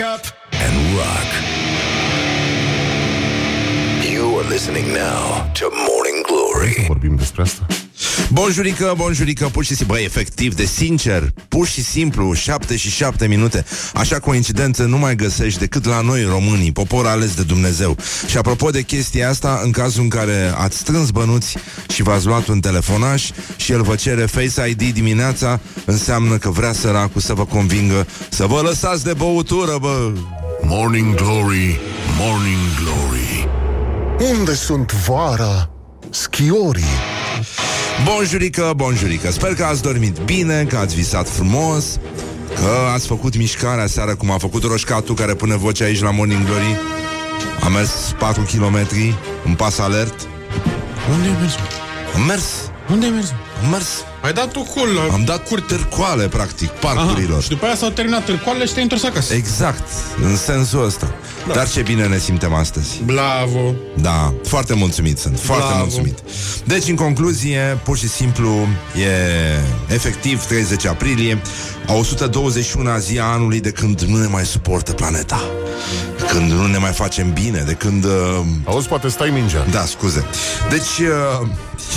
wake up and rock. You are listening now to Morning Glory. Vorbim despre asta. Bonjurică, bonjurică, pur și simplu, băi, efectiv, de sincer, pur și simplu, 7 și 7 minute. Așa coincidență nu mai găsești decât la noi românii, popor ales de Dumnezeu. Și apropo de chestia asta, în cazul în care ați strâns bănuți și v-ați luat un telefonaș și el vă cere Face ID dimineața, înseamnă că vrea săracul să vă convingă să vă lăsați de băutură, bă. Morning Glory, Morning Glory. Unde sunt vara? Schiorii. Bonjurică, bonjurică Sper că ați dormit bine, că ați visat frumos Că ați făcut mișcarea seara Cum a făcut Roșcatu Care pune voce aici la Morning Glory A mers 4 km În pas alert Unde ai mers? Am mers, Unde ai mers? Am mers Ai dat tu cul la... Am dat cur târcoale, practic, parcurilor Aha, și după aia s-au terminat târcoalele și te-ai întors acasă. Exact, în sensul ăsta da. Dar ce bine ne simtem astăzi Bravo. Da, foarte mulțumit sunt, foarte Bravo. mulțumit. Deci, în concluzie, pur și simplu, e efectiv 30 aprilie, a 121-a zi a anului de când nu ne mai suportă planeta. De când nu ne mai facem bine, de când... Uh, Auzi, poate stai mingea. da, scuze. Deci, uh,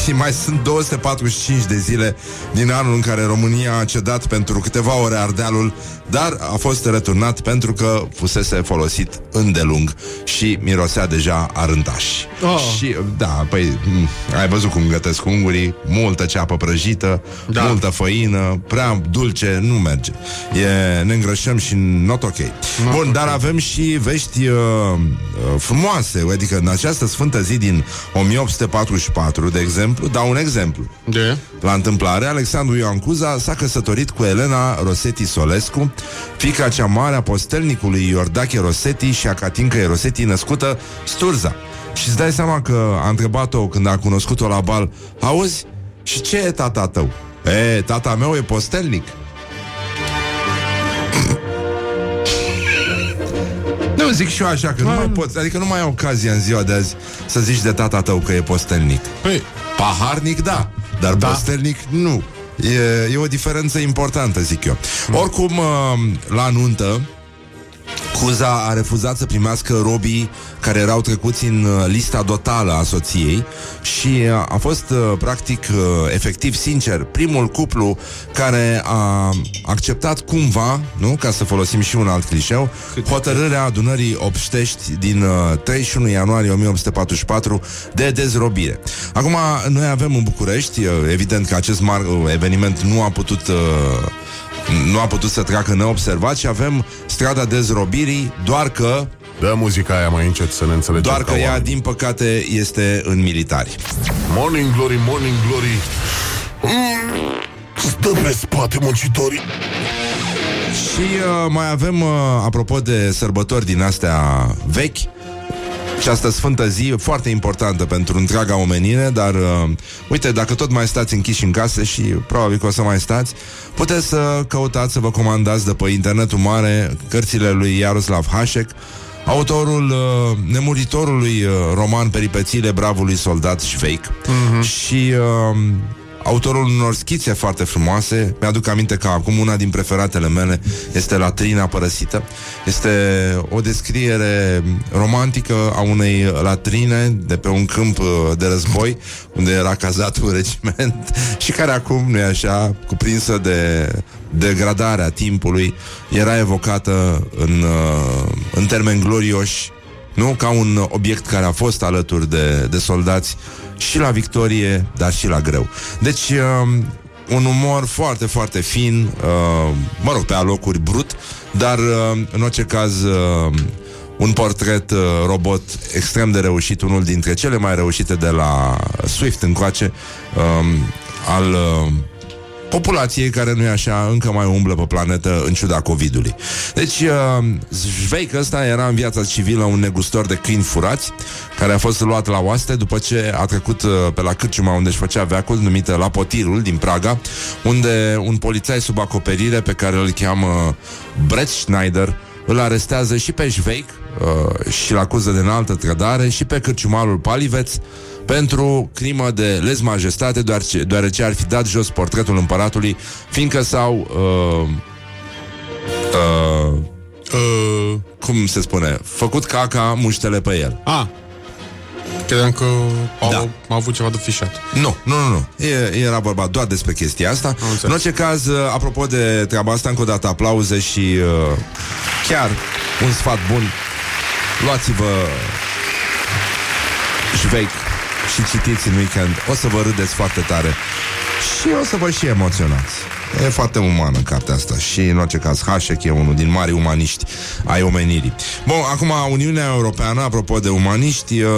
și mai sunt 245 de zile din anul în care România a cedat pentru câteva ore Ardealul, dar a fost returnat pentru că fusese folosit îndelung și mirosea deja arântaș. Oh. Și, da, păi, m, ai văzut cum gătesc ungurii, multă ceapă prăjită, da. Da. multă făină, prea dulce, nu merge. E, ne îngrășăm și not ok. Bun, dar avem și vești uh, uh, frumoase, adică în această sfântă zi din 1844, de exemplu, dau un exemplu. De? La întâmplare, Alexandru Ioan Cuza s-a căsătorit cu Elena Rosetti Solescu, fica cea mare a postelnicului Iordache Rosetti și a Catincăi Rosetti, născută Sturza. Și îți dai seama că a întrebat-o când a cunoscut-o la bal, auzi, și ce e tata tău? E, tata meu e postelnic. Nu, zic și eu așa, că nu mai poți, adică nu mai ai ocazia în ziua de azi să zici de tata tău că e postelnic. Păi, Paharnic, da, dar da. postelnic, nu. E, e o diferență importantă, zic eu. Oricum, uh, la nuntă, Cuza a refuzat să primească robii care erau trecuți în uh, lista dotală a soției și uh, a fost, uh, practic, uh, efectiv, sincer, primul cuplu care a acceptat cumva, nu, ca să folosim și un alt clișeu, hotărârea adunării obștești din uh, 31 ianuarie 1844 de dezrobire. Acum, noi avem în București, uh, evident că acest mar- uh, eveniment nu a putut uh, nu a putut să treacă neobservat și avem strada dezrobirii, doar că Dă muzica aia mai încet să ne înțelegem doar că ca ea, oameni. din păcate, este în militari. Morning Glory, Morning Glory mm, Stă pe spate muncitorii Și uh, mai avem, uh, apropo de sărbători din astea vechi, această sfântă zi foarte importantă pentru întreaga omenire, dar uh, uite, dacă tot mai stați închiși în casă și probabil că o să mai stați, puteți să căutați, să vă comandați de pe internetul mare cărțile lui Iaroslav Hașek, autorul uh, nemuritorului uh, roman Peripețiile bravului soldat Șveic uh-huh. și uh, autorul unor schițe foarte frumoase. Mi-aduc aminte că acum una din preferatele mele este Latrina părăsită. Este o descriere romantică a unei latrine de pe un câmp uh, de război unde era cazat un regiment și care acum, nu e așa, cuprinsă de degradarea timpului, era evocată în, uh, în termeni glorioși nu? Ca un obiect care a fost alături de, de soldați și la victorie, dar și la greu. Deci, uh, un umor foarte, foarte fin, uh, mă rog, pe alocuri brut, dar uh, în orice caz uh, un portret uh, robot extrem de reușit, unul dintre cele mai reușite de la Swift încoace, uh, al uh, populației care nu e așa, încă mai umblă pe planetă în ciuda COVID-ului. Deci, uh, Zveic ăsta era în viața civilă un negustor de câini furați, care a fost luat la oaste după ce a trecut uh, pe la cârciuma unde își făcea veacul, numită La Potirul, din Praga, unde un polițai sub acoperire, pe care îl cheamă Brett Schneider, îl arestează și pe Zveic uh, și îl acuză de înaltă trădare și pe cârciumarul Paliveț, pentru crimă de lez majestate, deoarece, deoarece ar fi dat jos portretul împăratului, fiindcă s-au uh, uh, uh, cum se spune, făcut caca muștele pe el. A, credeam că au, Da. au avut ceva de fișat. Nu, nu, nu, nu. E, era vorba doar despre chestia asta. înțeles. În orice caz, uh, apropo de treaba asta, încă o dată aplauze și uh, chiar un sfat bun. Luați-vă șveic și citiți în weekend. O să vă râdeți foarte tare și o să vă și emoționați. E foarte umană cartea asta și, în orice caz, Hașek e unul din mari umaniști ai omenirii. Bun, acum, Uniunea Europeană, apropo de umaniști, uh,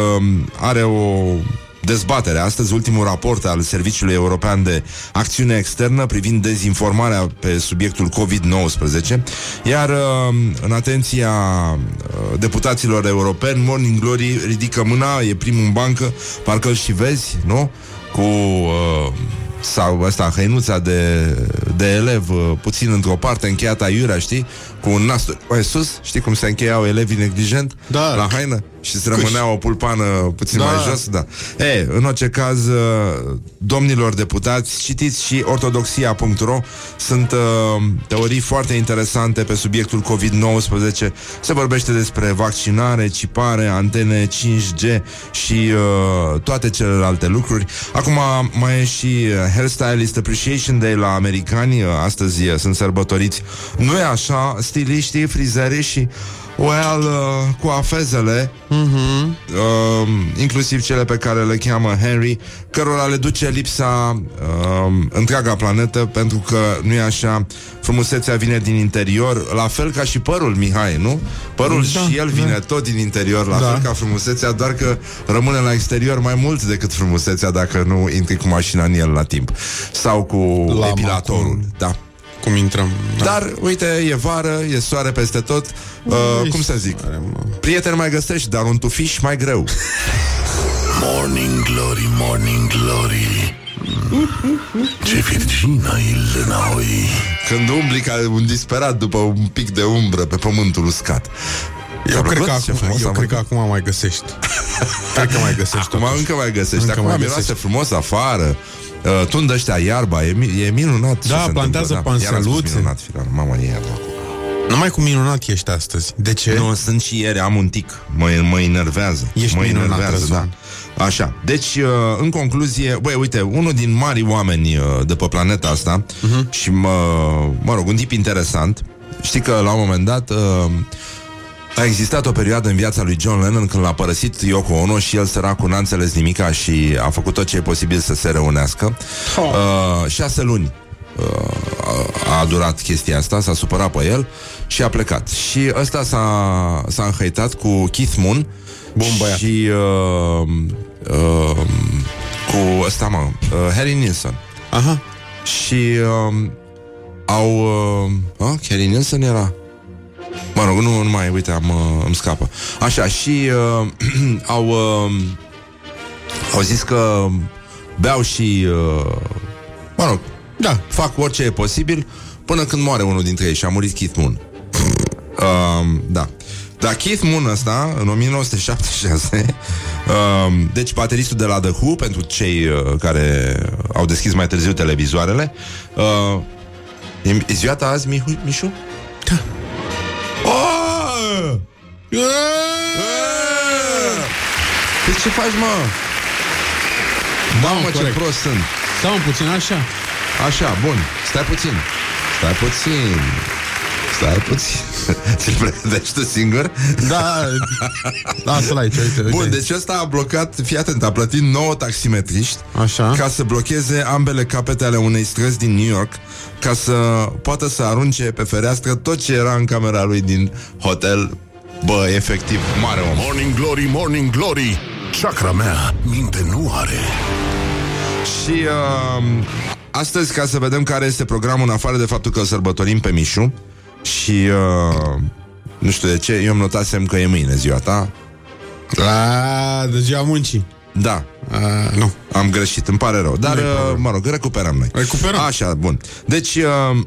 are o dezbatere. Astăzi, ultimul raport al Serviciului European de Acțiune Externă privind dezinformarea pe subiectul COVID-19, iar uh, în atenția uh, deputaților europeni, Morning Glory ridică mâna, e primul în bancă, parcă îl și vezi, nu? Cu... Uh, sau asta, hăinuța de, de elev uh, puțin într-o parte, încheiată aiurea, știi? Cu un nas mai sus, știi cum se încheiau elevii neglijent? Da. La haină? Și se rămânea o pulpană puțin Da. mai jos, da. E, în orice caz, uh, domnilor deputați, citiți și ortodoxia.ro Sunt uh, teorii foarte interesante pe subiectul COVID-19. Se vorbește despre vaccinare, cipare, antene 5G și uh, toate celelalte lucruri. Acum mai e și uh, Hairstylist Appreciation Day la americani. Uh, Astăzi uh, sunt sărbătoriți. Nu e așa? Stiliștii, frizerii și Well, uh, cu afezele uh, Inclusiv cele pe care le cheamă Henry Cărora le duce lipsa uh, Întreaga planetă Pentru că, nu e așa Frumusețea vine din interior La fel ca și părul, Mihai, nu? Părul Da, și el vine da. tot din interior La Da. fel ca frumusețea Doar că rămâne la exterior mai mult decât frumusețea Dacă nu intri cu mașina în el la timp Sau cu Lama, epilatorul cu- Da Cum intrăm? Da. dar, uite, e vară, e soare peste tot uh, Cum să zic? Soare, mă. Prieteni mai găsești, dar un tufiș mai greu Morning Glory, Morning Glory Ce virgină il noi Când umbli ca un disperat după un pic de umbră pe pământul uscat Eu, cred că, ce acum, frumos eu am cred că făcut. acum mai găsești. cred că mai găsești Acum totuși. încă mai găsești Încă Acum mai miroase găsești. frumos afară uh, Tundă ăștia iarba E, mi- e minunat ce Da, se plantează întâmplă, da. Iar am spus panseluțe. minunat, firar. Mamă, e iarba acum. Numai cu minunat ești astăzi. De ce? Nu, sunt și ieri, am un tic Mă, mă enervează Ești mă minunat, enervează, da. Răzvan. Așa, deci, uh, în concluzie Băi, uite, unul din mari oameni uh, De pe planeta asta Mhm. Și mă, mă rog, un tip interesant Știi că la un moment dat uh, A existat o perioadă în viața lui John Lennon Când l-a părăsit Yoko Ono Și el săracul n-a înțeles nimica Și a făcut tot ce e posibil să se reunească uh, Șase luni uh, a durat chestia asta, s-a supărat pe el și a plecat. Și ăsta s-a, s-a înhăitat cu Keith Moon Bun băiat. și uh, uh, cu ăsta, mă, uh, Harry Nilsson. Aha. Și uh, au... Uh, uh, Harry Nilsson era... Mă rog, nu, nu mai, uite, am, uh, îmi scapă. Așa, și uh, au, uh, au zis că beau și... Uh, mă rog, Da. fac orice e posibil până când moare unul dintre ei și a murit Keith Moon. Um, da. Dar Keith Moon ăsta, în 1976, um, deci bateristul de la The Who, pentru cei uh, care au deschis mai târziu televizoarele, uh, e, e ziua ta azi, Mihu, Mișu? Da. Oh! Păi ce faci, mă? Da, Mamă, ce corect. prost sunt. Stau un puțin așa. Așa, bun, stai puțin Stai puțin Stai puțin Ți-l pregătești tu singur? Da, lasă-l aici, uite, uite. Bun, deci ăsta a blocat, fii atent, a plătit 9 taximetriști Așa. Ca să blocheze ambele capete ale unei străzi din New York Ca să poată să arunce pe fereastră tot ce era în camera lui din hotel Bă, efectiv, mare om Morning Glory, Morning Glory Chakra mea minte nu are Și uh, astăzi, ca să vedem care este programul, în afară de faptul că îl sărbătorim pe Mișu și uh, nu știu de ce, eu îmi notasem că e mâine ziua ta. La, de ziua muncii. Da, A, nu. am greșit, îmi pare rău. Dar, Nu-i uh, problemă. mă rog, recuperăm noi. Recuperăm. Așa, bun. Deci, uh,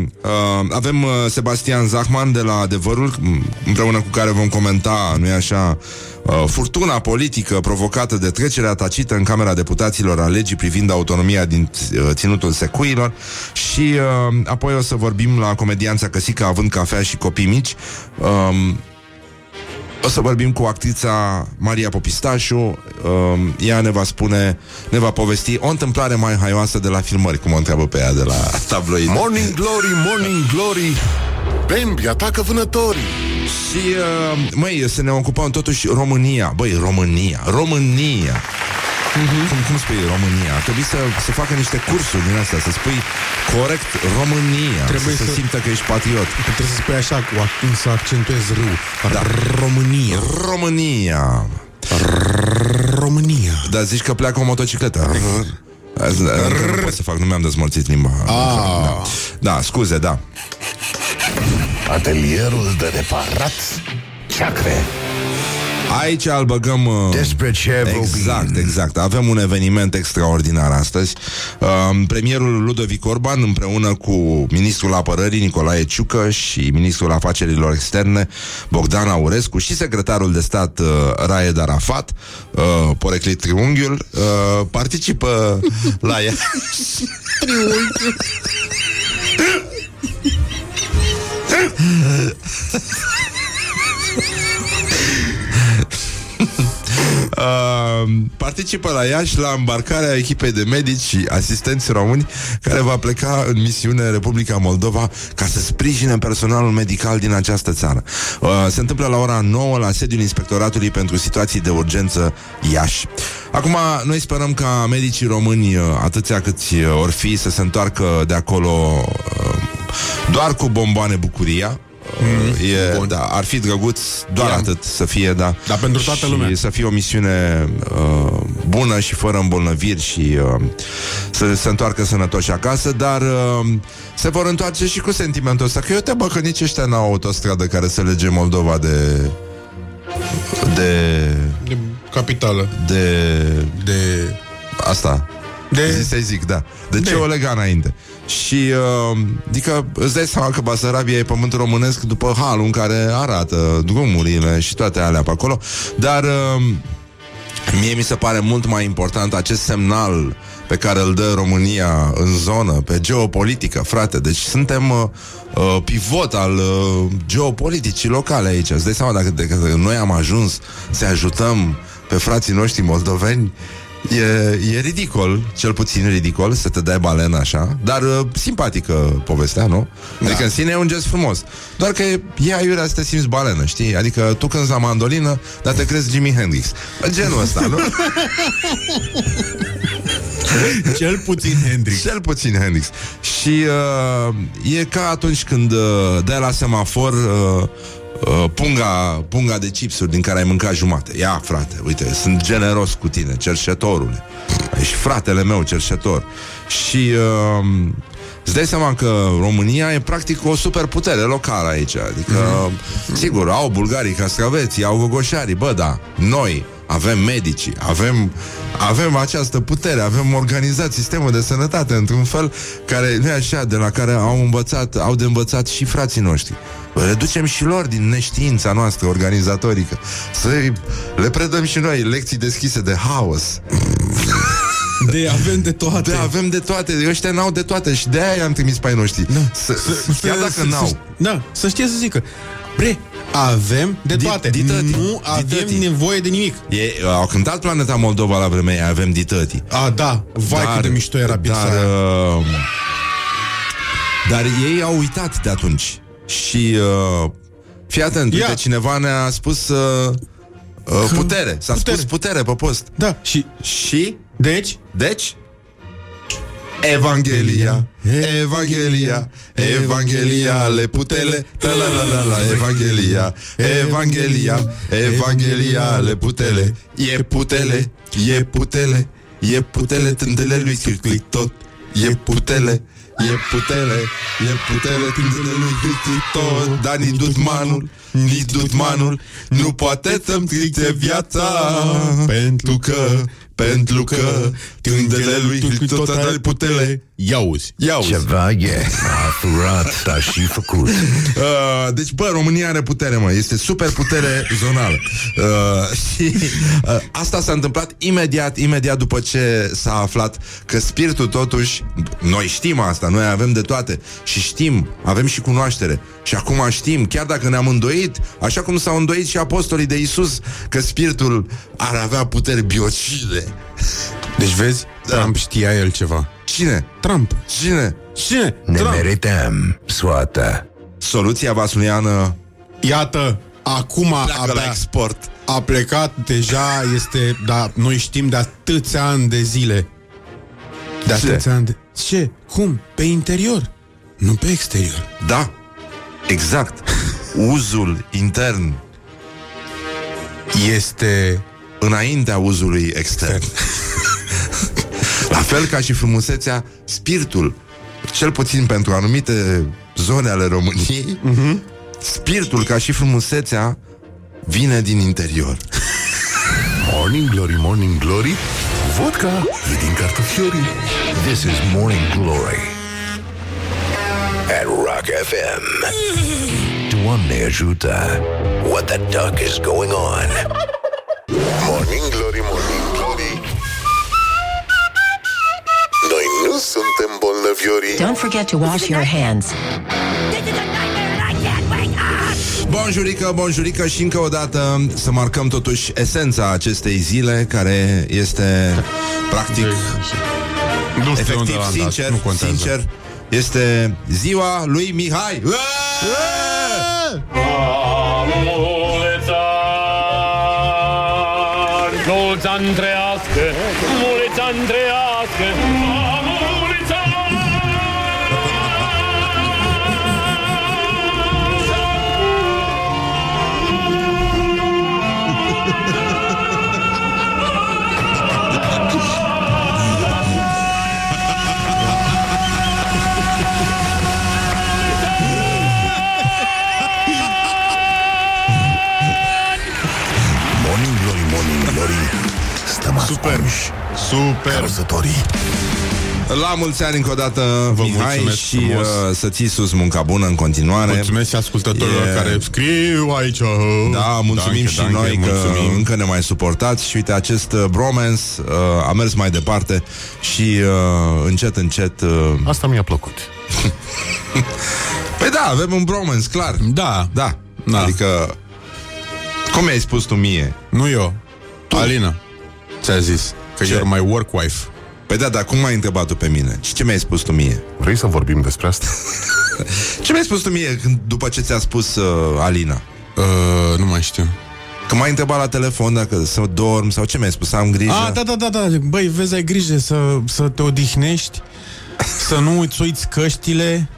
uh, avem uh, Sebastian Zachman de la Adevărul, m- împreună cu care vom comenta, nu-i așa, uh, furtuna politică provocată de trecerea tacită în Camera Deputaților a legii privind autonomia din uh, ținutul secuilor și uh, apoi o să vorbim la comedianța Căsica având cafea și copii mici. Um, O să vorbim cu actrița Maria Popistașu. Uh, Ea ne va spune Ne va povesti o întâmplare mai haioasă De la filmări, cum o întreabă pe ea de la tabloid Morning Glory, Morning Glory. Bambi atacă vânătorii. Și, uh, măi, să ne ocupăm totuși România. Băi, România, România. Mhm. cum, cum spui România? Ar trebui să, să facă niște cursuri din astea Să spui corect România Trebuie să, să să- simtă că ești patriot Trebuie să spui așa, cu ac- să accentuezi râu. Da. România. România România. Dar zici că pleacă o motocicletă Azi, încă Nu pot să fac, nu mi-am dezmorțit limba Ah. da. da, scuze, da Atelierul de reparat Ceacre Aici îl băgăm uh, Despre ce vorbim? Exact, exact. Avem un eveniment extraordinar astăzi. Uh, Premierul Ludovic Orban Împreună cu ministrul apărării Nicolae Ciucă și ministrul afacerilor externe Bogdan Aurescu Și secretarul de stat uh, Raed Arafat uh, Poreclit Triunghiul uh, Participă la ea Uh, participă la Iași la îmbarcarea echipei de medici și asistenți români care va pleca în misiune în Republica Moldova ca să sprijine personalul medical din această țară. Uh, se întâmplă la ora 9 la sediul Inspectoratului pentru Situații de Urgență Iași. Acum, noi sperăm ca medicii români, uh, atâția câți uh, or fi, să se întoarcă de acolo uh, doar cu bomboane bucuria. Mm, e, bun. da, ar fi drăguț doar Ia. atât să fie, da. Dar pentru toată și lumea. să fie o misiune uh, bună și fără îmbolnăviri și uh, să se întoarcă sănătoși acasă, dar uh, se vor întoarce și cu sentimentul ăsta, că eu te bă că nici ăștia n-au autostradă care să lege Moldova de de De capitală. de De... asta. De- Zi să zic, da. De, De. ce o lega înainte? Și, uh, adică, îți dai seama că Basarabia e pământul românesc după halul în care arată drumurile și toate alea pe acolo, dar uh, mie mi se pare mult mai important acest semnal pe care îl dă România în zonă, pe geopolitică, frate. Deci suntem uh, uh, pivot al uh, geopoliticii locale aici. Îți dai seama dacă, dacă noi am ajuns să ajutăm pe frații noștri moldoveni, E, e ridicol, cel puțin ridicol Să te dai balenă așa Dar uh, simpatică povestea, nu? Da. Adică în sine e un gest frumos Doar că e, e aiurea să te simți balenă, știi? Adică tu cânti la mandolină Dar te crezi Jimi Hendrix Genul ăsta, nu? Cel puțin Hendrix. Cel puțin Hendrix Și uh, e ca atunci când uh, dai la semafor uh, uh, punga, punga de chipsuri din care ai mâncat jumate. Ia, frate, uite, sunt generos cu tine, cerșetorule. Ești fratele meu, cerșetor. Și uh, îți dai seama că România e practic o superputere locală aici. Adică, mm-hmm. sigur, au bulgarii castraveții, au gogoșarii Bă, da, noi avem medicii, avem, avem această putere, avem organizat sistemul de sănătate într-un fel care nu e așa, de la care au învățat, au de învățat și frații noștri. Le ducem și lor din neștiința noastră organizatorică. Să le predăm și noi lecții deschise de haos. De avem de toate. De avem de toate, ăștia n-au de toate și de aia i-am trimis pe ai noștri. Da. Să, chiar dacă să, n-au. Să, da, să știe să zică. Bre, avem de Di- toate. ditătii. Nu avem Ditătii. nevoie de nimic. E, au cântat Planeta Moldova la vremea aia, avem ditătii. A, da. Vai cât de mișto era piesa dar, aia. uh, dar ei au uitat de atunci. Și uh, fii atent, Ia. uite, cineva ne-a spus uh, uh, putere. S-a Putere. spus putere pe post. Da, și... Și, Deci? deci, Evanghelia, Evanghelia, Evanghelia, le putele, la la la la la, Evanghelia, Evanghelia, Evanghelia, le putele, e putele, e putele, e putele, tândele lui Chirclic tot, e putele, e putele, e putele, tândele lui Chirclic tot, dar nici dutmanul, nici dutmanul, nu poate să-mi strice viața, pentru că Pentru că Tândele lui tot are putele Iauzi, iauzi Ceva e. A furat, dar și făcut. Uh, deci, bă, România are putere, mă. Este super putere zonală. Uh, și uh, asta s-a întâmplat imediat, imediat după ce s-a aflat că spiritul totuși, noi știm asta, noi avem de toate și știm, avem și cunoaștere. Și acum știm, chiar dacă ne-am îndoit, așa cum s-au îndoit și apostolii de Isus, că spiritul ar avea puteri biocide. Deci vezi, Da. Trump știa el ceva Cine? Trump Cine? Cine? Ne Trump merităm soată. Soluția vasuliană Iată, acum pleacă la abia export. a plecat deja, este, da, noi știm de atâția ani de zile. De Ce? atâția ani de... Ce? Cum? Pe interior, nu pe exterior. Da, exact. Uzul intern Este... înaintea uzului extern. La fel ca și frumusețea, spiritul, cel puțin pentru anumite zone ale României, spiritul ca și frumusețea vine din interior. Morning Glory, Morning Glory Vodka e din cartofiorii This is Morning Glory at Rock FM. Doamne ajută. What the duck is going on? Morning Glory, Morning Glory Noi nu suntem bolnăviorii Don't forget to wash your hands. Bonjurică, bonjurică și încă o dată să marcăm totuși esența acestei zile, care este practic, Nu știu unde efectiv, l-am dat, sincer, nu contează. sincer, este ziua lui Mihai. Mulți ani Andrea. Super, ascunși super. Călătorii La mulți ani încă o dată, Vă Mihai, mulțumesc și frumos. uh, să ții sus munca bună în continuare. Mulțumesc și ascultătorilor E- care scriu aici. Da, mulțumim Danke, și danke, noi că mulțumim. încă ne mai suportați și uite, acest uh, bromance uh, a mers mai departe și uh, încet, încet... Uh... Asta mi-a plăcut Păi da, avem un bromance, clar. Da, Da, Da. adică... Cum mi-ai spus tu mie? nu eu. Alina ți-a zis că Ce? you're my work wife. Păi da, dar cum m-ai întrebat tu pe mine? Și ce mi-ai spus tu mie? Vrei să vorbim despre asta? Ce mi-ai spus tu mie când, după ce ți-a spus uh, Alina? Uh, nu mai știu. Că m-ai întrebat la telefon dacă să dorm sau ce mi-ai spus, să am grijă. Ah, da, da, da, da. Băi, vezi, ai grijă să, să te odihnești, să nu îți uiți căștile.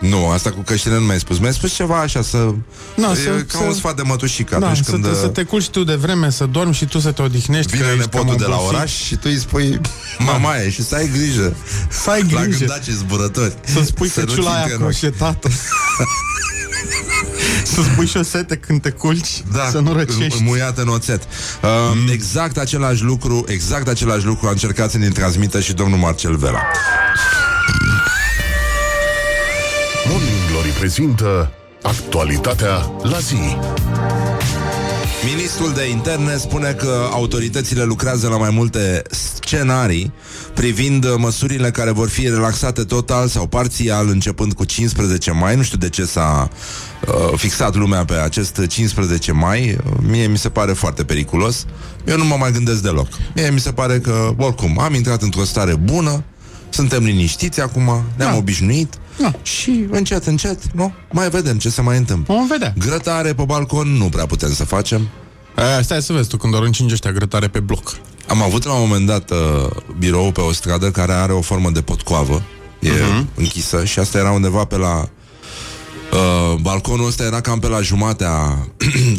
Nu, asta cu căștile nu mi-ai spus. Mi-ai spus ceva așa, să... Na, e să- ca să- un sfat de mătușică Da, atunci să, când te, uh, să te culci tu de vreme, să dormi și tu să te odihnești. vine că ești nepotul cam de la obosit. oraș și tu îi spui mamaie și să ai grijă. Să ai La grijă. gândaci zburători. Să spui Să nu căciula ți aia intre în ochi. croșetată. să spui șosete când te culci, Da, să nu răcești. muiat în oțet. Uh, Mm. Exact același lucru, exact același lucru a încercat să ne transmită și domnul Marcel Vela. Prezintă Actualitatea la zi Ministrul de interne spune că autoritățile lucrează la mai multe scenarii privind uh, măsurile care vor fi relaxate total sau parțial începând cu 15 mai. Nu știu de ce s-a uh, fixat lumea pe acest 15 mai. Uh, Mie mi se pare foarte periculos. Eu nu mă mai gândesc deloc. Mie mi se pare că, oricum, am intrat într-o stare bună, suntem liniștiți acum, ne-am Da. obișnuit Da. și încet, încet, nu? Mai vedem ce se mai întâmplă. Vom vedea. Grătare pe balcon nu prea putem să facem. Aia, stai să vezi tu când o încingi ăștia grătare pe bloc. Am avut la un moment dat uh, birou pe o stradă care are o formă de potcoavă, e uh-huh. închisă și asta era undeva pe la uh, balconul ăsta era cam pe la jumatea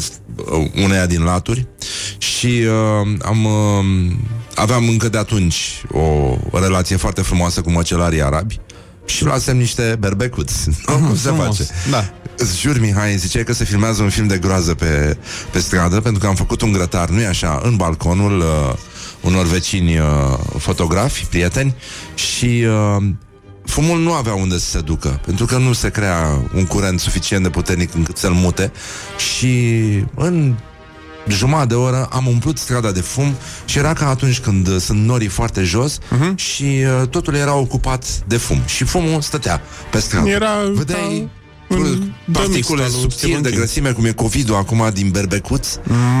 uneia din laturi și uh, am uh, aveam încă de atunci o relație foarte frumoasă cu măcelarii arabi și luasem niște berbecuți. Nu? Cum se frumos. face? Da. Îți jur, Mihai, ziceai că se filmează un film de groază pe, pe stradă Pentru că am făcut un grătar, nu-i așa, în balconul uh, unor vecini uh, fotografi, prieteni și uh, fumul nu avea unde să se ducă, pentru că nu se crea un curent suficient de puternic încât să-l mute și în jumătate de oră am umplut strada de fum și era ca atunci când uh, sunt norii foarte jos uh-huh. și uh, totul era ocupat de fum și fumul stătea pe stradă. Era Vedeai ca în particule Dămix, al lui subțiri Stephen de King. grăsime, cum e covid acum din berbecuț,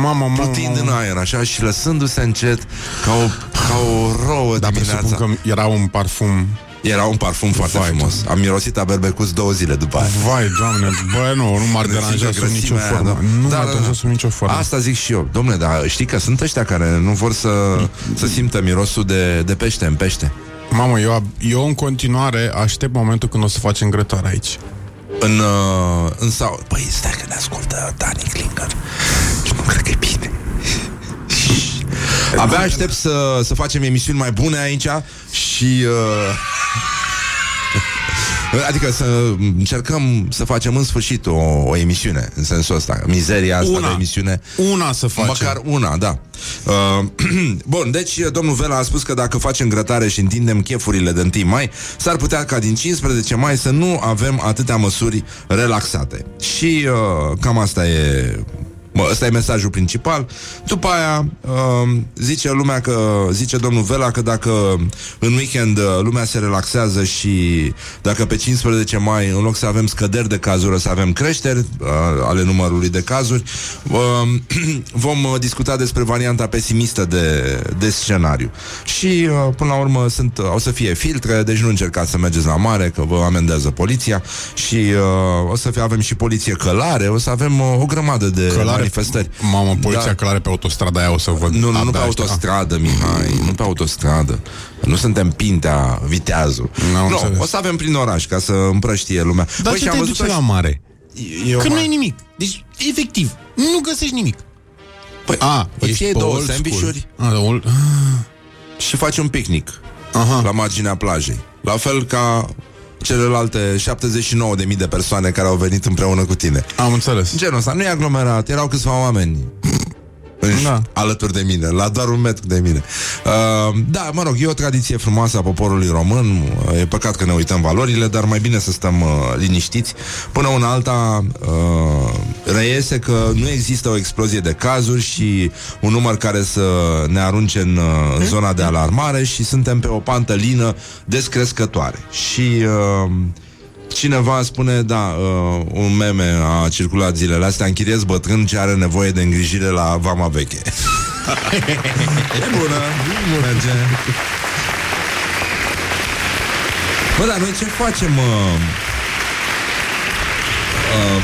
Mama, mama, plutind în aer, așa, și lăsându-se încet ca o, ca o rouă Dar dimineața. presupun că era un parfum Era un parfum foarte Vai, frumos. Am mirosit a berbecuț două zile după aia. Vai, doamne, bă, nu, nu m-ar Când deranja simte sub nicio grăsimea aia, formă da. Nu Da, m-ar da, deranja da. sub nicio formă Asta zic și eu. Domnule, dar știi că sunt ăștia care nu vor să, să simtă mirosul de, de pește în pește. Mamă, eu, ab- eu în continuare aștept momentul când o să facem grătar aici În, uh, în sau... Păi, stai că ne ascultă Dani Klinger. Și nu cred că e bine. Abia aștept să, să facem emisiuni mai bune aici și... Uh, Adică să încercăm să facem în sfârșit o, o emisiune În sensul ăsta Mizeria asta Una. de emisiune Una să facem Măcar una, da. Uh, bun, deci domnul Vela a spus că dacă facem grătare și întindem chefurile de 1 mai, s-ar putea ca din 15 mai să nu avem atâtea măsuri relaxate. Și uh, cam asta e Bă, ăsta e mesajul principal. După aia uh, zice lumea că zice domnul Vela că dacă în weekend uh, lumea se relaxează și dacă pe 15 mai în loc să avem scăderi de cazuri, o să avem creșteri uh, ale numărului de cazuri, uh, vom uh, discuta despre varianta pesimistă de, de scenariu. Și uh, până la urmă sunt, uh, o să fie filtre, deci nu încercați să mergeți la mare, că vă amendează poliția și uh, o să fie, avem și poliție călare, o să avem uh, o grămadă de Călare, manifestări. Mamă, poliția Da. călare pe autostrada aia o să văd Nu, nu, nu abia pe aștept. autostradă, Mihai, nu pe autostradă. Nu suntem Pintea, Viteazul. N-am Nu, înțeles. o să avem prin oraș ca să împrăștie lumea. Dar Băi, ce și te am duce văzut la așa- mare? Eu Că mă- nu e nimic Deci, efectiv, nu găsești nimic Păi, A, îți ești iei pe două old sandvișuri school. A, old... ah, și faci un picnic Aha. la marginea plajei. La fel ca celelalte 79.000 de persoane care au venit împreună cu tine. Am înțeles Genul ăsta, nu e aglomerat, erau câțiva oameni în, Da. alături de mine, la doar un metru de mine. Uh, da, mă rog, e o tradiție frumoasă a poporului român, e păcat că ne uităm valorile, dar mai bine să stăm uh, liniștiți. Până una alta uh, reiese că nu există o explozie de cazuri și un număr care să ne arunce în, uh, în zona de alarmare și suntem pe o pantă lină descrescătoare. Și... Uh, Cineva spune, da, uh, un meme a circulat zilele astea, închiriez bătrân ce are nevoie de îngrijire la vama veche. e bună, merge. Bă, dar noi ce facem? Uh, uh,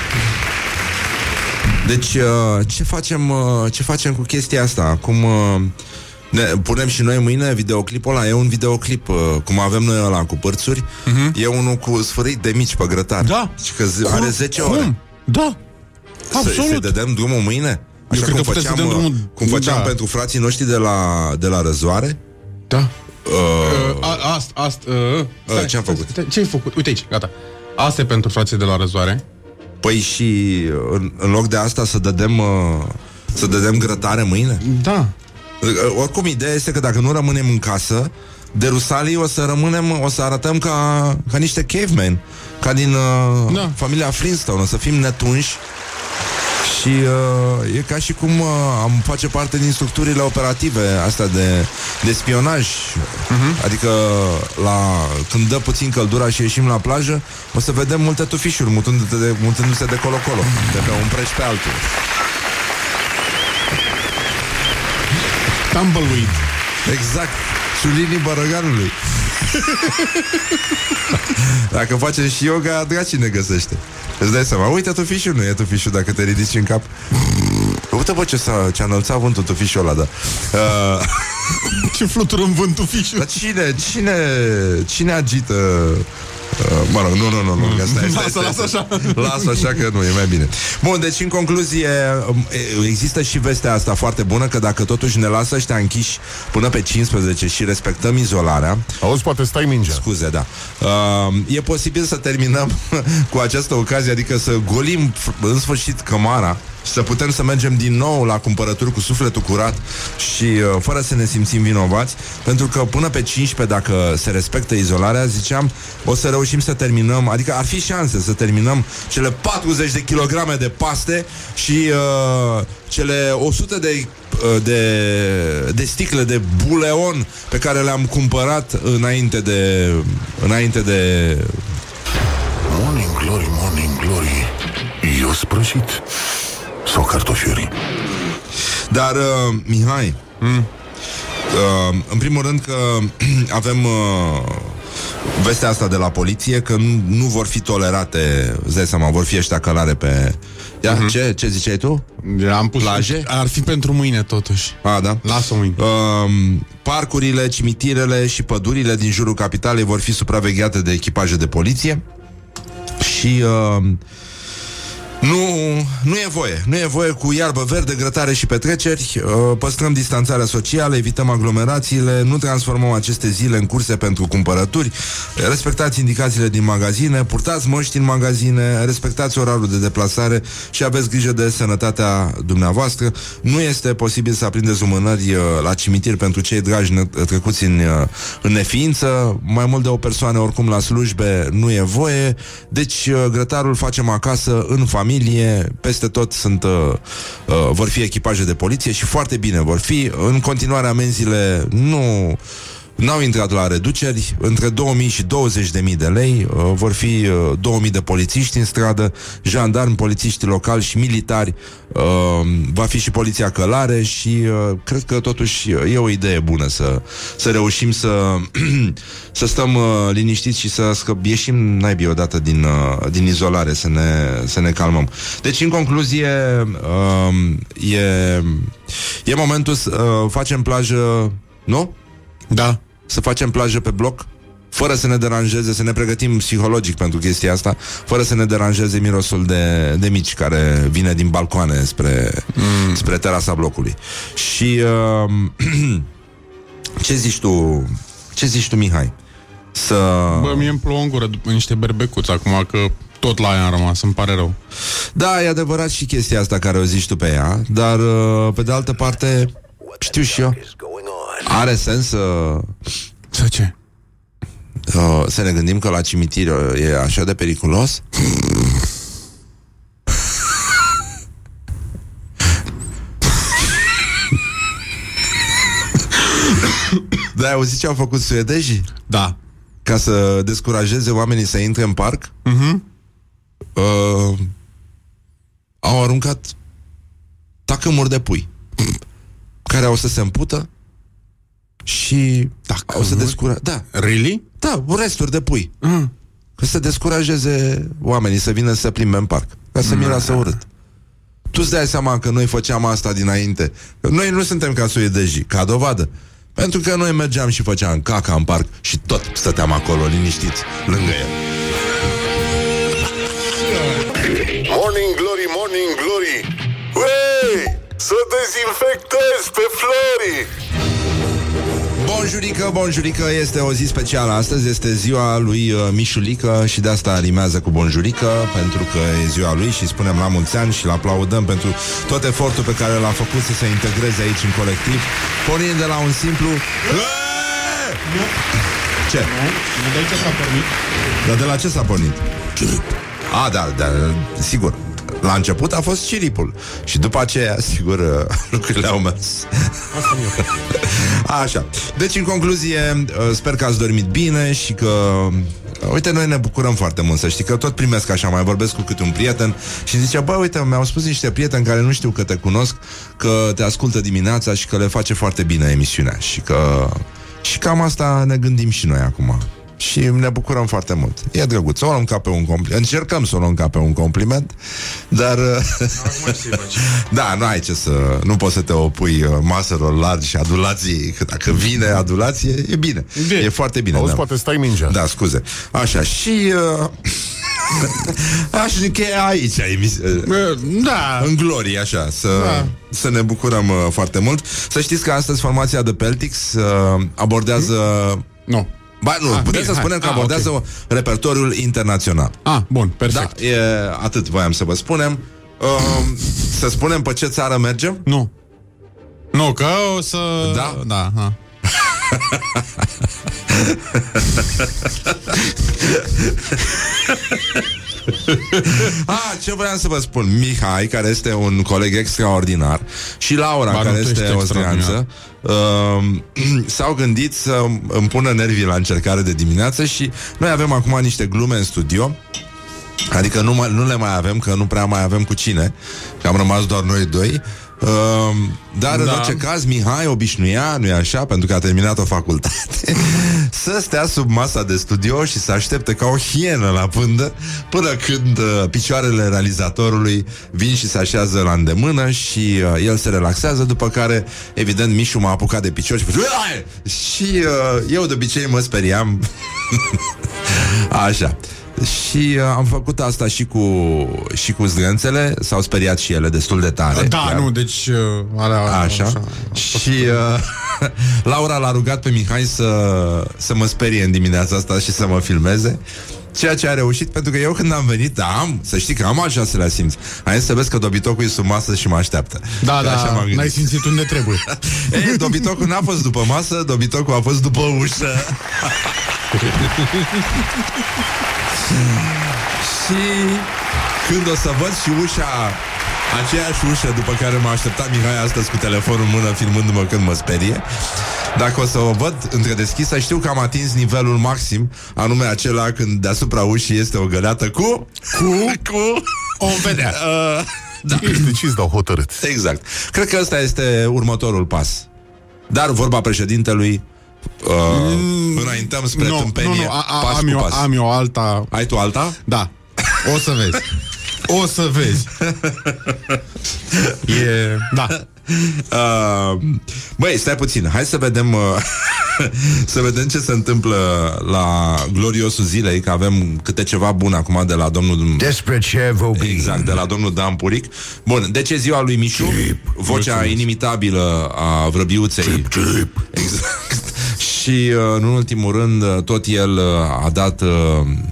deci, uh, ce facem, uh, ce facem cu chestia asta? Cum... Uh, ne punem și noi mâine videoclipul ăla E un videoclip, uh, cum avem noi ăla cu părțuri uh-huh. E unul cu sfârșit de mici pe grătar Da. Și că zi- are 10 Cum? ore Da, să, absolut să dăm drumul mâine? Așa cred cum că putem să făceam, dăm uh, drumul- cum făceam da. pentru frații noștri de la, de la răzoare Da uh, A- Asta, asta, uh, stai, ce-am stai, făcut? stai, Ce ai făcut? Uite aici, gata. Asta e pentru frații de la răzoare. Păi și în, în loc de asta să dădem uh, Să dădem grătare mâine? Da. Uh, Oricum, ideea este că dacă nu rămânem în casă De Rusalii o să rămânem O să arătăm ca, ca niște cavemen Ca din uh, Da. familia Flintstone O să fim netunși și uh, e ca și cum uh, am face parte din structurile operative astea de, de spionaj. Uh-huh. Adică la, când dă puțin căldura și ieșim la plajă, o să vedem multe tufișuri mutându-se de, mutându-se de colo-colo, de pe un preș pe altul. Tumbleweed. Exact. Ciulinii bărăganului. Dacă facem și yoga, dracii ne găsește. Îți dai seama, uite tufișul, nu e tufișul dacă te ridici în cap. Uite bă ce s-a, ce-a înălțat vântul tufișul ăla, da. Uh, Ce flutură în vântul fișul. dar cine, cine, cine agită Uh, mă rog, nu, nu, nu, nu că stai, stai, Lasă, stai, lasă stai. așa. Lasă așa că nu, e mai bine Bun, deci în concluzie um, e- Există și vestea asta foarte bună Că dacă totuși ne lasă ăștia închiși Până pe 15 și respectăm izolarea Auzi, poate stai mingea. Scuze, da. Uh, e posibil să terminăm cu această ocazie, adică să golim f- în sfârșit cămara să putem să mergem din nou la cumpărături cu sufletul curat și uh, fără să ne simțim vinovați, pentru că până pe 15, dacă se respectă izolarea, ziceam, o să reușim să terminăm, adică ar fi șanse să terminăm cele 40 de kilograme de paste și uh, cele 100 de uh, de, de sticle de buleon pe care le-am cumpărat înainte de înainte de Morning glory, morning glory Eu sprășit Sau cartofiuri Dar, uh, Mihai, mm. uh, în primul rând că avem uh, vestea asta de la poliție că nu, nu vor fi tolerate, îți dai seama, vor fi ăștia călare pe... Ia, mm-hmm. ce? Ce ziceai tu? Am pus Plaje? Ar fi pentru mâine, totuși. A, da? Lasă-o mâine. Uh, parcurile, cimitirele și pădurile din jurul capitalei vor fi supravegheate de echipaje de poliție și uh, nu, nu e voie. Nu e voie cu iarbă verde, grătare și petreceri. Uh, păstrăm distanțarea socială, evităm aglomerațiile, nu transformăm aceste zile în curse pentru cumpărături. Respectați indicațiile din magazine, purtați măști în magazine, respectați orarul de deplasare și aveți grijă de sănătatea dumneavoastră. Nu este posibil să aprindeți lumânări uh, la cimitir pentru cei dragi ne- trecuți în, uh, în neființă. Mai mult de o persoană oricum la slujbe nu e voie. Deci uh, grătarul facem acasă, în familie, peste tot sunt uh, uh, vor fi echipaje de poliție și foarte bine vor fi. În continuare amenziile nu N-au intrat la reduceri, între 2000 și 20.000 de lei uh, vor fi uh, 2000 de polițiști în stradă, jandarmi, polițiști locali și militari, uh, va fi și poliția călare și uh, cred că totuși e o idee bună să, să reușim să, să stăm uh, liniștiți și să scăp, ieșim naibii odată din, uh, din izolare, să ne, să ne calmăm. Deci, în concluzie, uh, e, e momentul să uh, facem plajă, nu? Da. Să facem plajă pe bloc, fără să ne deranjeze, să ne pregătim psihologic pentru chestia asta, fără să ne deranjeze mirosul de, de mici care vine din balcoane spre, mm. spre terasa blocului. Și uh, ce zici tu, ce zici tu, Mihai? Să... Bă, mie îmi plouă în gură după niște berbecuți acum că tot la ea am rămas, îmi pare rău. Da, e adevărat și chestia asta care o zici tu pe ea, dar uh, pe de altă parte, știu și eu, are sens să, Să ce? uh, să ne gândim că la cimitir uh, e așa de periculos? Da, ai auzit ce au făcut suedejii? Da. Ca să descurajeze oamenii să intre în parc? Mhm. Uh, au aruncat tacâmuri de pui care au să se împută și au să descura... Da, Really? da, resturi de pui. Mm. Ca să descurajeze oamenii să vină să se plimbe în parc. Ca să miroasă urât. Tu îți dai seama că noi făceam asta dinainte. Că Noi nu suntem ca suedejii, ca dovadă. Pentru că noi mergeam și făceam caca în parc și tot stăteam acolo liniștiți, lângă el. Morning glory, morning glory Uei, să dezinfectez pe Flori Bonjurică, bonjurică, este o zi specială astăzi, este ziua lui uh, Mișulică și de asta rimează cu bonjurică, pentru că e ziua lui și spunem la mulți ani și îl aplaudăm pentru tot efortul pe care l-a făcut să se integreze aici în colectiv, pornind de la un simplu... Ce? Nu de aici s-a pornit? Dar de la ce s-a pornit? A, da, da, sigur. La început a fost ciripul Și după aceea, sigur, uh, lucrurile au mers. Așa. Deci, în concluzie, uh, sper că ați dormit bine Și că uh, Uite, noi ne bucurăm foarte mult Să știi că tot primesc așa, mai vorbesc cu câte un prieten Și zice, bă, uite, mi-au spus niște prieteni Care nu știu că te cunosc Că te ascultă dimineața și că le face foarte bine emisiunea. Și că... Și cam asta ne gândim și noi acum și ne bucurăm foarte mult. E drăguț, o luăm ca pe un compliment. Încercăm să o luăm ca pe un compliment, dar... da, nu ai ce să... Nu poți să te opui uh, maselor largi și adulații, că dacă vine adulație, e bine. Bine. E foarte bine. Auzi, da. poate stai mingea Da, scuze. Așa, și... Uh... Aș încheia aici emisi- Bă, Da. în glorie, așa, să, Da. să ne bucurăm uh, foarte mult. Să știți că astăzi formația de Peltics uh, abordează... Nu. Ba, nu, Ah, putem bine, să hai. spunem că Ah, abordează ok. repertoriul internațional. Ah, bun, Da, perfect. e, atât voiam să vă spunem. Uh, Să spunem pe ce țară mergem? Nu. Nu, că o să... Da? Da, ha. Ah, ce voiam să vă spun. Mihai, care este un coleg extraordinar Și Laura, Ba, nu, care tu ești este o strianță uh, S-au gândit să îmi pună nervii la încercare de dimineață Și noi avem acum niște glume în studio. Adică nu, mai, nu le mai avem, că nu prea mai avem cu cine Că am rămas doar noi doi Uh, dar da. în orice caz Mihai obișnuia, nu-i așa? Pentru că a terminat o facultate. Să stea sub masa de studio Și să aștepte ca o hienă la pândă Până când uh, picioarele realizatorului Vin și se așează la îndemână Și uh, el se relaxează După care, evident, Mișu m-a apucat de picior Și, și uh, eu de obicei mă speriam. Așa și uh, am făcut asta și cu și cu zdrânțele, s-au speriat și ele destul de tare. Da, chiar. nu, deci... Uh, alea, Așa. așa. Și uh, Laura l-a rugat pe Mihai să, să mă sperie în dimineața asta și să mă filmeze. Ceea ce a reușit, pentru că eu când am venit, da, am, să știi că am al șaselea simț. Hai să vezi că dobitocul e sub masă și mă așteaptă. Da, Că așa m-am da, gândit. n-ai simțit unde trebuie. Ei, dobitocul n-a fost după masă, dobitocul a fost după ușă. și când o să văd și ușa aceeași ușă după care m-a așteptat Mihai astăzi cu telefonul în mână filmându-mă când mă sperie dacă o să o văd întredeschisă știu că am atins nivelul maxim anume acela când deasupra ușii este o găleată cu cu cu O vedea. uh, da. Ești decis, dar hotărât. Exact. Cred că ăsta este următorul pas. Dar vorba președintelui uh, înaintăm spre Nu, nu, tâmpenie nu, a, a, pas am, cu eu, pas. am eu alta... Ai tu alta? Da. O să vezi. O să vezi. E... Da. Uh, băi, stai puțin, hai să vedem uh, Să vedem ce se întâmplă La gloriosul zilei Că avem câte ceva bun acum de la domnul Despre ce vorbim? Exact, de la domnul Dan Puric. Bun, deci e ziua lui Mișu? Vocea inimitabilă a vrăbiuței. Exact. Și uh, în ultimul rând uh, Tot el uh, a dat uh,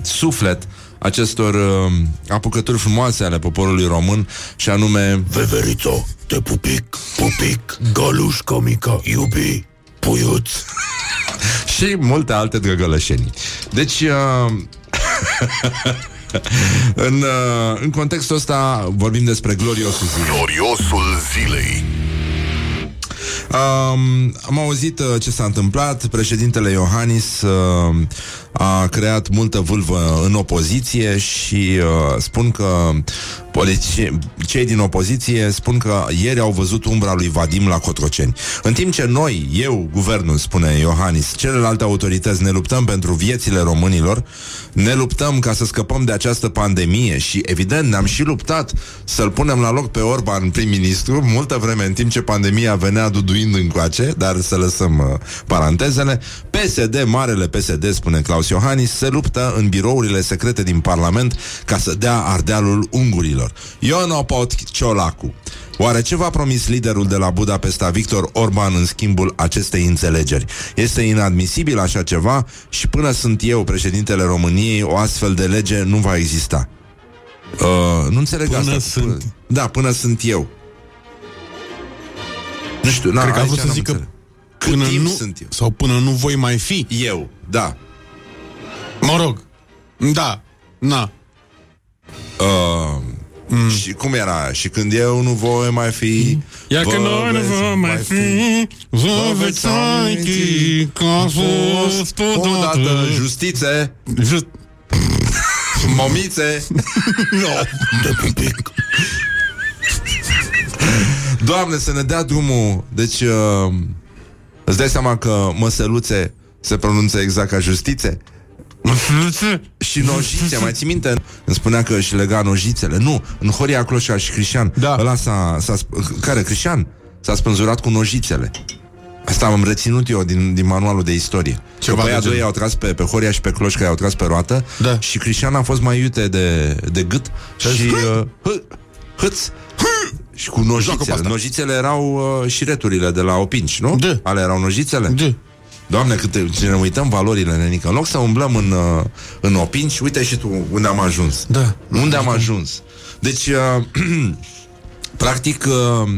suflet acestor uh, apucături frumoase ale poporului român și anume Veverito, te pupic, pupic, galușca mica, iubi, puiuț. și multe alte drăgălășenii. Deci, uh, în, uh, în contextul ăsta vorbim despre gloriosul zilei. Gloriosul zilei. Um, am auzit uh, ce s-a întâmplat. Președintele Iohannis uh, a creat multă vâlvă în opoziție și uh, spun că politici- cei din opoziție spun că ieri au văzut umbra lui Vadim la Cotroceni. În timp ce noi, eu, guvernul, spune Iohannis, celelalte autorități ne luptăm pentru viețile românilor, ne luptăm ca să scăpăm de această pandemie și, evident, ne-am și luptat să-l punem la loc pe Orban prim-ministru multă vreme în timp ce pandemia venea duduind încoace, dar să lăsăm uh, parantezele. PSD, marele PSD, spune Claus Iohannis, se luptă în birourile secrete din Parlament ca să dea ardealul ungurilor. Iono Pot Ciolacu. Oare ce v-a promis liderul de la Budapesta, Victor Orban, în schimbul acestei înțelegeri? Este inadmisibil așa ceva și până sunt eu, președintele României, o astfel de lege nu va exista. Uh, nu înțeleg Până asta. sunt- Până, da, până sunt eu. Nu știu, na, Cred că a aici vrut să n-am zică înțeles. Cât până timp nu, sunt eu? Sau până nu voi mai fi. Eu, da. Mă rog. Da. Na. Uh, mm. Și cum era? Și când eu nu voi mai fi Iar vă că noi nu veți vom mai fi, vă veți aminti că a fost Odată odată. justițe Just... Momițe Te pupic. Doamne, să ne dea drumul Deci uh, Îți dai seama că măsăluțe Se pronunță exact ca justițe Și nojițe, mai ții minte? Îmi spunea că își lega nojițele Nu, în Horia Cloșca și Crișan Da. Ăla s-a, s-a, sp- care, Crișan? S-a spânzurat cu nojițele Asta am reținut eu din, din manualul de istorie Ceva Că pe de aia genul. doi au tras pe, pe Horia și pe Cloșca I-au tras pe roată Da. Și Crișan a fost mai iute de, de gât Și uh, hă, hâț și cu Joacă pe nojițele. asta. Nojițele erau uh, șireturile de la opinci, nu? Da. Ale erau nojițele? Da. Doamne, câte, ce ne uităm valorile, nenică. În loc să umblăm în, uh, în opinci, uite și tu unde am ajuns. Da. Unde am ajuns. Deci, uh, Practic, uh,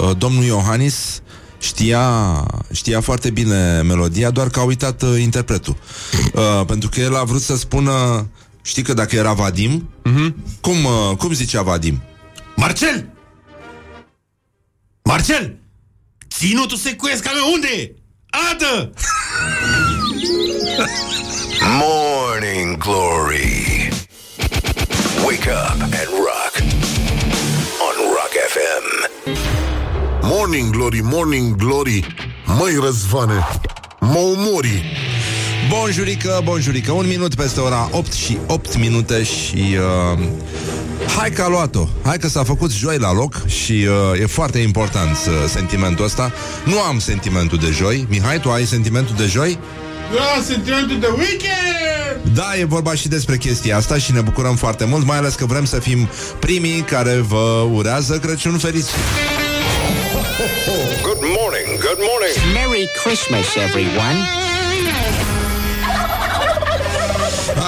uh, domnul Iohannis știa, știa foarte bine melodia, doar că a uitat uh, interpretul. Uh, pentru că el a vrut să spună, știi că dacă era Vadim, uh-huh. cum, uh, cum zicea Vadim? Marcel! Marcel! Ținutul secuiesc al meu, unde e? Adă! Morning Glory. Wake up and rock. On Rock FM. Morning Glory, Morning Glory Măi răzvane Mă umori Bonjurică, bonjurică, un minut peste ora 8 și 8 minute și uh, hai că a luat-o, hai că s-a făcut joi la loc și uh, e foarte important uh, sentimentul ăsta. Nu am sentimentul de joi. Mihai, tu ai sentimentul de joi? Da, sentimentul de weekend! Da, e vorba și despre chestia asta și ne bucurăm foarte mult, mai ales că vrem să fim primii care vă urează Crăciun fericit. Good morning, good morning. Merry Christmas, everyone.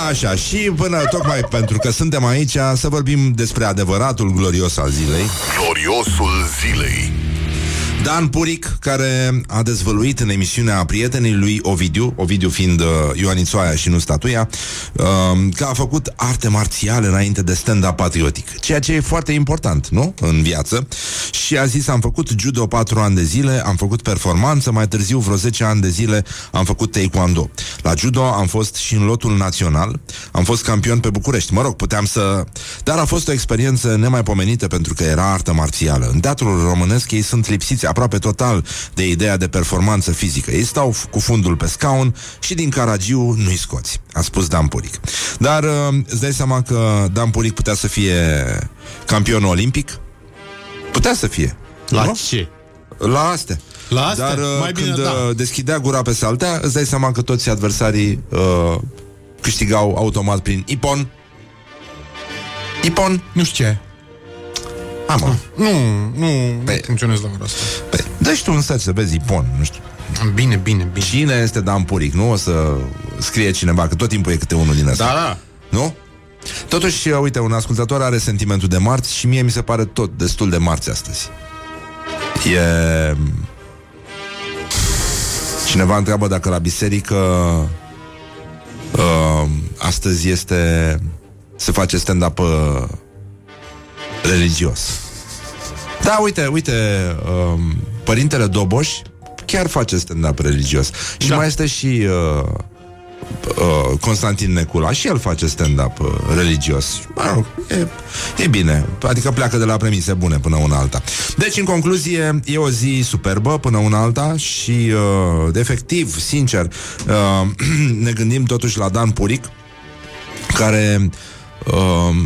Așa, și până tocmai pentru că suntem aici să vorbim despre adevăratul glorios al zilei. Gloriosul zilei Dan Puric, care a dezvăluit în emisiunea prietenii lui Ovidiu, Ovidiu fiind uh, Ioanițoaia și nu statuia, uh, că a făcut arte marțiale înainte de stand-up patriotic, ceea ce e foarte important, nu? În viață. Și a zis, am făcut judo 4 ani de zile, am făcut performanță, mai târziu vreo 10 ani de zile am făcut taekwondo. La judo am fost și în lotul național, am fost campion pe București. Mă rog, puteam să... Dar a fost o experiență nemaipomenită pentru că era artă marțială. În teatrul românesc ei sunt lipsiți aproape total de ideea de performanță fizică. Ei stau f- cu fundul pe scaun și din caragiu nu-i scoți, a spus Dan Puric. Dar uh, îți dai seama că Dan Puric putea să fie campion olimpic? Putea să fie. La nu? ce? La astea. La astea? Dar uh, Mai bine, când da. uh, deschidea gura pe saltea, îți dai seama că toți adversarii uh, câștigau automat prin Ipon. Ipon? Nu știu ce. A, mă. Nu, nu, Pe- nu funcționez la ora asta. Păi, dă tu un search să vezi Ipon, nu știu. Bine, bine, bine. Cine este Dan Puric? Nu o să scrie cineva, că tot timpul e câte unul din ăsta. Da, da. Nu? Totuși, uh, uite, un ascultător are sentimentul de marți și mie mi se pare tot destul de marți astăzi. E... Cineva întreabă dacă la biserică uh, astăzi este se face stand-up uh, religios. Da, uite, uite, um, părintele Doboș chiar face stand-up religios. Și Da. mai este și uh, uh, Constantin Necula și el face stand-up uh, religios. Mă rog, e, e bine. Adică pleacă de la premise bune până una alta. Deci, în concluzie, e o zi superbă până una alta și, uh, de efectiv, sincer, uh, ne gândim totuși la Dan Puric, care uh,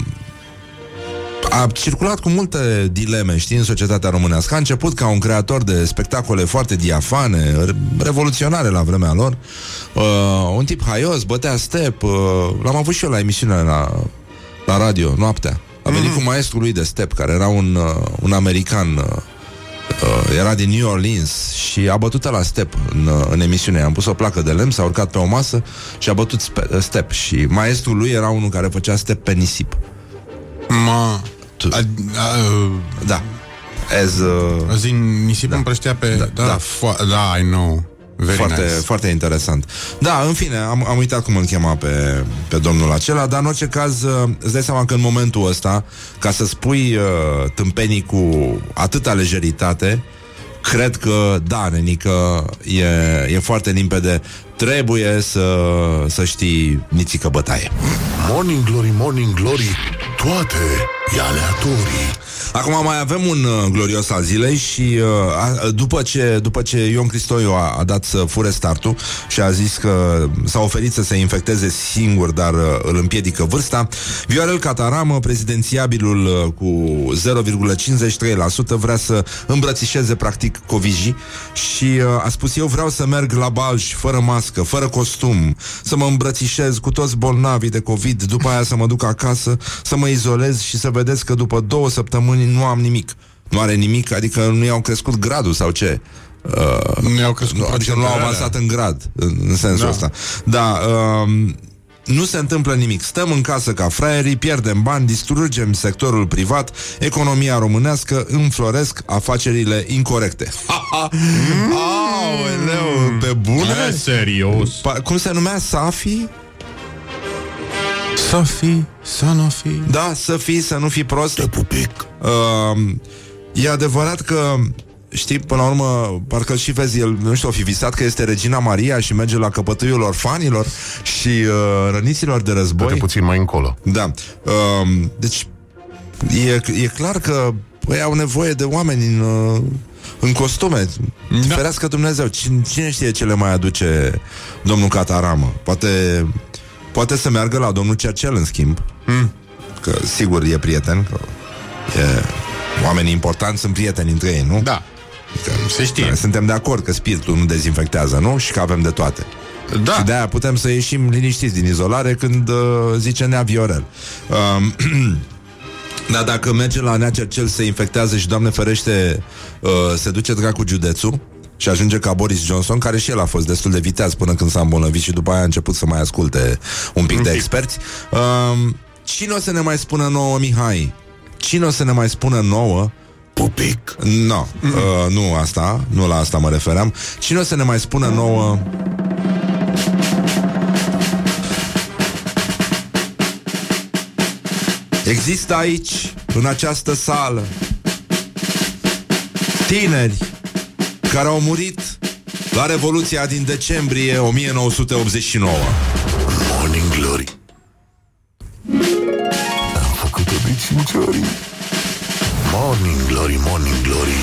a circulat cu multe dileme, știi, în societatea românească. A început ca un creator de spectacole foarte diafane, re- revoluționare la vremea lor. Uh, un tip haios, bătea step. Uh, l-am avut și eu la emisiune la, la radio, noaptea. A venit cu maestrul lui de step, care era un, uh, un american uh, Uh, era din New Orleans și a bătut la step în, uh, în emisiune. Am pus o placă de lemn, s-a urcat pe o masă și a bătut spe- step. Și maestrul lui era unul care făcea step pe nisip. Ma... Tu- A, a, Da. As, uh, a zi nisip da. împrăștea pe... Da, Da, da. da, fo- da I know. Very foarte, nice. foarte interesant. Da, în fine, am, am uitat cum îl chema pe, pe domnul acela, dar în orice caz uh, îți dai seama că în momentul ăsta, ca să spui uh, tâmpenii cu atâta lejeritate, cred că, da, nenică, e, e foarte limpede. Trebuie să, să știi nițică bătaie. Morning Glory, Morning Glory Toate e aleatorii Acum mai avem un uh, glorios al zilei și uh, a, după, ce, după ce Ion Cristoiu a, a dat să fure startul și a zis că s-a oferit să se infecteze singur, dar uh, îl împiedică vârsta, Viorel Cataramă, prezidențiabilul uh, cu 0,53%, vrea să îmbrățișeze practic Covigi și uh, a spus eu vreau să merg la Balj fără mască, fără costum, să mă îmbrățișez cu toți bolnavii de COVID, după aia să mă duc acasă, să mă izolez și să vedeți că după două săptămâni nu am nimic. Nu are nimic, adică nu i-au crescut gradul sau ce? Uh, Nu i-au crescut nu, adică nu l-au procentele avansat în grad, în, în sensul Da. ăsta. Da, um, nu se întâmplă nimic. Stăm în casă ca fraierii, pierdem bani, distrugem sectorul privat, economia românească, înfloresc afacerile incorrecte. Aoleu, pe bune? serios. Pa- cum se numea? Safi? Să fi, să nu fi. Da, să fii, să nu fii prost. Te pupic. Uh, e adevărat că Știi, până la urmă, parcă și vezi, el, nu știu, o fi visat că este Regina Maria și merge la căpătâiul orfanilor și uh, răniților de război. Dă-te puțin mai încolo. Da. Uh, deci, e, e clar că ei au nevoie de oameni în, uh, în costume. Da. Ferească Dumnezeu. Cine, cine știe ce le mai aduce domnul Cataramă? Poate, poate să meargă la domnul Cercel, în schimb. Mm. Că, sigur, e prieten. Că e, oamenii importanți sunt prieteni între ei, nu? Da. Că, Se știe. Da, suntem de acord că spiritul nu dezinfectează, nu? Și că avem de toate. Da. Și de-aia putem să ieșim liniștiți din izolare când uh, zice Nea Viorel. Um, dar dacă merge la Nea Cercel, se infectează și, Doamne ferește, uh, se duce dracu județul, și ajunge ca Boris Johnson, care și el a fost destul de viteaz până când s-a îmbolnăvit și după aia a început să mai asculte un pic de experți. Um, cine o să ne mai spună nouă, Mihai? Cine o să ne mai spună nouă Pupic. No, uh, nu asta, nu la asta mă refeream. Cine o să ne mai spună nouă Există aici, în această sală, tineri care au murit la Revoluția din decembrie 1989. Morning Glory. Am făcut-o de cinci ori. Morning Glory, Morning Glory.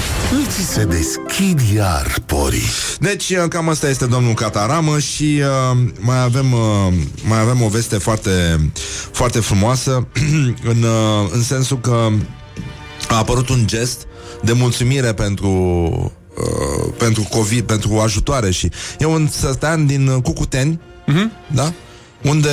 Îți se deschid iar porii. Deci, uh, cam asta este domnul Cataramă și uh, mai avem uh, mai avem o veste foarte foarte frumoasă în, uh, în sensul că a apărut un gest de mulțumire pentru uh, pentru COVID, pentru ajutoare și e un sătean din uh, Cucuteni, uh-huh. da? unde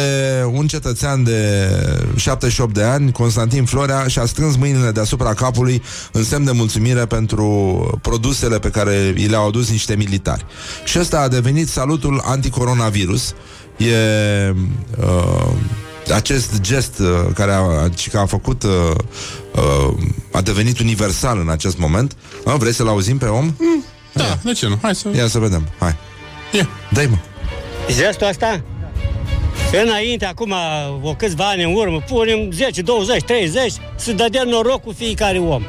un cetățean de 78 de ani, Constantin Florea, și-a strâns mâinile deasupra capului în semn de mulțumire pentru produsele pe care i le-au adus niște militari. Și ăsta a devenit salutul anticoronavirus. E uh, acest gest uh, care a, că a făcut uh, uh, a devenit universal în acest moment. Uh, vrei să-l auzim pe om? Da, de ce nu? Hai să... Ia să vedem. Hai. Ia. Dai, mă. Gestul ăsta? Înainte, acum, o câțiva ani în urmă, punem 10, 20, 30, să dădea noroc cu fiecare om.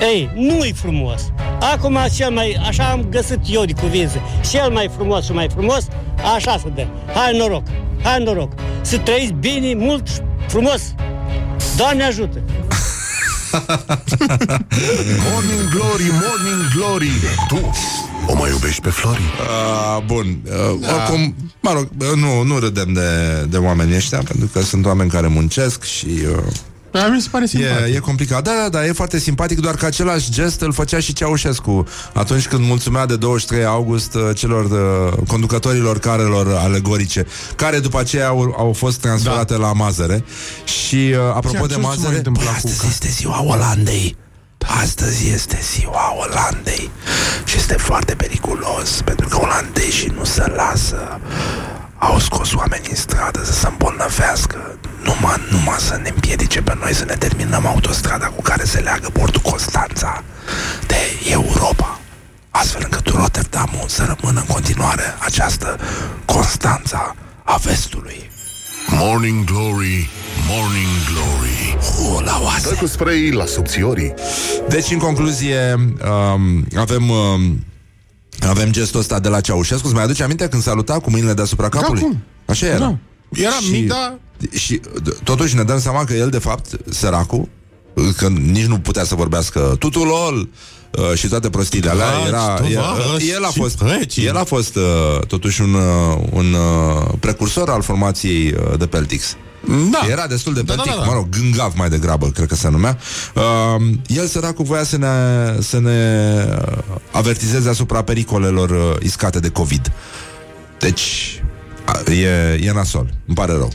Ei, nu-i frumos. Acum, cel mai, așa am găsit eu de cuvință, cel mai frumos și mai frumos, așa să dă. Hai noroc, hai noroc. Să trăiți bine, mult, frumos. Doamne ajută! Morning Glory, Morning Glory. Tu o mai iubești pe Flori? Uh, bun. Uh, da. Oricum, mă rog, uh, nu, nu râdem de, de oamenii ăștia, pentru că sunt oameni care muncesc și... Uh, Da, mi se pare simpatic. E, e complicat. Da, da, da, e foarte simpatic, doar că același gest îl făcea și Ceaușescu atunci când mulțumea de 23 august uh, celor uh, conducătorilor carelor alegorice, care după aceea au, au fost transferate da. la Mazăre. Și uh, apropo Ce- de ce se mai Mazăre, întâmplă băi, cu astăzi ca- este ziua Olandei. Astăzi este ziua Olandei și este foarte periculos pentru că olandeșii nu se lasă. Au scos oamenii în stradă să se îmbolnăvească numai, numai să ne împiedice pe noi să ne terminăm autostrada cu care se leagă portul Constanța de Europa. Astfel încât Rotterdamul să rămână în continuare această Constanța a vestului. Morning Glory, Morning Glory. O, la Dă oase. cu spray la subțiorii. Deci, în concluzie, um, avem... Um, avem gestul ăsta de la Ceaușescu Îți mai aduce aminte când saluta cu mâinile deasupra capului? cum? Așa era Da. Era mic, dar- Și d- totuși ne dăm seama că el de fapt Săracul Că nici nu putea să vorbească Tutulol uh, și toate prostiile alea Dragi, era, tu el, vași el a și fost pleci. El a fost uh, totuși un, uh, un uh, precursor al formației uh, de Peltix Da. era destul de Da, peltic, da, da, da. mă rog, gângav mai degrabă, cred că se numea. Uh, el, săracul, voia să ne, să ne uh, avertizeze asupra pericolelor uh, iscate de COVID. Deci, a, e, e nasol. Îmi pare rău.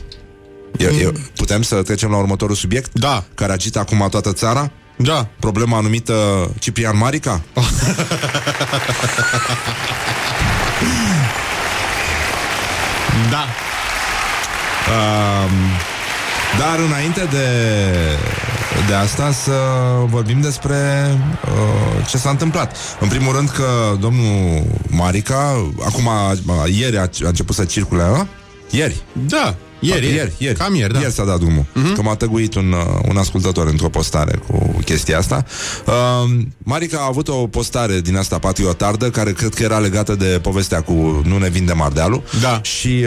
E, e, putem să trecem la următorul subiect? Da. Care agită acum toată țara? Da. Problema numită Ciprian Marica? Da. Um, dar înainte de, de asta să vorbim despre uh, ce s-a întâmplat. În primul rând că domnul Marica, acum, ieri a, a început să circule, a? Ieri. Da, ieri, ieri, ieri, ieri. Cam ieri, da. Ieri s-a dat drumul. Uh-huh. Că m-a tăguit un, uh, un ascultător într-o postare cu chestia asta. Uh, Marica a avut o postare din asta patriotardă, care cred că era legată de povestea cu Nu ne vinde Mardealul. Da. Și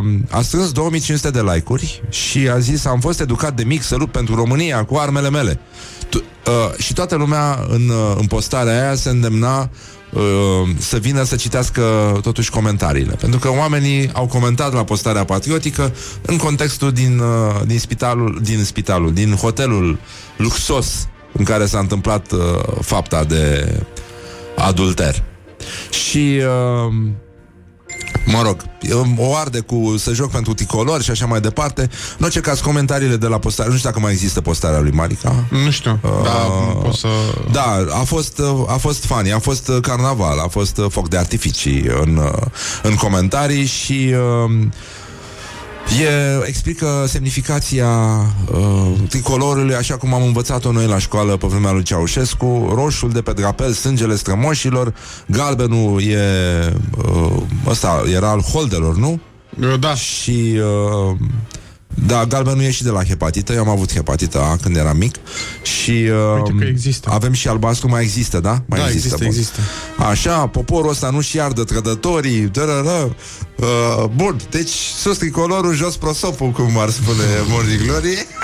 uh, a strâns 2500 de like-uri și a zis Am fost educat de mic să lupt pentru România cu armele mele. Tu, uh, și toată lumea în, uh, în postarea aia se îndemna uh, să vină să citească totuși comentariile. Pentru că oamenii au comentat la postarea patriotică în contextul din, uh, din spitalul, din spitalul, din hotelul luxos în care s-a întâmplat uh, fapta de adulter. Și uh, Mă rog, eu o arde cu să joc pentru tricolor și așa mai departe. În orice caz, comentariile de la postare, nu știu dacă mai există postarea lui Marica. Nu știu, uh, da, pot să... Da, a fost, uh, a fost funny, a fost uh, carnaval, a fost uh, foc de artificii în, uh, în comentarii și uh, E, explică semnificația uh, tricolorului așa cum am învățat-o noi la școală pe vremea lui Ceaușescu roșul de pe drapel, sângele strămoșilor galbenul e uh, ăsta, era al holdelor, nu? Da. Și uh, da, galbenul e și de la hepatită Eu am avut hepatită A când eram mic Și uh, Uite că există. avem și albastru Mai există, da? Mai Da, există, bun. există. Așa, poporul ăsta nu-și iardă trădătorii dărără. uh, Bun, deci sus tricolorul, jos prosopul Cum ar spune Morning Glory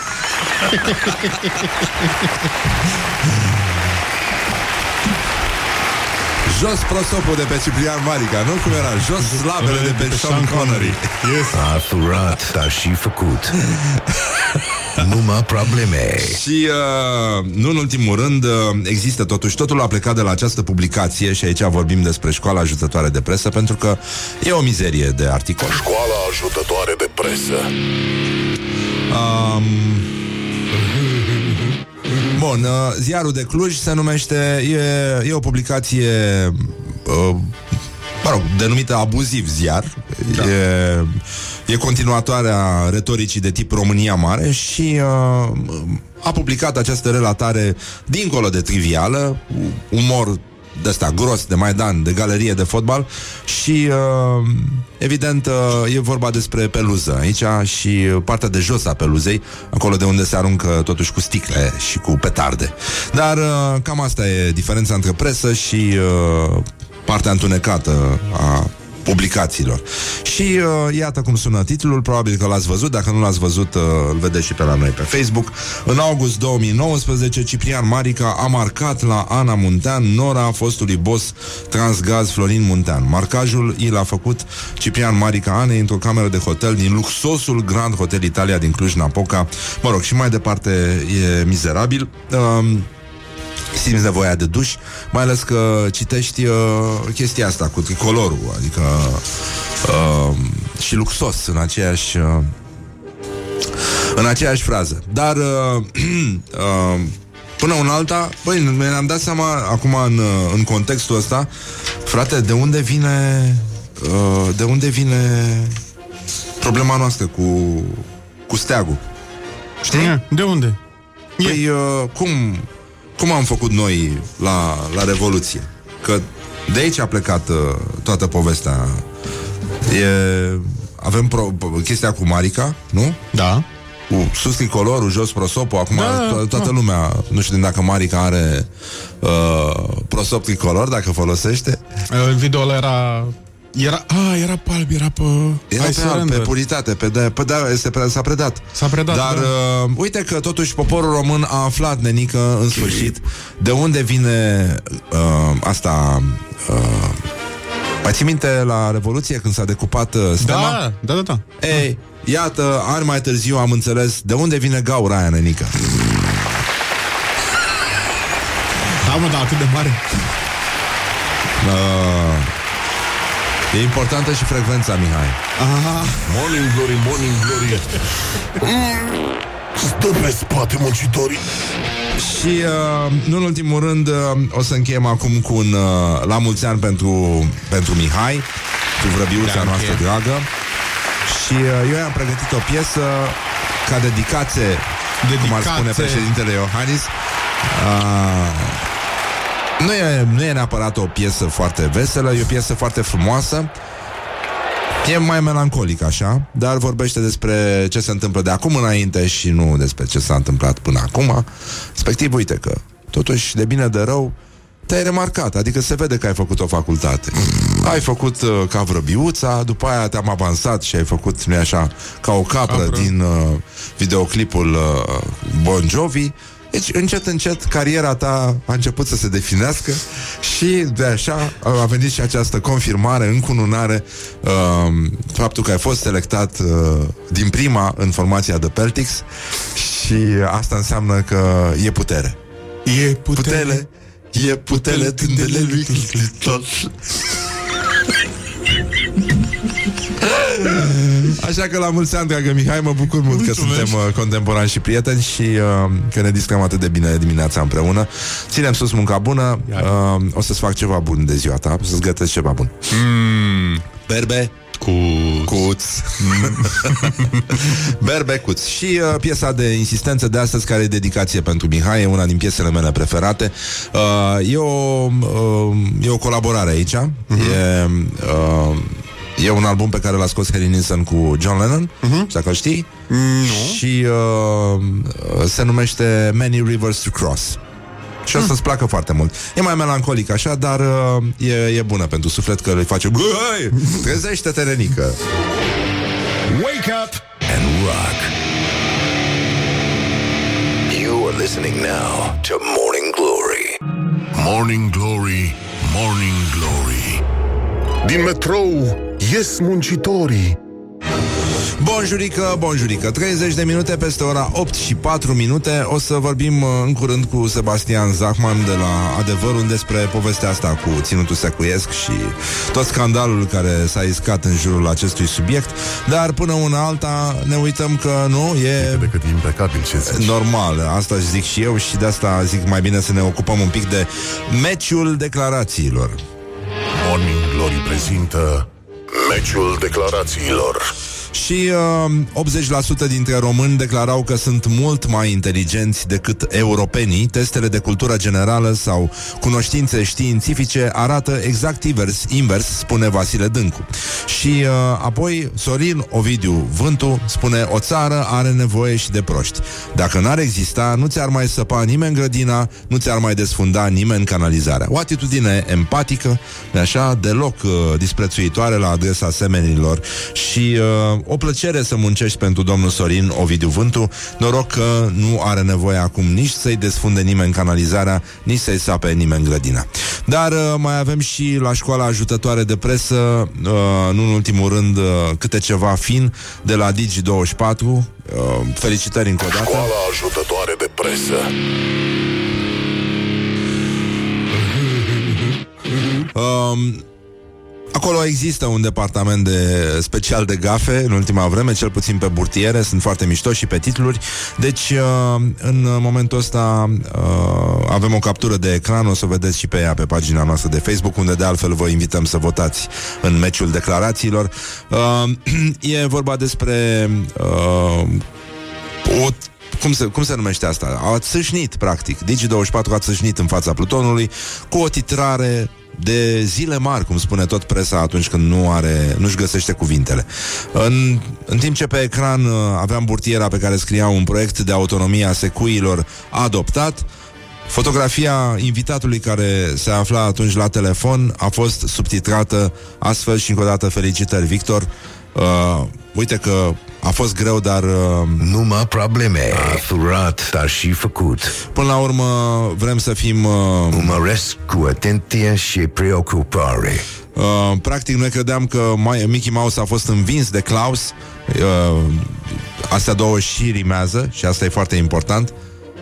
Jos prosopul de pe Ciprian Marica Nu cum era, jos slavele de pe Sean Connery A furat, dar și făcut. Numai probleme. Și uh, nu în ultimul rând uh, Există totuși, totul a plecat de la această publicație Și aici vorbim despre școala ajutătoare de presă Pentru că e o mizerie de articol Școala ajutătoare de presă. um, Bun, uh, ziarul de Cluj se numește E, e o publicație uh, Mă rog, denumită abuziv ziar da. e, e continuatoarea retoricii de tip România Mare Și uh, a publicat această relatare Dincolo de trivială Umor de ăsta gros, de Maidan, de galerie de fotbal și uh, evident uh, e vorba despre peluză aici și partea de jos a peluzei, acolo de unde se aruncă totuși cu sticle și cu petarde. Dar uh, cam asta e diferența între presă și uh, partea întunecată a publicațiilor. Și uh, iată cum sună titlul, probabil că l-ați văzut, dacă nu l-ați văzut, uh, îl vedeți și pe la noi pe Facebook. În august 2019, Ciprian Marica a marcat la Ana Muntean, nora fostului boss Transgaz Florin Muntean. Marcajul i l-a făcut Ciprian Marica Anei într-o cameră de hotel din luxosul Grand Hotel Italia din Cluj-Napoca. Mă rog, și mai departe e mizerabil. Uh, simți nevoia de duș, mai ales că citești uh, chestia asta cu tricolorul, adică uh, și luxos în aceeași uh, în aceeași frază. Dar uh, uh, până un alta, băi, ne-am dat seama acum în, uh, în contextul ăsta, frate, de unde vine uh, de unde vine problema noastră cu cu steagul. Știi? De unde? Păi, uh, cum, cum am făcut noi la, la Revoluție? Că de aici a plecat uh, toată povestea. E, avem pro, chestia cu Marica, nu? Da. Cu sus tricolorul, jos prosopul Acum Da, to- toată da. lumea Nu știu dacă Marica are uh, Prosop tricolor, dacă folosește Uh, Video ăla era... Era, a, era pe alb, era pe... Era Hai pe, să alt, pe rândă. puritate pe de, pe de, este, pre- S-a predat S-a predat, Dar da. uh, uite că totuși poporul român A aflat, nenică, în sfârșit De unde vine uh, Asta uh, Mai ții minte la Revoluție Când s-a decupat uh, stema? Da, da, da, da. Ei, iată, ani mai târziu am înțeles De unde vine gaura aia, nenică Da, mă, da, atât de mare. uh, E importantă și frecvența, Mihai Morning glory, morning glory. Mm, Stă pe spate muncitorii. Și uh, nu în ultimul rând uh, O să încheiem acum cu un uh, La mulți ani pentru, pentru Mihai Cu vrăbiuța Danke. noastră dragă Și uh, eu am pregătit o piesă ca dedicație, dedicație. cum ar spune președintele Iohannis. Uh, nu e, nu e neapărat o piesă foarte veselă, e o piesă foarte frumoasă. E mai melancolic așa, dar vorbește despre ce se întâmplă de acum înainte și nu despre ce s-a întâmplat până acum. Respectiv, uite că, totuși, de bine de rău, te-ai remarcat, adică se vede că ai făcut o facultate. Ai făcut uh, ca vrăbiuța, după aia te-am avansat și ai făcut, nu așa, ca o capră, capră. din uh, videoclipul uh, Bon Jovi. Deci, încet, încet, cariera ta a început să se definească și de așa a venit și această confirmare, încununare, uh, faptul că ai fost selectat uh, din prima în formația de Peltix și asta înseamnă că e putere. E putere. Putele, e putele tândele lui Cliton. Așa că la mulți ani, dragă Mihai, mă bucur mult Mulțumesc. că suntem uh, contemporani și prieteni și uh, că ne discutăm atât de bine dimineața împreună. Ținem sus munca bună, uh, o să-ți fac ceva bun de ziua ta, o să-ți gătesc ceva bun. Mm. Berbe, cuț Cuț. Berbecuț. Și uh, piesa de insistență de astăzi, care e dedicație pentru Mihai, e una din piesele mele preferate. Uh, e, o, uh, e o colaborare aici. Uh-huh. E, uh, E un album pe care l-a scos Harry Nilsson cu John Lennon, uh-huh. dacă știi. Nu. Și uh, se numește Many Rivers to Cross. Și o să-ți placă foarte mult. E mai melancolic așa, dar uh, e, e bună pentru suflet că îi face Băi, trezește-te, Renică! Wake up and rock! You are listening now to Morning Glory. Morning Glory, Morning Glory. Din metrou ies muncitorii. Bonjurică, bonjurică. 30 de minute peste ora 8 și 4 minute. O să vorbim uh, în curând cu Sebastian Zachman De la Adevărul despre povestea asta Cu ținutul secuiesc și Tot scandalul care s-a iscat în jurul acestui subiect. Dar până una alta ne uităm că nu e Decât impecabil ce zici. Normal, asta zic și eu Și de asta zic mai bine să ne ocupăm un pic de Meciul declarațiilor. Morning Glory prezintă Meciul declarațiilor și uh, 80% dintre români declarau că sunt mult mai inteligenți decât europenii. Testele de cultură generală sau cunoștințe științifice arată exact invers, invers spune Vasile Dâncu. Și uh, apoi Sorin Ovidiu Vântu spune o țară are nevoie și de proști. Dacă n-ar exista, nu ți-ar mai săpa nimeni grădina, nu ți-ar mai desfunda nimeni canalizarea. O atitudine empatică, așa, deloc uh, disprețuitoare la adresa semenilor și uh, o plăcere să muncești pentru domnul Sorin Ovidiu Vântu. Noroc că nu are nevoie acum nici să-i desfunde nimeni canalizarea, nici să-i sape nimeni grădina. Dar uh, mai avem și la școala ajutătoare de presă, uh, nu în ultimul rând, uh, câte ceva fin de la Digi24. Uh, felicitări încă o dată. Școala ajutătoare de presă. Um, Acolo există un departament de special de gafe în ultima vreme, cel puțin pe burtiere, sunt foarte mișto și pe titluri. Deci, uh, în momentul ăsta uh, avem o captură de ecran, o să vedeți și pe ea pe pagina noastră de Facebook, unde de altfel vă invităm să votați în meciul declarațiilor. Uh, e vorba despre o cum se, cum se numește asta? A țâșnit, practic. Digi24 a țâșnit în fața Plutonului cu o titrare de zile mari, cum spune tot presa atunci când nu are, nu-și găsește cuvintele. În, în timp ce pe ecran uh, aveam burtiera pe care scria un proiect de autonomie a secuilor adoptat, Fotografia invitatului care se afla atunci la telefon a fost subtitrată astfel și încă o dată felicitări, Victor. Uh, uite că a fost greu, dar... Uh, Numai probleme. A furat, dar și făcut. Până la urmă, vrem să fim... Uh, Umăresc cu atenție și preocupare. Uh, practic, noi credeam că Mickey Mouse a fost învins de Klaus. Uh, astea două și rimează și asta e foarte important.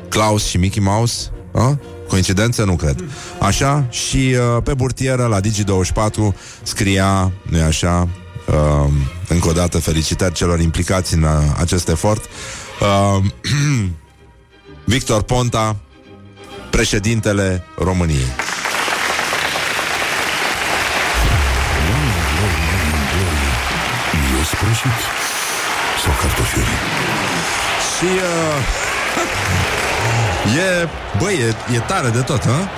Klaus și Mickey Mouse. Uh? Coincidență? Nu cred. Așa, și uh, pe burtieră la Digi24 scria, nu așa, Uh, încă o dată felicitări celor implicați în uh, acest efort. Uh, Victor Ponta, președintele României. Eu sau cartofiuri. Și uh, e, băi, e, e tare de tot, hă?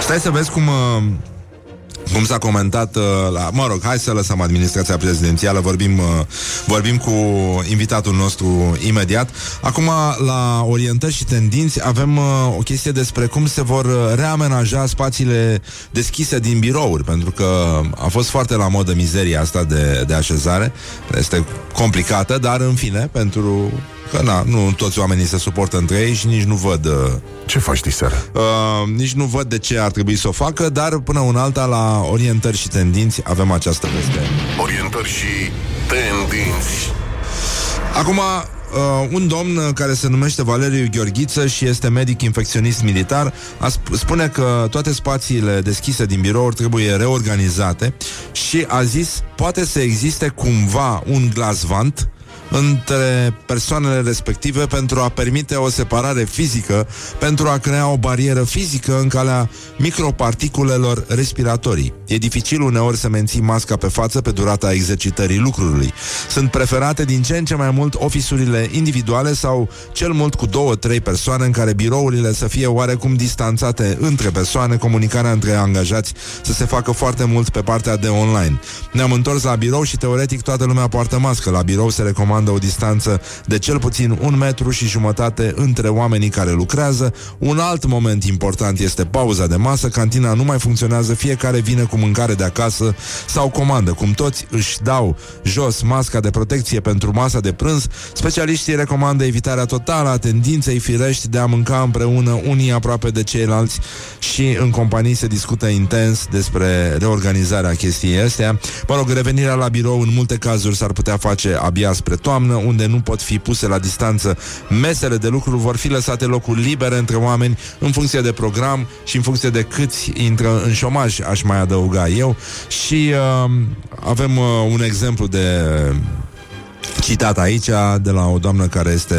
Stai să vezi cum uh, cum s-a comentat uh, la, mă rog, hai să lăsăm administrația prezidențială, vorbim, uh, vorbim cu invitatul nostru imediat. Acum, la orientări și tendinți, avem uh, o chestie despre cum se vor uh, reamenaja spațiile deschise din birouri, pentru că a fost foarte la modă mizeria asta de, de așezare. Este complicată, dar în fine, pentru că na, nu toți oamenii se suportă între ei și nici nu văd uh, Ce faci diseară? Uh, nici nu văd de ce ar trebui să o facă, dar până un alta la orientări și tendinți avem această veste. Orientări și tendinți. Acum, uh, un domn care se numește Valeriu Gheorghiță și este medic infecționist militar a sp- spune că toate spațiile deschise din birouri trebuie reorganizate și a zis poate să existe cumva un glasvant între persoanele respective pentru a permite o separare fizică, pentru a crea o barieră fizică în calea microparticulelor respiratorii. E dificil uneori să menții masca pe față pe durata exercitării lucrului. Sunt preferate din ce în ce mai mult ofisurile individuale sau cel mult cu două, trei persoane în care birourile să fie oarecum distanțate între persoane, comunicarea între angajați să se facă foarte mult pe partea de online. Ne-am întors la birou și teoretic toată lumea poartă mască. La birou se recomandă o distanță de cel puțin un metru și jumătate între oamenii care lucrează. Un alt moment important este pauza de masă. Cantina nu mai funcționează, fiecare vine cu mâncare de acasă sau comandă. Cum toți își dau jos masca de protecție pentru masa de prânz, specialiștii recomandă evitarea totală a tendinței firești de a mânca împreună unii aproape de ceilalți și în companii se discută intens despre reorganizarea chestiei astea. Mă rog, revenirea la birou în multe cazuri s-ar putea face abia spre toamnă, unde nu pot fi puse la distanță mesele de lucru, vor fi lăsate locuri libere între oameni în funcție de program și în funcție de câți intră în șomaj, aș mai adăuga eu. Și uh, avem uh, un exemplu de citat aici de la o doamnă care este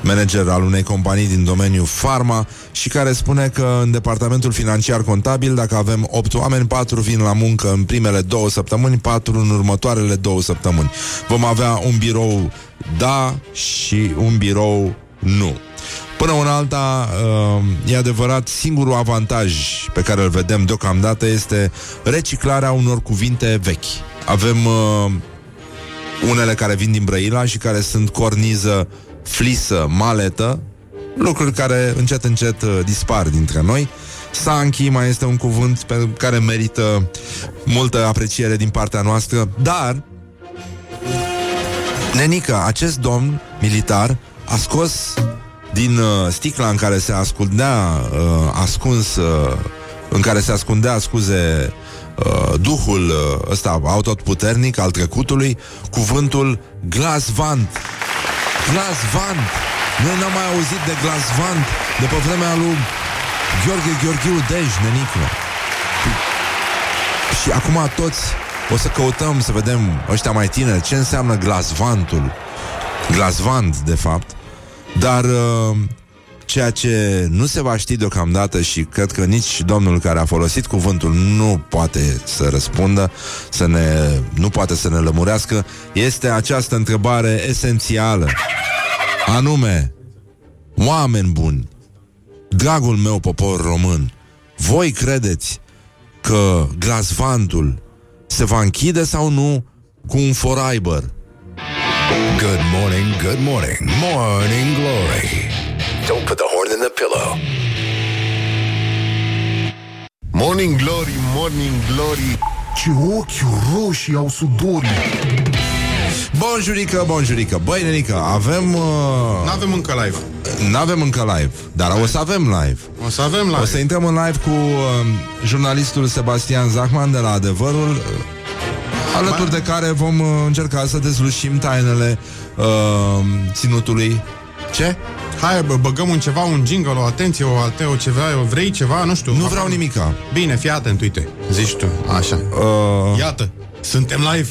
manager al unei companii din domeniul farma și care spune că în departamentul financiar contabil, dacă avem 8 oameni, 4 vin la muncă în primele două săptămâni, 4 în următoarele două săptămâni. Vom avea un birou da și un birou nu. Până una alta, uh, e adevărat, singurul avantaj pe care îl vedem deocamdată este reciclarea unor cuvinte vechi. Avem uh, unele care vin din Brăila și care sunt corniză, flisă, maletă, lucruri care încet, încet uh, dispar dintre noi. Sanchi mai este un cuvânt pe care merită multă apreciere din partea noastră, dar Nenica, acest domn militar a scos din uh, sticla în care se ascundea uh, ascuns uh, în care se ascundea, scuze, uh, duhul uh, ăsta autoputernic al trecutului, cuvântul glasvant. Glasvant! Noi n-am mai auzit de glasvant de pe vremea lui Gheorghe Gheorghiu Dej, nenică. Și acum toți o să căutăm să vedem ăștia mai tineri ce înseamnă glasvantul. Glasvant, de fapt. Dar uh, ceea ce nu se va ști deocamdată și cred că nici domnul care a folosit cuvântul nu poate să răspundă, să ne, nu poate să ne lămurească, este această întrebare esențială. Anume, oameni buni, dragul meu popor român, voi credeți că glasvantul se va închide sau nu cu un foraibăr? Good morning, good morning, morning glory. Don't put the horn in the pillow. Morning Glory, Morning Glory Ce ochi roșii au sudorii Bonjurică, bonjurică Băi, nenică, avem... Uh, N-avem încă live. n-avem încă live Dar o să avem live O să avem live. O să intrăm în live cu uh, jurnalistul Sebastian Zachman de la Adevărul uh, Alături de care vom uh, încerca să dezlușim tainele uh, ținutului Ce? Hai, bă, băgăm un ceva, un jingle, o atenție, o, alte, o ceva, o vrei ceva, nu știu. Nu vreau nimica Bine, fii atent, uite. Zici tu, așa. uh, Iată, suntem live.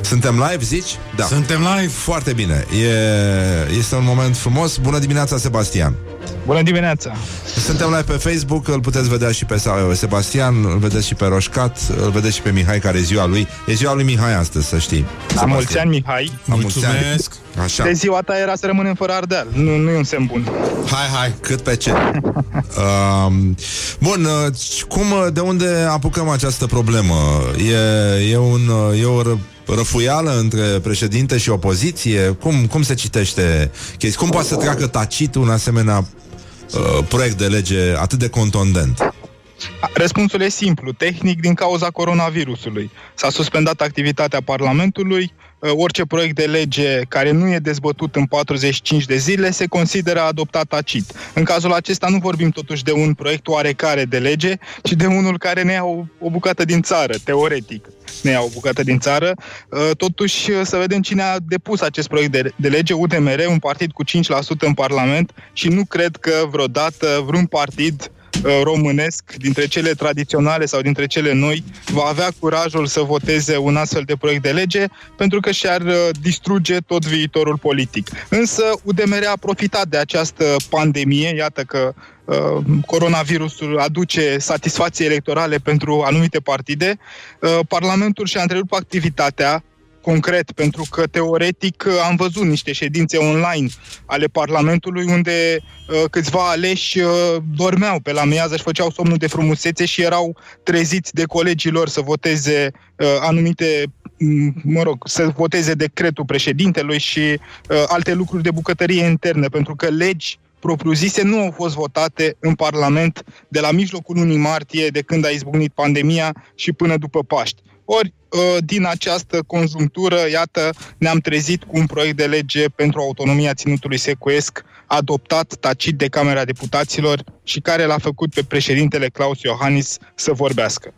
Suntem live, zici? Da Suntem live. Foarte bine e, Este un moment frumos Bună dimineața, Sebastian Bună dimineața! Suntem live pe Facebook, îl puteți vedea și pe Sebastian, îl vedeți și pe Roșcat, îl vedeți și pe Mihai, care e ziua lui. E ziua lui Mihai astăzi, să știi. La mulți ani, Mihai! La mulți ani. Mulțumesc! Așa. De ziua ta era să rămânem fără Ardeal. Nu, nu e un semn bun. Hai, hai, cât pe ce. uh, bun, uh, cum, uh, de unde apucăm această problemă? E, e, un, uh, e o ră, răfuială între președinte și opoziție? Cum, cum se citește chestia? Cum poate să treacă tacit un asemenea uh, proiect de lege atât de contondent? Răspunsul e simplu, tehnic din cauza coronavirusului. S-a suspendat activitatea Parlamentului, uh, orice proiect de lege care nu e dezbătut în 45 de zile se consideră adoptat tacit. În cazul acesta nu vorbim totuși de un proiect oarecare de lege, ci de unul care ne ia o, o bucată din țară, teoretic ne ia o bucată din țară. Uh, Totuși, uh, să vedem cine a depus acest proiect de, de lege, UDMR, un partid cu 5% în Parlament și nu cred că vreodată vreun partid uh, românesc, dintre cele tradiționale sau dintre cele noi, va avea curajul să voteze un astfel de proiect de lege, pentru că și-ar uh, distruge tot viitorul politic. Însă UDMR a profitat de această pandemie, iată că uh, coronavirusul aduce satisfacții electorale pentru anumite partide, uh, Parlamentul și-a întrerupt activitatea concret, pentru că teoretic uh, am văzut niște ședințe online ale Parlamentului unde uh, câțiva aleși uh, dormeau pe la miază, își făceau somnul de frumusețe și erau treziți de colegii lor să voteze uh, anumite m, mă rog, să voteze decretul președintelui și uh, alte lucruri de bucătărie interne, pentru că legi propriu-zise nu au fost votate în Parlament de la mijlocul lunii martie, de când a izbucnit pandemia și până după Paști. Ori, uh, din această conjunctură, iată, ne-am trezit cu un proiect de lege pentru autonomia ținutului secuiesc, adoptat tacit de Camera Deputaților și care l-a făcut pe președintele Claus Iohannis să vorbească.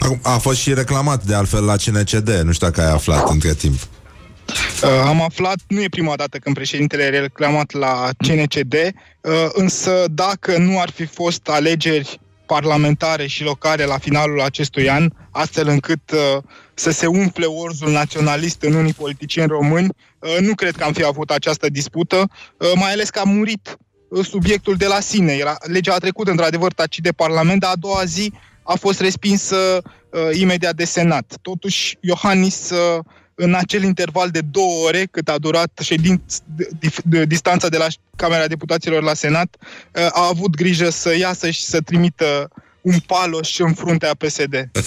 Acum, a fost și reclamat de altfel la CNCD, nu știu dacă ai aflat între timp. Uh, am aflat, nu e prima dată când președintele e reclamat la CNCD, uh, însă dacă nu ar fi fost alegeri parlamentare și locale la finalul acestui an, astfel încât uh, să se umfle orzul naționalist în unii politicieni români, uh, nu cred că am fi avut această dispută, uh, mai ales că a murit uh, subiectul de la sine. Era, legea a trecut într-adevăr tacit de Parlament, dar a doua zi a fost respinsă uh, imediat de Senat. Totuși, Iohannis uh, în acel interval de două ore cât a durat ședin, de, de, de, distanța de la Camera Deputaților la Senat, uh, a avut grijă să iasă și să trimită un paloș în fruntea PSD.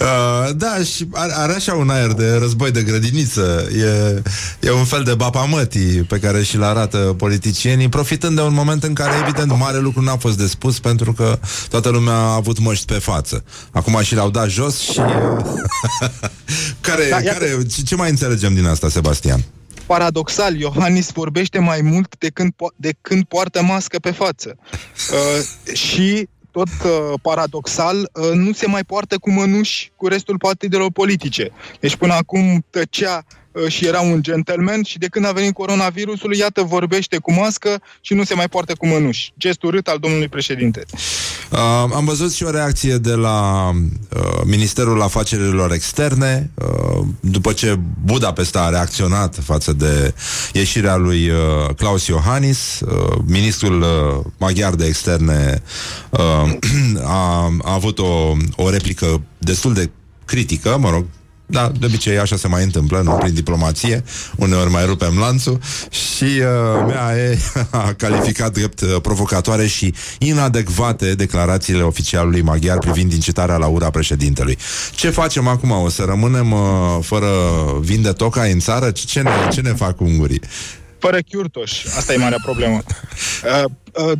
Uh, da, și are, are așa un aer de război de grădiniță. E, e un fel de bapamătii pe care și-l arată politicienii, profitând de un moment în care, evident, mare lucru n-a fost de spus pentru că toată lumea a avut măști pe față. Acum și l-au dat jos și... care, Da, da, iată- care, ce, ce mai înțelegem din asta, Sebastian? Paradoxal, Iohannis vorbește mai mult de când, po- de când poartă mască pe față. Uh, și tot uh, paradoxal, uh, nu se mai poartă cu mănuși cu restul partidelor politice. Deci până acum tăcea uh, și era un gentleman și de când a venit coronavirusul, iată, vorbește cu mască și nu se mai poartă cu mănuși. Gest urât al domnului președinte. Uh, am văzut și o reacție de la uh, Ministerul Afacerilor Externe, uh, după ce Budapesta a reacționat față de ieșirea lui uh, Klaus Iohannis, uh, ministrul uh, maghiar de externe uh, a, a avut o, o replică destul de critică, mă rog, da, de obicei așa se mai întâmplă, nu prin diplomație, uneori mai rupem lanțul și uh, mea e, a calificat drept uh, provocatoare și inadecvate declarațiile oficialului maghiar privind incitarea la ura președintelui. Ce facem acum? O să rămânem uh, fără vin de toca în țară? Ce, ce, ne, ce ne fac ungurii? Fără chiurtoș. Asta e marea problemă. Uh, uh,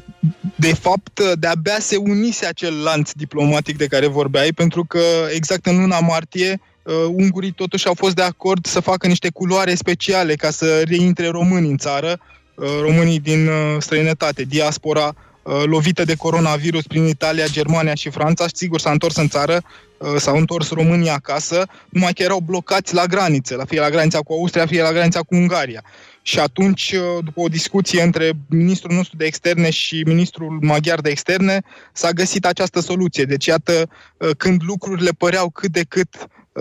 De fapt, uh, de-abia se unise acel lanț diplomatic de care vorbeai, pentru că exact în luna martie uh, ungurii totuși au fost de acord să facă niște culoare speciale ca să reintre românii în țară, uh, românii din uh, străinătate, diaspora uh, lovită de coronavirus prin Italia, Germania și Franța, și sigur s-a întors în țară, uh, s-au întors România acasă, numai că erau blocați la granițe, la fie la granița cu Austria, fie la granița cu Ungaria. Și atunci, uh, după o discuție între ministrul nostru de externe și ministrul maghiar de externe, s-a găsit această soluție. Deci, iată, uh, când lucrurile păreau cât de cât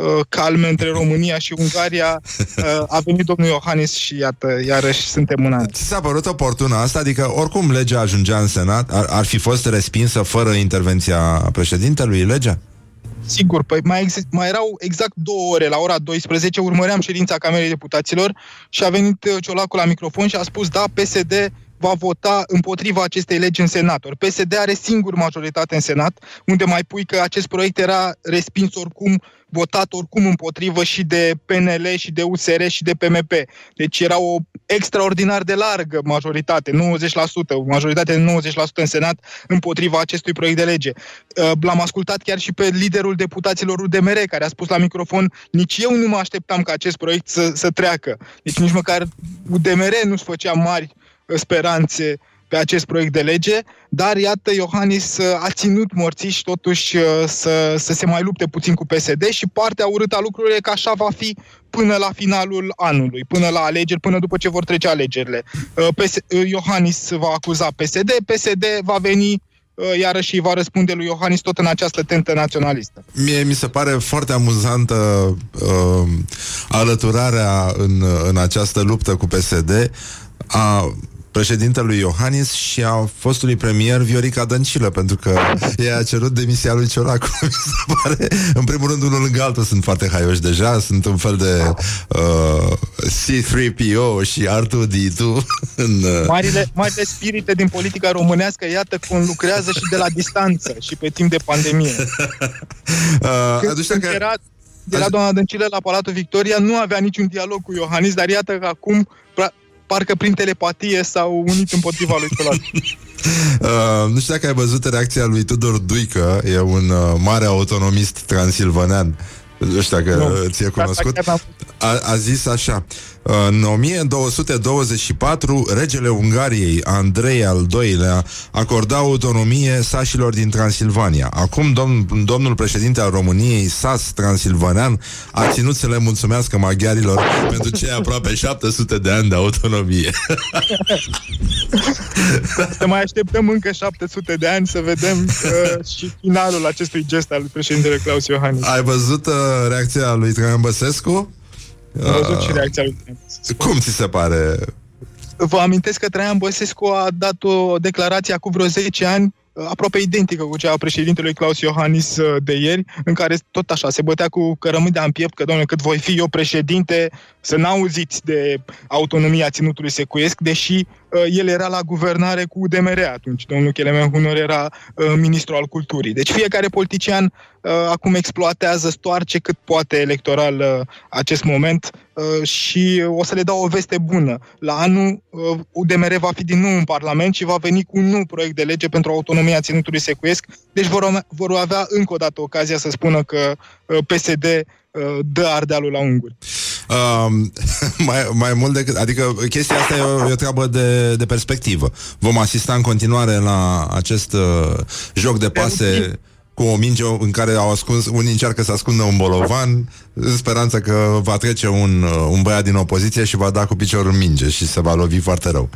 uh, calme între România și Ungaria, uh, a venit domnul Iohannis și iată, iarăși suntem în an. Ți s-a părut oportună asta? Adică oricum legea ajungea în Senat, ar, ar fi fost respinsă fără intervenția președintelui legea? Sigur, păi mai, ex- mai erau exact două ore la ora 12, urmăream ședința Camerei Deputaților și a venit uh, Ciolacul la microfon și a spus, da, PSD va vota împotriva acestei legi în Senat. Or, PSD are singur majoritate în Senat, unde mai pui că acest proiect era respins oricum, votat oricum împotrivă și de PNL și de USR și de PMP. Deci era o extraordinar de largă majoritate, 90%, o majoritate de 90% în Senat împotriva acestui proiect de lege. Uh, L-am ascultat chiar și pe liderul deputaților UDMR, care a spus la microfon, nici eu nu mă așteptam ca acest proiect să, să treacă. Deci nici măcar UDMR nu-și făcea mari speranțe pe acest proiect de lege, dar iată, Iohannis uh, a ținut morțiși totuși uh, să, să se mai lupte puțin cu PSD și partea urâtă a lucrurilor e că așa va fi până la finalul anului, până la alegeri, până după ce vor trece alegerile. Uh, PS, Iohannis va acuza PSD, PSD va veni iarăși îi va răspunde lui Iohannis tot în această tentă naționalistă. Mie mi se pare foarte amuzantă uh, alăturarea în, în această luptă cu PSD a președintelui Iohannis și a fostului premier Viorica Dăncilă, pentru că ea a cerut demisia lui Ciolacu. Mi se pare, în primul rând, unul lângă altul sunt foarte haioși deja, sunt un fel de uh, C3PO și R2D2 în... Uh... Marile, marile spirite din politica românească, iată cum lucrează și de la distanță și pe timp de pandemie. uh, Când, când că... era, era doamna Dăncilă la Palatul Victoria, nu avea niciun dialog cu Iohannis, dar iată că acum parcă prin telepatie s-au unit împotriva lui Ciolacu. uh, nu știu dacă ai văzut reacția lui Tudor Duică, e un uh, mare autonomist transilvanean. Nu știu dacă nu. ți-e cunoscut. A, a zis așa. În 1224, regele Ungariei, Andrei al II-lea, acorda autonomie sașilor din Transilvania. Acum, domn, domnul președinte al României, sas transilvanean, a ținut să le mulțumească maghiarilor pentru cei aproape 700 de ani de autonomie. Să mai așteptăm încă 700 de ani să vedem uh, și finalul acestui gest al președintelui Claus Iohannis. Ai văzut uh, reacția lui Traian Băsescu? Am văzut și reacția lui Cum ți se pare? Vă amintesc că Traian Băsescu a dat o declarație acum vreo 10 ani aproape identică cu cea a președintelui Claus Iohannis uh, de ieri, în care tot așa se bătea cu cărămâdea în piept că, domnule, cât voi fi eu președinte, să n-auziți de autonomia ținutului secuiesc, deși uh, el era la guvernare cu UDMR atunci. Domnul Chelemen Hunor era uh, ministru al culturii. Deci fiecare politician uh, acum exploatează, stoarce cât poate electoral uh, acest moment uh, și o să le dau o veste bună. La anul uh, UDMR va fi din nou în Parlament și va veni cu un nou proiect de lege pentru autonomia ținutului secuiesc. Deci vor, vor avea încă o dată ocazia să spună că uh, PSD uh, dă Ardealul la unguri. Uh, mai, mai mult decât... Adică chestia asta e o, e o treabă de, de perspectivă. Vom asista în continuare la acest uh, joc de pase cu o minge în care au ascuns, unii încearcă să ascundă un bolovan în speranța că va trece un, uh, un băiat din opoziție și va da cu piciorul în minge și se va lovi foarte rău.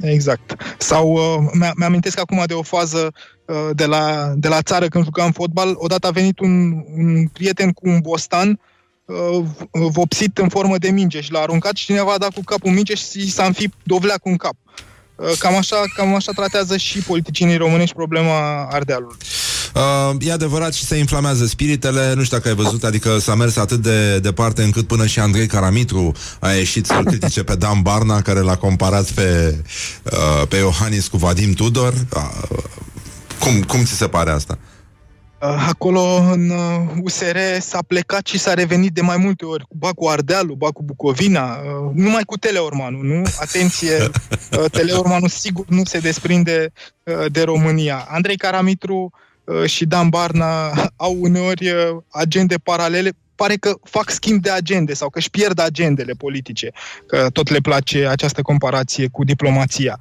Exact. Sau uh, mi-amintesc acum de o fază uh, de, la, de la țară când jucam fotbal. Odată a venit un, un prieten cu un bostan uh, vopsit în formă de minge și l-a aruncat și cineva a dat cu capul minge și s-a înfipt dovlea cu un cap. Uh, cam așa, cam așa tratează și politicienii românești problema Ardealului. Uh, e adevărat și se inflamează spiritele, nu știu dacă ai văzut, adică s-a mers atât de departe încât până și Andrei Caramitru a ieșit să-l critique pe Dan Barna, care l-a comparat pe, uh, pe Iohannis cu Vadim Tudor. Uh, cum, cum ți se pare asta? Uh, acolo în USR uh, s-a plecat și s-a revenit de mai multe ori, ba cu Ardealul, ba cu Bucovina, uh, numai cu Teleormanul, nu? Atenție, Teleormanul sigur nu se desprinde de România. Andrei Caramitru și Dan Barna au uneori agende paralele, pare că fac schimb de agende sau că își pierd agendele politice, că tot le place această comparație cu diplomația.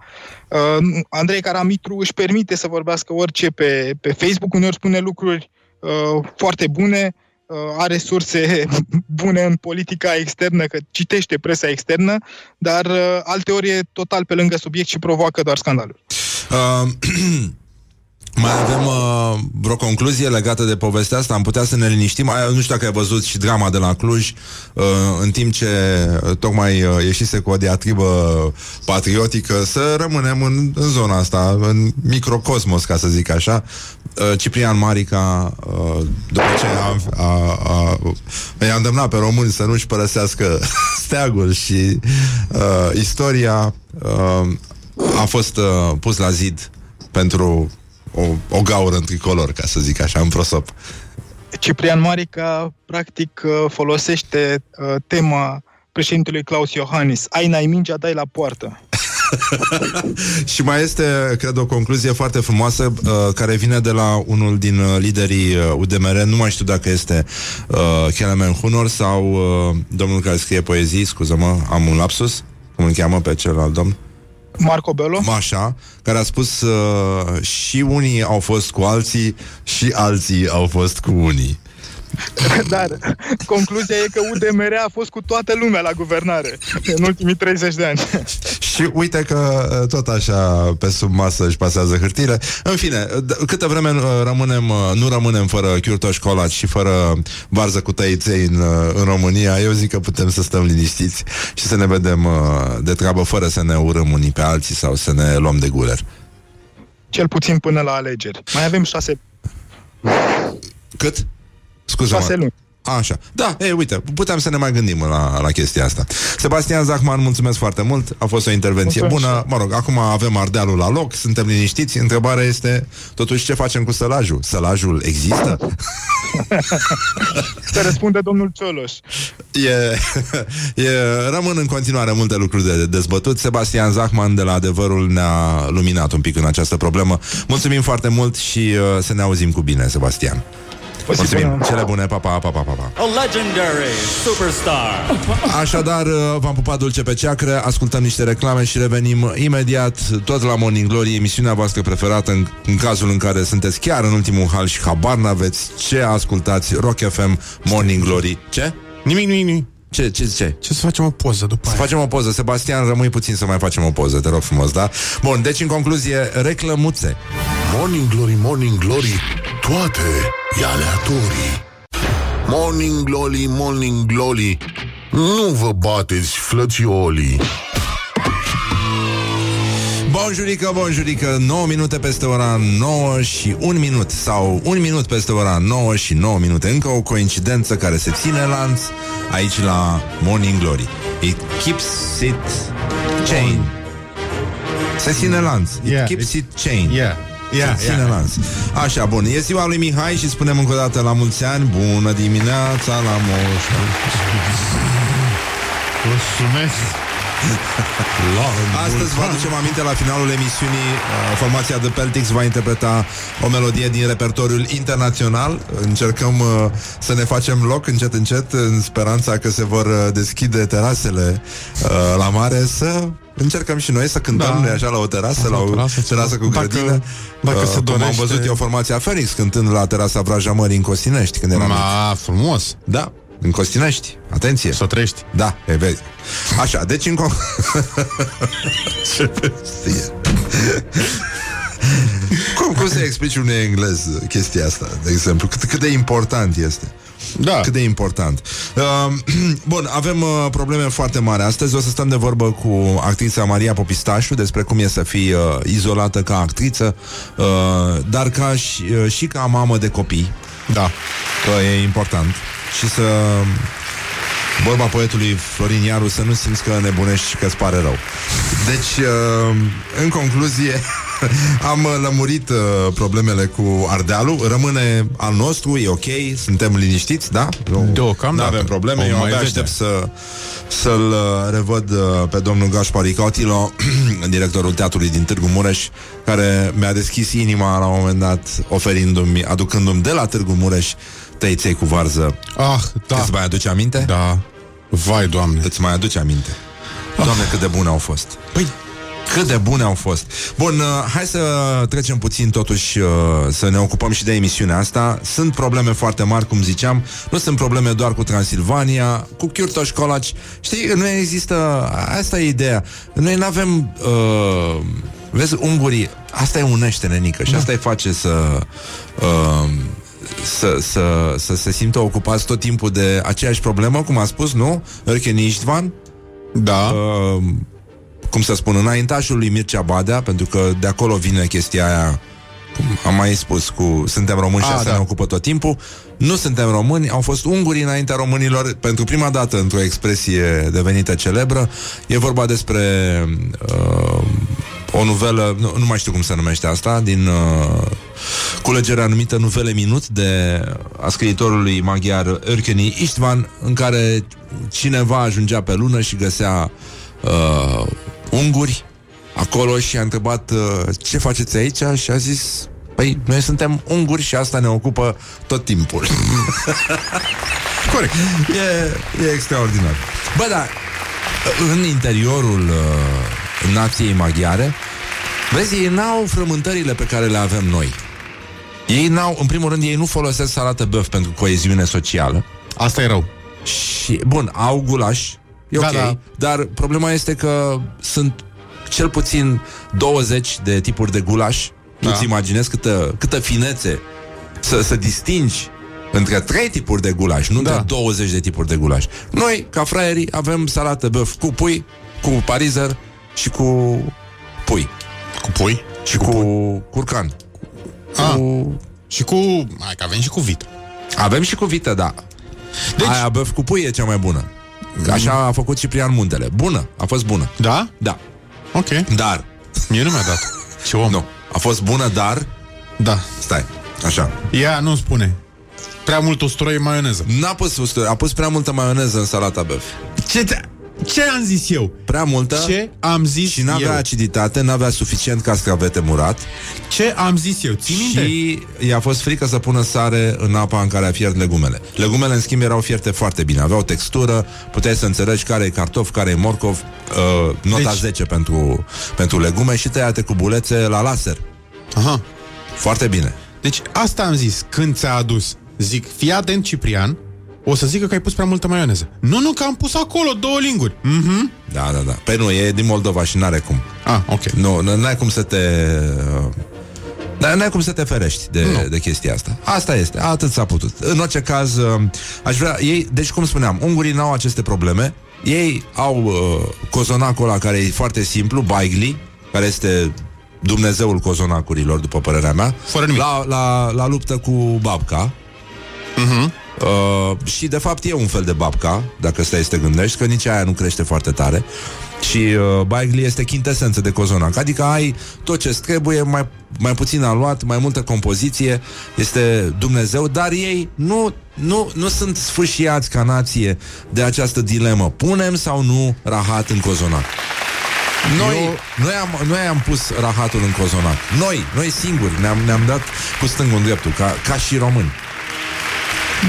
Uh, Andrei Caramitru își permite să vorbească orice pe, pe Facebook, uneori spune lucruri uh, foarte bune, uh, are surse bune în politica externă, că citește presa externă, dar uh, alteori e total pe lângă subiect și provoacă doar scandaluri. Uh, Mai avem uh, vreo concluzie legată de povestea asta? Am putea să ne liniștim? Ai, nu știu dacă ai văzut și drama de la Cluj, uh, în timp ce uh, tocmai uh, ieșise cu o diatribă patriotică, să rămânem în, în zona asta, în microcosmos, ca să zic așa. Uh, Ciprian Marica, uh, după ce a, a, a, i-a îndemnat pe români să nu-și părăsească steagul și uh, istoria, uh, a fost uh, pus la zid pentru o, o gaură în tricolor, ca să zic așa, în prosop. Ciprian Marica, practic, uh, folosește uh, tema președintelui Claus Iohannis. Ai n-ai mingea, dai la poartă. și mai este, cred, o concluzie foarte frumoasă uh, care vine de la unul din uh, liderii uh, UDMR, nu mai știu dacă este uh, Kelemen Hunor sau uh, domnul care scrie poezii, scuză-mă, am un lapsus, cum îl cheamă pe celălalt domn? Marco Bello? Mașa, care a spus uh, și unii au fost cu alții și alții au fost cu unii. Dar concluzia e că UDMR a fost cu toată lumea la guvernare în ultimii 30 de ani. Și uite că uh, tot așa pe sub masă își pasează hârtile. În fine, d- câtă vreme uh, rămânem, uh, nu rămânem fără Chiurtoș Colaci și fără varză cu tăiței în, în România, eu zic că putem să stăm liniștiți și să ne vedem de treabă fără să ne urăm unii pe alții sau să ne luăm de guler. Cel puțin până la alegeri. Mai avem șase... Cât? Scuze-mă. Șase luni. Așa. Da, ei, uite, puteam să ne mai gândim la, la chestia asta. Sebastian Zachman, mulțumesc foarte mult. A fost o intervenție Mulțumesc. bună. Mă rog, acum avem Ardealul la loc, suntem liniștiți. Întrebarea este, totuși, ce facem cu sălajul? Sălajul există? Să răspunde domnul Cioloș. E, e, rămân în continuare multe lucruri de dezbătut. Sebastian Zachman de la Adevărul ne-a luminat un pic în această problemă. Mulțumim foarte mult și uh, să ne auzim cu bine, Sebastian. O zi Mulțumim. bună. Cele bune, pa, pa, pa, pa, pa, pa. A legendary superstar. Așadar, uh, v-am pupat dulce pe ceacră, ascultăm niște reclame și revenim imediat, tot la Morning Glory, emisiunea voastră preferată în, în cazul în care sunteți chiar în ultimul hal și habar n-aveți ce ascultați Rock FM Morning Glory. Ce? Nimic, nimic, nimic. Ce, ce zice? Ce să facem o poză după Să aia? facem o poză. Sebastian, rămâi puțin să mai facem o poză, te rog frumos, da? Bun, deci în concluzie, reclămuțe. Morning Glory, Morning Glory Toate e aleatorii Morning Glory, Morning Glory Nu vă bateți, flățiolii Bonjurică, bonjurică, 9 minute peste ora 9 și 1 minut sau 1 minut peste ora 9 și 9 minute. Încă o coincidență care se ține lanț aici la Morning Glory. It keeps it chain. Se ține lanț. It Yeah, keeps it- it chain. Yeah. Yeah, Se ține yeah. lanț. Așa, bun. E ziua lui Mihai și spunem încă o dată la mulți ani. Bună dimineața la moș. Mulțumesc. Astăzi vă aducem aminte la finalul emisiunii uh, Formația The Peltics va interpreta o melodie din repertoriul internațional Încercăm uh, să ne facem loc încet încet În speranța că se vor uh, deschide terasele uh, la mare Să încercăm și noi să cântăm Da. da. așa la o terasă, la La o o terasă, terasă cu dacă- grădină dacă se Cum am dorește- văzut eu formația Phoenix cântând la terasa Vraja Mării în Costinești când eram mic. Ma, frumos. Da, în Costinești, atenție Să trăiești. da, e vezi. Așa, deci în con- Ce prostie. cum, cum să explici unui englez chestia asta, de exemplu? Cât, cât de important este? Da. Cât de important. Uh, bun, avem uh, probleme foarte mari astăzi. O să stăm de vorbă cu actrița Maria Popistașu despre cum e să fii uh, izolată ca actriță, uh, dar ca și, uh, și ca mamă de copii. Da. Că e important. Și să Vorba poetului Florin Iaru Să nu simți că nebunești și că îți pare rău Deci, uh, în concluzie Am uh, lămurit uh, problemele cu Ardealul Rămâne al nostru, e ok Suntem liniștiți, da? Nu, Deocamdată. Nu avem probleme O Eu mai abia vede. aștept să să-l uh, revăd uh, pe domnul Gașpar Icotilo, directorul teatrului din Târgu Mureș, care mi-a deschis inima la un moment dat, oferindu-mi, aducându-mi de la Târgu Mureș tăiței cu varză. Ah, da. Îți mai aduce aminte? Da. Vai, doamne. Îți mai aduce aminte. Doamne, cât de bune au fost. Păi, Cât de bune au fost. Bun, uh, hai să trecem puțin totuși uh, să ne ocupăm și de emisiunea asta. Sunt probleme foarte mari, cum ziceam. Nu sunt probleme doar cu Transilvania, cu Chiurtoș Școlaci. Știi, nu există... Asta e ideea. Noi nu avem... Uh, Vezi, ungurii, asta îi unește, nenică, și Da. asta îi face să... Uh, să, să, să se simtă ocupați tot timpul de aceeași problemă, cum a spus, nu? Erken Istvan, Da. uh, cum să spun, înaintașul lui Mircea Badea, pentru că de acolo vine chestia aia, cum am mai spus, cu suntem români și A, asta da. ne ocupă tot timpul. Nu suntem români, au fost unguri înaintea românilor pentru prima dată într-o expresie devenită celebră. E vorba despre uh, o nuvelă, nu, nu mai știu cum se numește asta, din uh, culegerea numită Nuvele Minut de a scriitorului maghiar Erkeni Istvan, în care cineva ajungea pe lună și găsea uh, unguri acolo și a întrebat uh, ce faceți aici și a zis Păi, noi suntem unguri și asta ne ocupă tot timpul. Corect. e, e extraordinar. Bă, da, în interiorul uh, nației maghiare, vezi, ei n-au frământările pe care le avem noi. Ei n-au, în primul rând, ei nu folosesc salată băf pentru coeziune socială. Asta e rău. Și, bun, au gulaș, e Da, ok, da. dar problema este că sunt cel puțin 20 de tipuri de gulaș. Da. Nu-ți imaginezi câtă, câtă finețe să, să distingi între trei tipuri de gulaș, nu Da. între 20 de tipuri de gulaș. Noi, ca fraierii, avem salată băf cu pui, cu parizer și cu pui. Cu pui? Și cu, curcan. Ah. Cu... Și cu... Hai că avem și cu vită. Avem și cu vită, da. Deci- Deci... Aia băf cu pui e cea mai bună. Așa a făcut Ciprian Muntele. Bună, a fost bună. Da? Da. Ok. Dar. Mie nu mi-a dat. Ce om. Nu. A fost bună, dar... Da. Stai, așa. Ea nu spune. Prea mult usturoi maioneză. N-a pus usturoi, a pus prea multă maioneză în salata băf. Ce, te- ce am zis eu? Prea multă Ce am zis și n-avea eu? aciditate, n-avea suficient cascavete murat Ce am zis eu? Ții minte? și i-a fost frică să pună sare în apa în care a fiert legumele. Legumele, în schimb, erau fierte foarte bine, aveau textură, puteai să înțelegi care e cartof, care e morcov, uh, nota Deci- 10 pentru, pentru legume și tăiate cu bulețe la laser. Aha. Foarte bine. Deci asta am zis când ți-a adus. Zic, fii atent, Ciprian, o să zică că ai pus prea multă maioneză. Nu, nu, că am pus acolo două linguri. Mhm. Da, da, da. Păi nu, e din Moldova și n-are cum. Ah, ok. Nu, n- n-ai cum să te... uh, N-ai n-ai cum să te ferești de, de chestia asta. Asta este, atât s-a putut. În orice caz, uh, aș vrea... Ei, deci, cum spuneam, ungurii n-au aceste probleme. Ei au uh, cozonacul ăla care e foarte simplu, Baigli, care este Dumnezeul cozonacurilor, după părerea mea. Fără nimic. La, la, la luptă cu babca. Mhm. Uh, și de fapt e un fel de babca, dacă stai să te gândești, că nici aia nu crește foarte tare. Și uh, Baigli este chintesență de cozonac, adică ai tot ce trebuie, mai, mai puțin aluat, mai multă compoziție, este Dumnezeu, dar ei nu, nu, nu sunt sfâșiați ca nație de această dilemă. Punem sau nu rahat în cozonac? Noi, Eu- noi, am, noi am pus rahatul în cozonac. Noi, noi singuri ne-am, ne-am dat cu stângul în dreptul, ca, ca și români.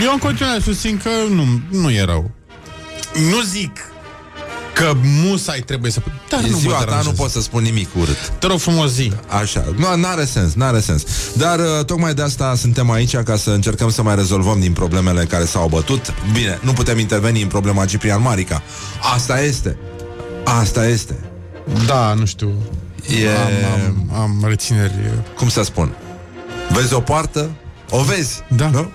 Eu în continuare susțin că nu, nu e rău. Nu zic că musai trebuie să... Dar E nu mă ziua ta, nu deranjează. pot să spun nimic urât. Te rog frumos zi. Așa, nu, n-are sens, n-are sens. Dar uh, tocmai de asta suntem aici ca să încercăm să mai rezolvăm din problemele care s-au bătut. Bine, nu putem interveni în problema Ciprian Marica. Asta este. Asta este. Da, nu știu. E, Am, am, am rețineri. cum să spun? Vezi o poartă? O vezi, Da. nu?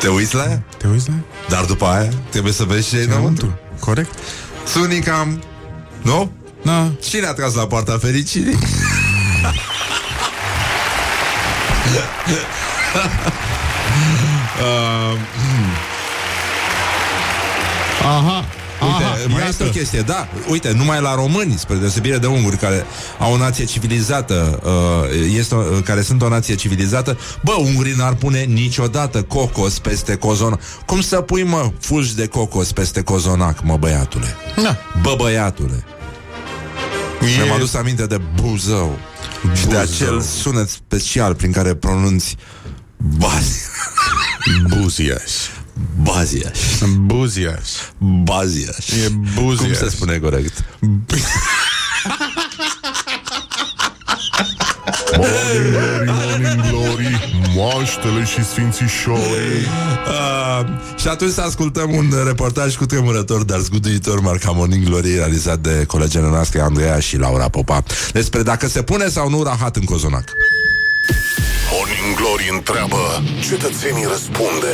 Te uiți la ea? Te uiți la ea? Dar după aia trebuie să vezi ce e înăuntru. Corect? Sunii cam... Nu? Da. Cine a tras la poarta fericirii? uh, Aha. Uite, Aha, mai iată. este o chestie, da, uite, numai la români, spre deosebire de unguri, care au o nație civilizată, uh, este o, care sunt o nație civilizată, bă, ungurii n-ar pune niciodată cocos peste cozonac. Cum să pui, mă, fulgi de cocos peste cozonac, mă, băiatule? Da. Bă, băiatule. E- Mi-am adus aminte de Buzău și de acel sunet special prin care pronunți Bazi. Buziaș. Baziaș. Buziaș. Baziaș. E buziaș. Cum se spune corect? Morning glory, morning glory, Moaștele și sfințișorii Uh, și atunci să ascultăm un reportaj cu tremurător, dar zguduitor Marca Morning Glory, realizat de colegele noastre Andreea și Laura Popa, despre dacă se pune sau nu rahat în cozonac. Morning Glory întreabă Cetățenii răspunde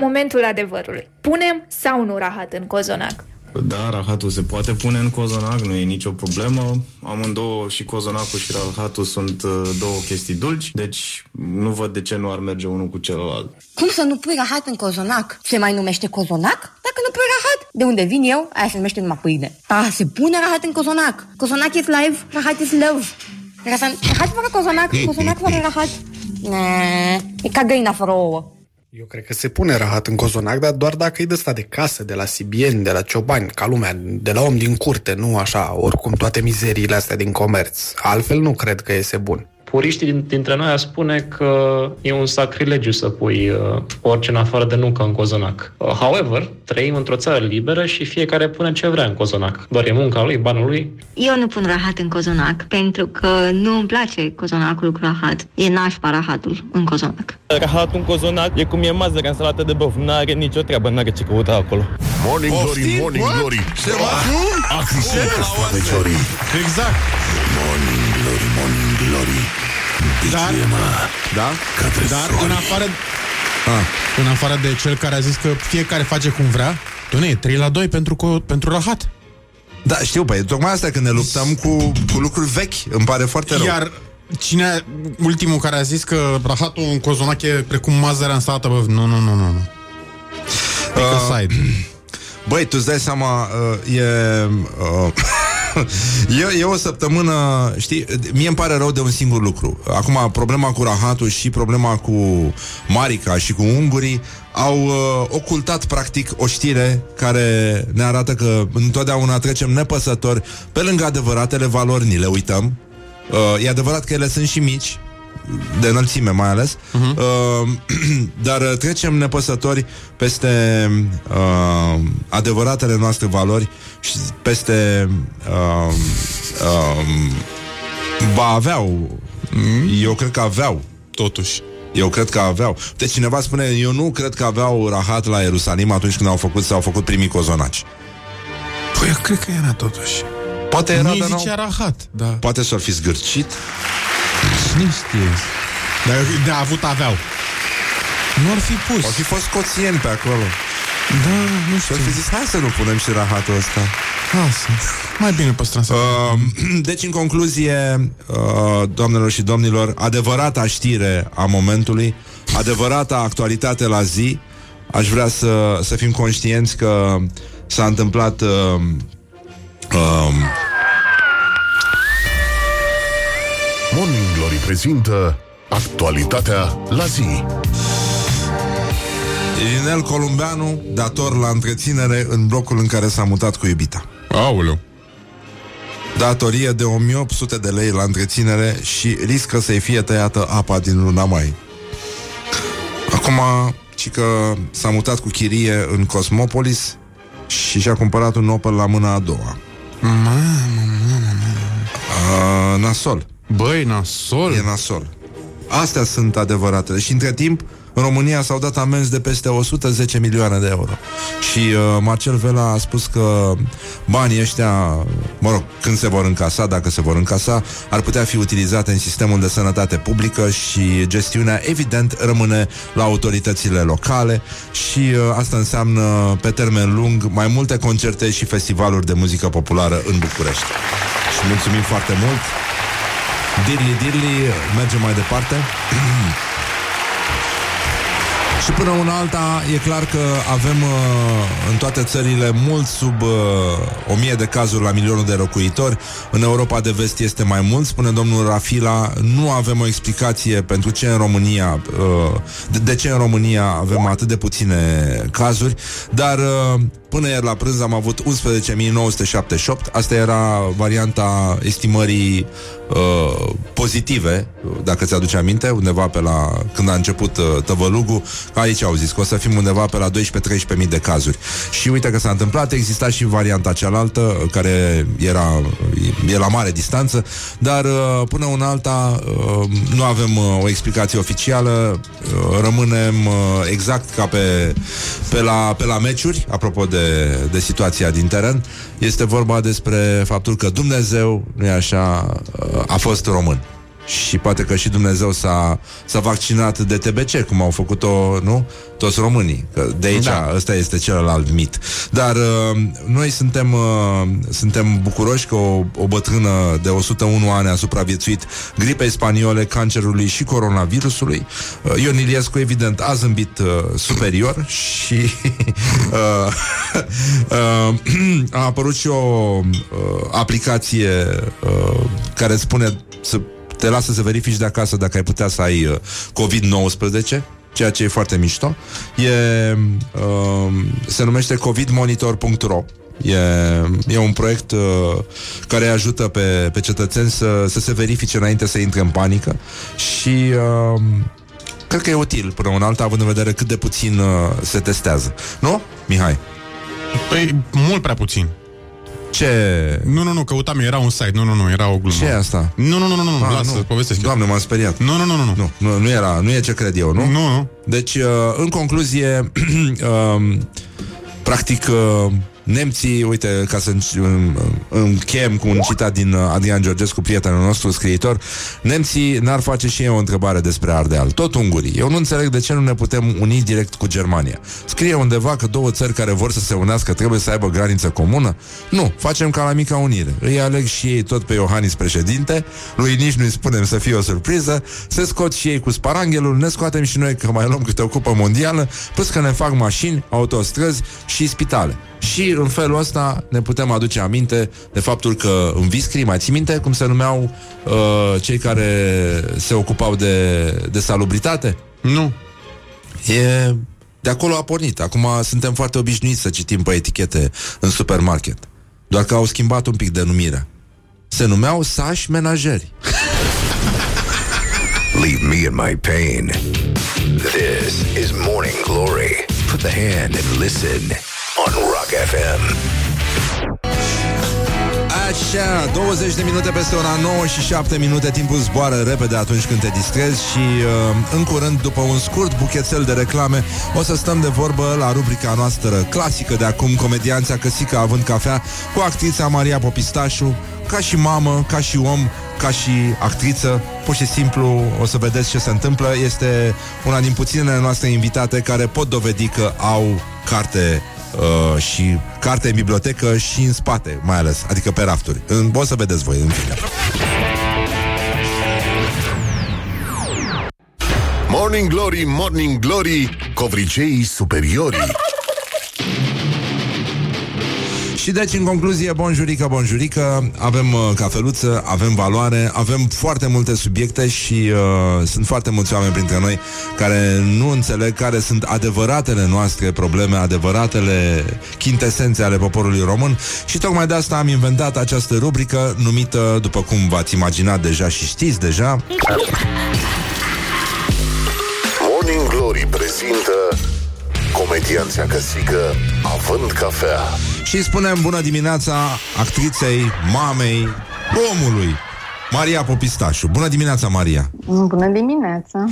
Momentul adevărului. Punem sau nu rahat în cozonac? Da, rahatul se poate pune în cozonac, nu e nicio problemă. Amândouă, și cozonacul și rahatul sunt uh, două chestii dulci, deci nu văd de ce nu ar merge unul cu celălalt. Cum să nu pui rahat în cozonac? Se mai numește cozonac? Dacă nu pui rahat? De unde vin eu, aia se numește numai pâine. Da, se pune rahat în cozonac. Cozonac is live, rahat is love. Rahat rahat fără cozonac, cozonac fără rahat. Ne, e ca găina fără ouă. Eu cred că se pune rahat în cozonac, dar doar dacă e de ăsta de casă, de la sibieni, de la ciobani, ca lumea, de la om din curte, nu așa, oricum toate mizeriile astea din comerț. Altfel nu cred că iese bun. Puriștii din- dintre noi ar spune că e un sacrilegiu să pui uh, orice în afară de nucă în cozonac. Uh, however, trăim într-o țară liberă și fiecare pune ce vrea în cozonac. Doar e munca lui, banul lui. Eu nu pun rahat în cozonac, pentru că nu îmi place cozonacul cu rahat. E nașpa rahatul în cozonac. Rahatul în cozonac e cum e mazăra în salată de băf. N-are nicio treabă, n-are ce căuta acolo. Morning Glory, Morning Glory Acri sunt castravețiorii Exact Morning Glory, Morning Glory Dar, da? dar în afară ah. În afară de cel care a zis că fiecare face cum vrea Doamne, e 3 la 2 pentru, co- pentru rahat Da, știu, păi tocmai asta când ne luptăm cu, cu lucruri vechi, îmi pare foarte rău. Iar cine, a- ultimul care a zis că rahatul în cozonac e precum mazărea în salată, bă, nu, nu, nu, nu, nu. Uh, Băi, tu îți dai seama, uh, e... Uh, E, e o săptămână, știi, mie îmi pare rău de un singur lucru. Acum, problema cu rahatul și problema cu Marica și cu ungurii au uh, ocultat, practic, o știre care ne arată că întotdeauna trecem nepăsători pe lângă adevăratele valori, ni le uităm. Uh, e adevărat că ele sunt și mici, de înălțime mai ales, uh-huh. uh, dar uh, trecem nepăsători peste uh, adevăratele noastre valori și peste uh, uh, ba aveau, eu cred că aveau, totuși. Eu cred că aveau. Deci cineva spune, eu nu cred că aveau rahat la Ierusalim atunci când au făcut, s-au făcut primii cozonaci. Păi eu cred că era totuși. Poate era, Nu-i dar n-au- zicea rahat, da. Poate s-ar fi zgârcit. Cine știe? Dar de avut aveau. Nu ar fi pus. Ar fi fost scoțieni pe acolo. Da, nu știu. Și ar fi zis, hai să nu punem și rahatul ăsta. Lasă. Mai bine păstrăm să... Uh, deci, în concluzie, uh, doamnelor și domnilor, adevărata știre a momentului, adevărata actualitate la zi, aș vrea să, să fim conștienți că s-a întâmplat uh, uh, prezintă Actualitatea la zi Irinel Columbeanu, dator la întreținere în blocul în care s-a mutat cu iubita. Aoleu. Datorie de 1800 de lei la întreținere și riscă să-i fie tăiată apa din luna mai. Acum, ci că s-a mutat cu chirie în Cosmopolis și și-a cumpărat un Opel la mâna a doua. Mamă, mamă, Uh, nasol. Băi, nasol. E nasol. Astea sunt adevăratele. Și între timp, în România s-au dat amenzi de peste 110 milioane de euro. Și uh, Marcel Vela a spus că banii ăștia, mă rog, când se vor încasa, dacă se vor încasa, ar putea fi utilizate în sistemul de sănătate publică și gestiunea, evident, rămâne la autoritățile locale și uh, asta înseamnă, pe termen lung, mai multe concerte și festivaluri de muzică populară în București. Și mulțumim foarte mult! Dirli, dirli, mergem mai departe. Și până una alta, e clar că avem uh, în toate țările mult sub uh, o mie de cazuri la milionul de locuitori. În Europa de vest este mai mult, spune domnul Rafila. Nu avem o explicație pentru ce în România, uh, de, de ce în România avem atât de puține cazuri, dar uh, până ieri la prânz am avut 11.978. Asta era varianta estimării uh, pozitive, dacă ți-aduce aminte, undeva pe la când a început uh, tăvălugul, Aici au zis că o să fim undeva pe la 12-13 de cazuri. Și uite că s-a întâmplat, exista și varianta cealaltă, care era e la mare distanță, dar uh, până una alta uh, nu avem uh, o explicație oficială, rămânem exact ca pe, pe, la, pe la meciuri, apropo de, de situația din teren. Este vorba despre faptul că Dumnezeu, nu așa, a fost român și poate că și Dumnezeu s-a, s-a vaccinat de TBC, cum au făcut-o, nu? Toți românii. Că de aici, da. ăsta este celălalt mit. Dar uh, noi suntem, uh, suntem bucuroși că o, o bătrână de 101 ani a supraviețuit gripei spaniole, cancerului și coronavirusului. Uh, Ion Iliescu, evident, a zâmbit uh, superior și uh, uh, a apărut și o uh, aplicație uh, care spune să te lasă să verifici de acasă dacă ai putea să ai uh, COVID-19 ceea ce e foarte mișto. E, uh, se numește covidmonitor.ro E, e un proiect uh, care ajută pe, pe cetățeni să, să se verifice înainte să intre în panică și uh, cred că e util până un alta, având în vedere cât de puțin uh, se testează. Nu, Mihai? Păi, mult prea puțin. Ce? Nu, nu, nu, căutam, era un site, nu, nu, nu, era o glumă. Ce e asta? Nu, nu, nu, nu, nu, lasă, nu. povestesc. Doamne, m-am speriat. Nu, nu, nu, nu, nu. Nu, nu, era, nu e ce cred eu, nu? Nu, nu. Deci, uh, în concluzie, uh, practic, uh, Nemții, uite, ca să închem cu un citat din uh, Adrian Georgescu, prietenul nostru scriitor, nemții n-ar face și eu o întrebare despre Ardeal. Tot ungurii. Eu nu înțeleg de ce nu ne putem uni direct cu Germania. Scrie undeva că două țări care vor să se unească trebuie să aibă graniță comună? Nu, facem ca la mica unire. Îi aleg și ei tot pe Iohannis președinte, lui nici nu-i spunem să fie o surpriză, se scot și ei cu sparanghelul, ne scoatem și noi că mai luăm câte o cupă mondială, plus că ne fac mașini, autostrăzi și spitale. Și în felul ăsta ne putem aduce aminte de faptul că în Viscri, mai ții minte cum se numeau uh, cei care se ocupau de, de salubritate? Nu. E... De acolo a pornit. Acum suntem foarte obișnuiți să citim pe etichete în supermarket. Doar că au schimbat un pic denumirea. Se numeau sași menajeri. Leave me in my pain. This is Morning Glory. Put the hand and listen on Rock FM. Așa, 20 de minute peste ora 9 și 7 minute Timpul zboară repede atunci când te distrezi Și uh, în curând, după un scurt buchețel de reclame O să stăm de vorbă la rubrica noastră clasică de acum Comedianța Căsica având cafea Cu actrița Maria Popistașu Ca și mamă, ca și om ca și actriță, pur și simplu o să vedeți ce se întâmplă. Este una din puținele noastre invitate care pot dovedi că au carte uh, și carte în bibliotecă și în spate, mai ales, adică pe rafturi. În, o să vedeți voi, în fine. Morning Glory, Morning Glory, covriceii superiorii. Și deci, în concluzie, bonjurică, bonjurică, avem uh, cafeluță, avem valoare, avem foarte multe subiecte și uh, sunt foarte mulți oameni printre noi care nu înțeleg care sunt adevăratele noastre probleme, adevăratele chintesențe ale poporului român și tocmai de asta am inventat această rubrică numită, după cum v-ați imaginat deja și știți deja... Morning Glory prezintă comedianța căsică având cafea. Și spunem bună dimineața actriței, mamei, omului, Maria Popistașu. Bună dimineața, Maria! Bună dimineața!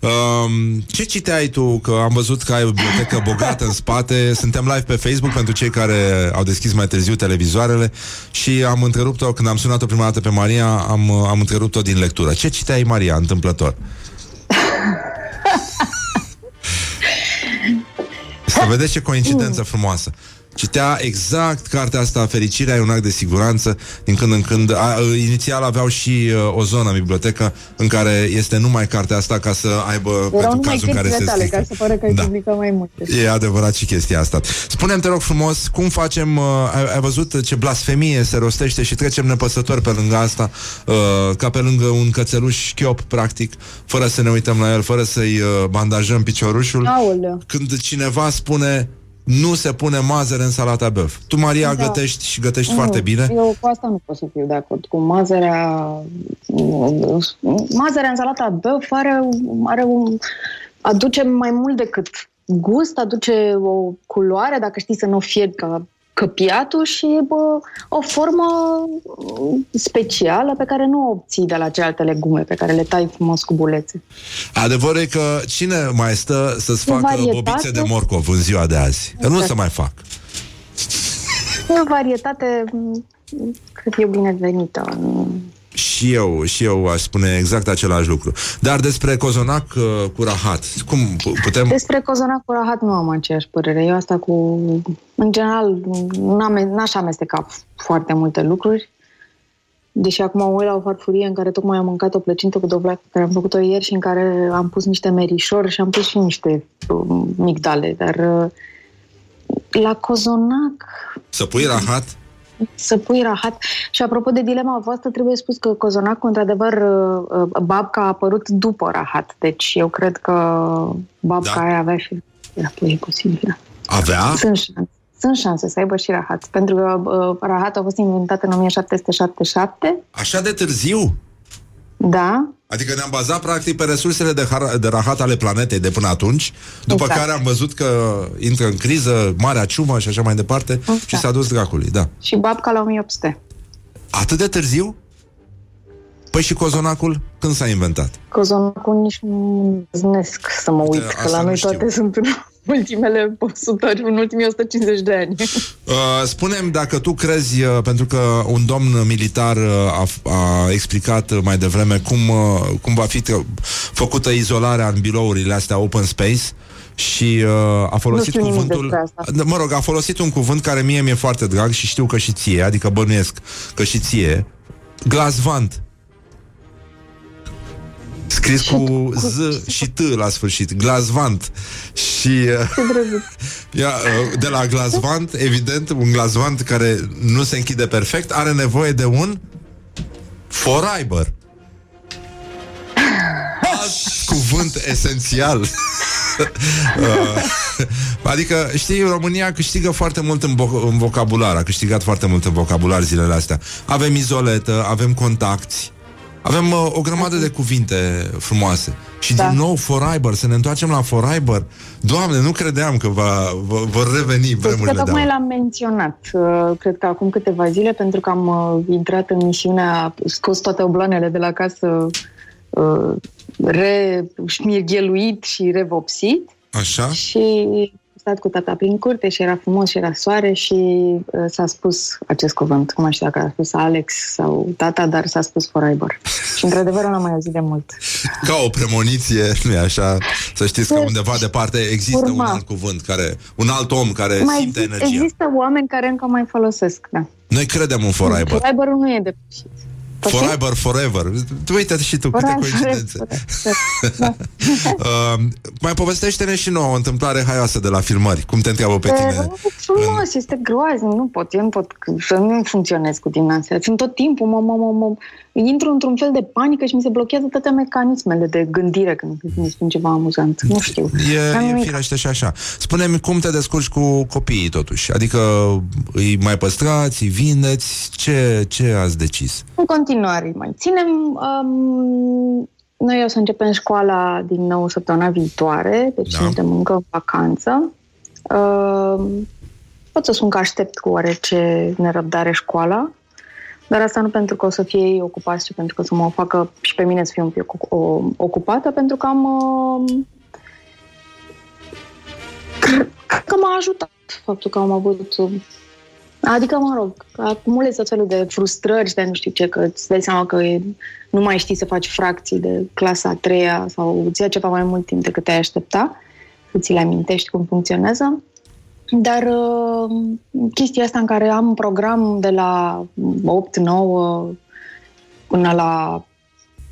Um, ce citeai tu? Că am văzut că ai o bibliotecă bogată în spate. Suntem live pe Facebook pentru cei care au deschis mai târziu televizoarele și am întrerupt-o, când am sunat-o prima dată pe Maria, am, am întrerupt-o din lectură. Ce citeai, Maria, întâmplător? Să vedeți ce coincidență frumoasă. Citea exact cartea asta, Fericirea e un act de siguranță. Din când în când, a, inițial aveau și uh, o zonă în bibliotecă în care este numai cartea asta ca să aibă Erau pentru numai cazul în care se tale, strică. ca să pară că Da. da. mai multe. E adevărat și chestia asta. Spune-mi, te rog frumos, cum facem, uh, ai, ai văzut ce blasfemie se rostește și trecem nepăsători pe lângă asta, uh, ca pe lângă un cățeluș chiop, practic, fără să ne uităm la el, fără să-i uh, bandajăm piciorușul. Aoleu. Când cineva spune nu se pune mazăre în salata băf. Tu, Maria, Da. gătești și gătești Nu, foarte bine. Eu cu asta nu pot să fiu de acord. Cu mazărea... Mazărea în salata băf are, are un... aduce mai mult decât gust, aduce o culoare, dacă știi să nu o fierbi ca căpiatul și bă, o formă mm, specială pe care nu o obții de la celelalte legume, pe care le tai frumos cu bulețe. Adevărul e că cine mai stă să-ți E facă varietate. bobițe de morcov în ziua de azi? Că nu Exact. se mai fac. E o varietate, mm, cred eu, binevenită. Mm. Și eu, și eu aș spune exact același lucru. Dar despre cozonac uh, cu rahat, cum pu- putem... Despre cozonac cu rahat nu am aceeași părere. Eu asta cu... În general, n-am, n-aș amesteca foarte multe lucruri. Deși acum mă uit la o farfurie în care tocmai am mâncat o plăcintă cu dovleac pe care am făcut-o ieri și în care am pus niște merișori și am pus și niște uh, migdale. Dar uh, la cozonac Să pui rahat? Să pui rahat. Și apropo de dilema voastră, trebuie spus că cozonacul, într-adevăr, uh, uh, babca a apărut după rahat. Deci eu cred că babca Da. aia avea și... Era e posibil. Avea? Sunt șanse. Sunt șanse să aibă și rahat. Pentru că uh, rahat a fost inventat în 1777. Așa de târziu? Da. Adică ne-am bazat practic pe resursele de, har- de rahat ale planetei de până atunci, după Exact. care am văzut că intră în criză, marea ciumă și așa mai departe și s-a dus dracului, da. Și babca la 1800. Atât de târziu? Păi și cozonacul când s-a inventat? Cozonacul nici nu znesc să mă uit, că asta la nu noi știu. toate sunt în ultimele 100, în ultimii 150 de ani. Uh, spunem dacă tu crezi, uh, pentru că un domn militar uh, a, a explicat mai devreme cum, uh, cum va fi că- făcută izolarea în birourile astea open space și uh, a folosit știu nimic cuvântul... despre asta. Mă rog, a folosit un cuvânt care mie mi-e foarte drag și știu că și ție, adică bănuiesc că și ție, glasvant. Scris cu Z și T la sfârșit, glasvant. Și uh, Ia, uh, de la glasvant, evident, un glasvant care nu se închide perfect, are nevoie de un foraibăr. Alt cuvânt esențial. Uh, adică, știi, România câștigă foarte mult în, vo- în vocabular, a câștigat foarte mult în vocabular zilele astea. Avem izoletă, avem contacti, avem uh, o grămadă de cuvinte frumoase. Și da. din nou Foraibăr, să ne întoarcem la Foraibăr. Doamne, nu credeam că va, va, vor reveni Cred că vremurile de tocmai aur. l-am menționat, uh, cred că acum câteva zile, pentru că am uh, intrat în misiunea, scos toate obloanele de la casă, uh, reșmirgheluit și revopsit Așa? și am stat cu tata prin curte și era frumos și era soare și uh, s-a spus acest cuvânt. Nu mai știu dacă a spus Alex sau tata, dar s-a spus Foraibor. și într-adevăr nu l-am mai auzit de mult. Ca o premoniție, nu așa? Să știți că undeva departe există Urma. un alt cuvânt, care, un alt om care mai simte exist- energia. există oameni care încă mai folosesc, da. Noi credem în Foraibăr. Foraibor nu e depășit. Forever, forever. Tu uite și tu, câte Forever, coincidențe. Da. Uh, mai povestește-ne și nouă o întâmplare haioasă de la filmări. Cum te întreabă pe E tine? frumos, este groaznic, nu pot, eu nu pot să nu funcționez cu din astea. Sunt tot timpul, mă, mă, mă, mă, intru într-un fel de panică și mi se blochează toate mecanismele de gândire când mi spun ceva amuzant. Nu știu. E, Am e nimic. firește și așa. Spune-mi cum te descurci cu copiii totuși. Adică îi mai păstrați, îi vindeți? Ce, ce ați decis? În continuare îi mai ținem. Um, noi o să începem școala din nou săptămâna viitoare, deci Da. suntem încă în vacanță. Um, pot să spun că aștept cu oarece nerăbdare școala, dar asta nu pentru că o să fie ei ocupați, ci pentru că să mă facă și pe mine să fiu un pic ocu- o- ocupată, pentru că am... um, cred că m-a ajutat faptul că am avut um, Adică, mă rog, acumulezi tot felul de frustrări și de nu știu ce, că îți dai seama că e, nu mai știi să faci fracții de clasa a treia sau îți ia ceva mai mult timp decât te-ai aștepta, să ți le amintești cum funcționează. Dar uh, chestia asta în care am un program de la 8-9 până la